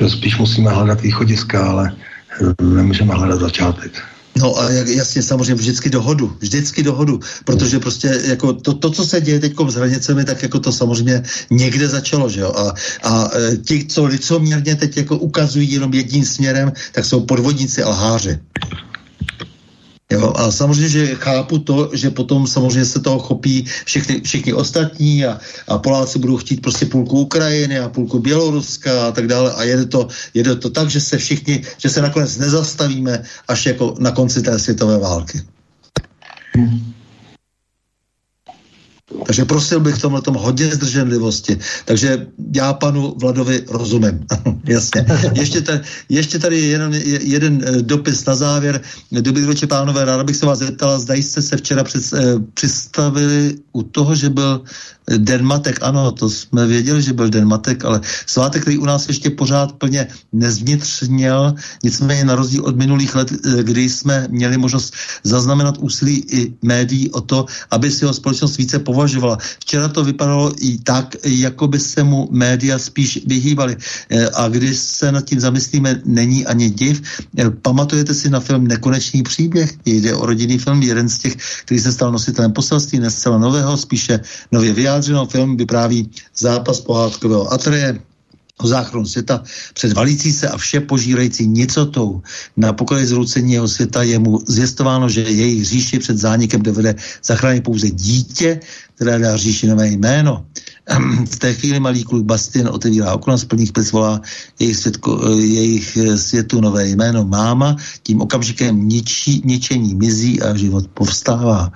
E, spíš musíme hledat východiska, ale eh, nemůžeme hledat začátek. No a jasně, samozřejmě vždycky dohodu, vždycky dohodu, protože prostě jako to, to co se děje teď s hranicemi, tak jako to samozřejmě někde začalo, že jo, a, a e, ti, co licoměrně teď jako ukazují jenom jedním směrem, tak jsou podvodníci a lháři. Jo, a samozřejmě, že chápu to, že potom samozřejmě se toho chopí všechny, všichni ostatní a, a Poláci budou chtít prostě půlku Ukrajiny a půlku Běloruska a tak dále a jede to, jede to tak, že se všichni, že se nakonec nezastavíme až jako na konci té světové války. Hmm. Takže prosil bych v tomhle tom hodně zdrženlivosti. Takže já panu Vladovi rozumím. Jasně. Ještě, tady, ještě tady jenom jeden eh, dopis na závěr. Dobrý večer, pánové, ráda bych se vás zeptala, zda jste se včera před, eh, přistavili u toho, že byl Den matek, ano, to jsme věděli, že byl Den matek, ale svátek, který u nás ještě pořád plně nezvnitřněl, nicméně na rozdíl od minulých let, eh, kdy jsme měli možnost zaznamenat úsilí i médií o to, aby si ho společnost více považovala. Včera to vypadalo i tak, jako by se mu média spíš vyhýbaly. Eh, a když se nad tím zamyslíme, není ani div. Eh, pamatujete si na film Nekonečný příběh? Jde o rodinný film, jeden z těch, který se stal nositelem poselství, ne zcela nového, spíše nově vyjádřeno, film vypráví zápas pohádkového atreje, o záchranu světa před valící se a vše požírající nicotou. Na pokoji zroucení jeho světa je mu zjistováno, že její říši před zánikem dovede zachránit pouze dítě, které dá říši nové jméno. V té chvíli malý kluk Bastin otevírá okno, z plných plic volá jejich, světko, jejich světu nové jméno máma, tím okamžikem ničí, ničení mizí a život povstává.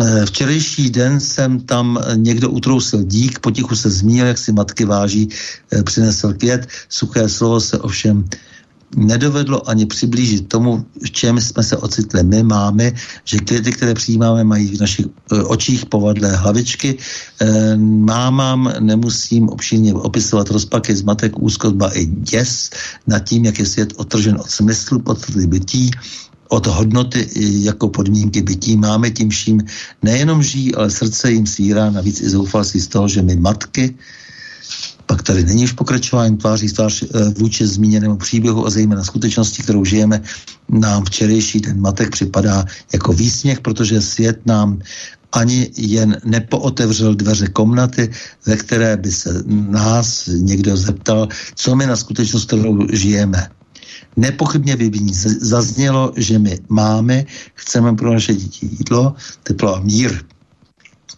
Eh, včerejší den jsem tam někdo utrousil dík, potichu se zmínil, jak si matky váží, eh, přinesl květ, suché slovo se ovšem nedovedlo ani přiblížit tomu, v čem jsme se ocitli my, máme, že květy, které přijímáme, mají v našich eh, očích povadlé hlavičky. Mámám nemusím obšírně opisovat rozpaky, zmatek, úzkost, ba i děs nad tím, jak je svět otržen od smyslu, pod bytí, od hodnoty jako podmínky bytí máme tím vším nejenom žijí, ale srdce jim svírá, navíc i zoufalství z toho, že my matky, pak tady není v pokračování tváří tvář eh, vůči zmíněnému příběhu a zejména skutečnosti, kterou žijeme, nám včerejší den matek připadá jako výsměch, protože svět nám ani jen nepootevřel dveře komnaty, ve které by se nás někdo zeptal, co my na skutečnost, kterou žijeme nepochybně vyviní. Zaznělo, že my máme, chceme pro naše děti jídlo, teplo a mír.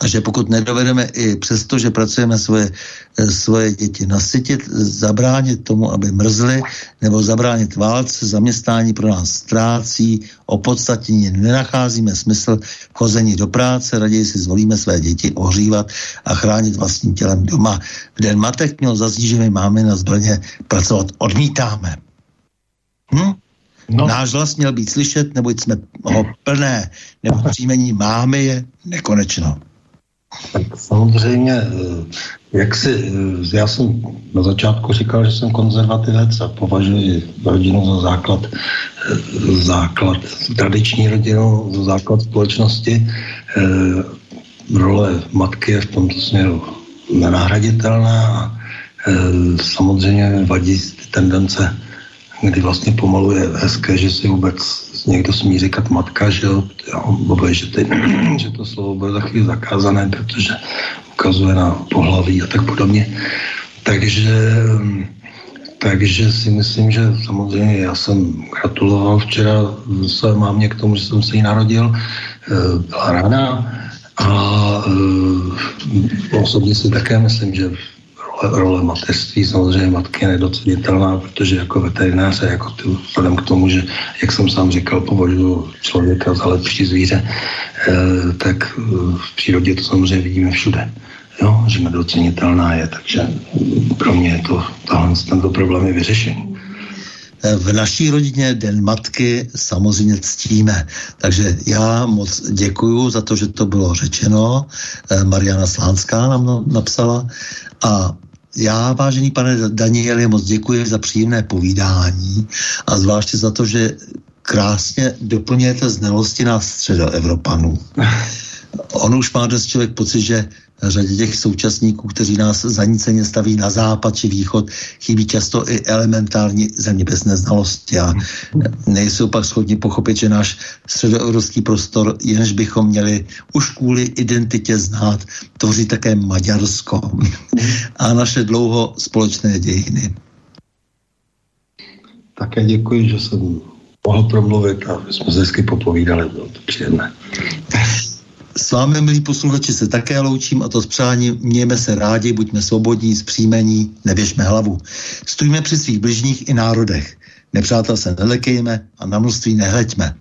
A že pokud nedovedeme i přesto, že pracujeme svoje, eh, svoje děti nasytit, zabránit tomu, aby mrzly, nebo zabránit válce, zaměstnání pro nás ztrácí, opodstatnění nenacházíme smysl chození do práce, raději si zvolíme své děti ohřívat a chránit vlastním tělem doma. V den matek měl zaznít, že my máme na zbraně pracovat, odmítáme. Hm? No. Náš hlas měl být slyšet, neboť jsme ho plné, nebo příjmení máme je nekonečno. Tak samozřejmě, eh, jak si, eh, já jsem na začátku říkal, že jsem konzervativec a považuji rodinu za základ, eh, základ tradiční rodinu, za základ společnosti. Role matky je v tomto směru nenahraditelná a samozřejmě vadí ty tendence kdy vlastně pomalu je hezké, že si vůbec někdo smí říkat matka, že jo, jo že, ty, že to slovo bude taky zakázané, protože ukazuje na pohlaví a tak podobně. Takže, takže si myslím, že samozřejmě já jsem gratuloval včera své mámě k tomu, že jsem se jí narodil, eh, byla ráda a e, osobně si také myslím, že role, mateřství samozřejmě matky je nedocenitelná, protože jako veterinář a jako ty, vzhledem k tomu, že, jak jsem sám říkal, považuji člověka za lepší zvíře, e, tak e, v přírodě to samozřejmě vidíme všude. Jo, že nedocenitelná je, takže pro mě je to, tohle, tento problém je vyřešený. V naší rodině Den matky samozřejmě ctíme. Takže já moc děkuju za to, že to bylo řečeno. Eh, Mariana Slánská nám napsala. A já, vážený pane Danieli, moc děkuji za příjemné povídání a zvláště za to, že krásně doplňujete znalosti nás středoevropanů. On už má dnes člověk pocit, že řadě těch současníků, kteří nás zaníceně staví na západ či východ, chybí často i elementární zeměpisné znalosti a nejsou pak schopni pochopit, že náš středoevropský prostor, jenž bychom měli už kvůli identitě znát, tvoří také Maďarsko a naše dlouho společné dějiny. Také děkuji, že jsem mohl promluvit a jsme se hezky popovídali, bylo to příjemné. S vámi, milí posluchači, se také loučím a to s přáním mějme se rádi, buďme svobodní, zpříjmení, nevěžme hlavu. Stojíme při svých bližních i národech. Nepřátel se nelekejme a na množství nehleďme.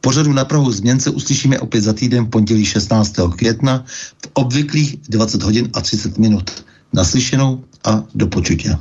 Pořadu na Prahu změn se uslyšíme opět za týden v pondělí 16. května v obvyklých 20 hodin a 30 minut. Naslyšenou a do počutě.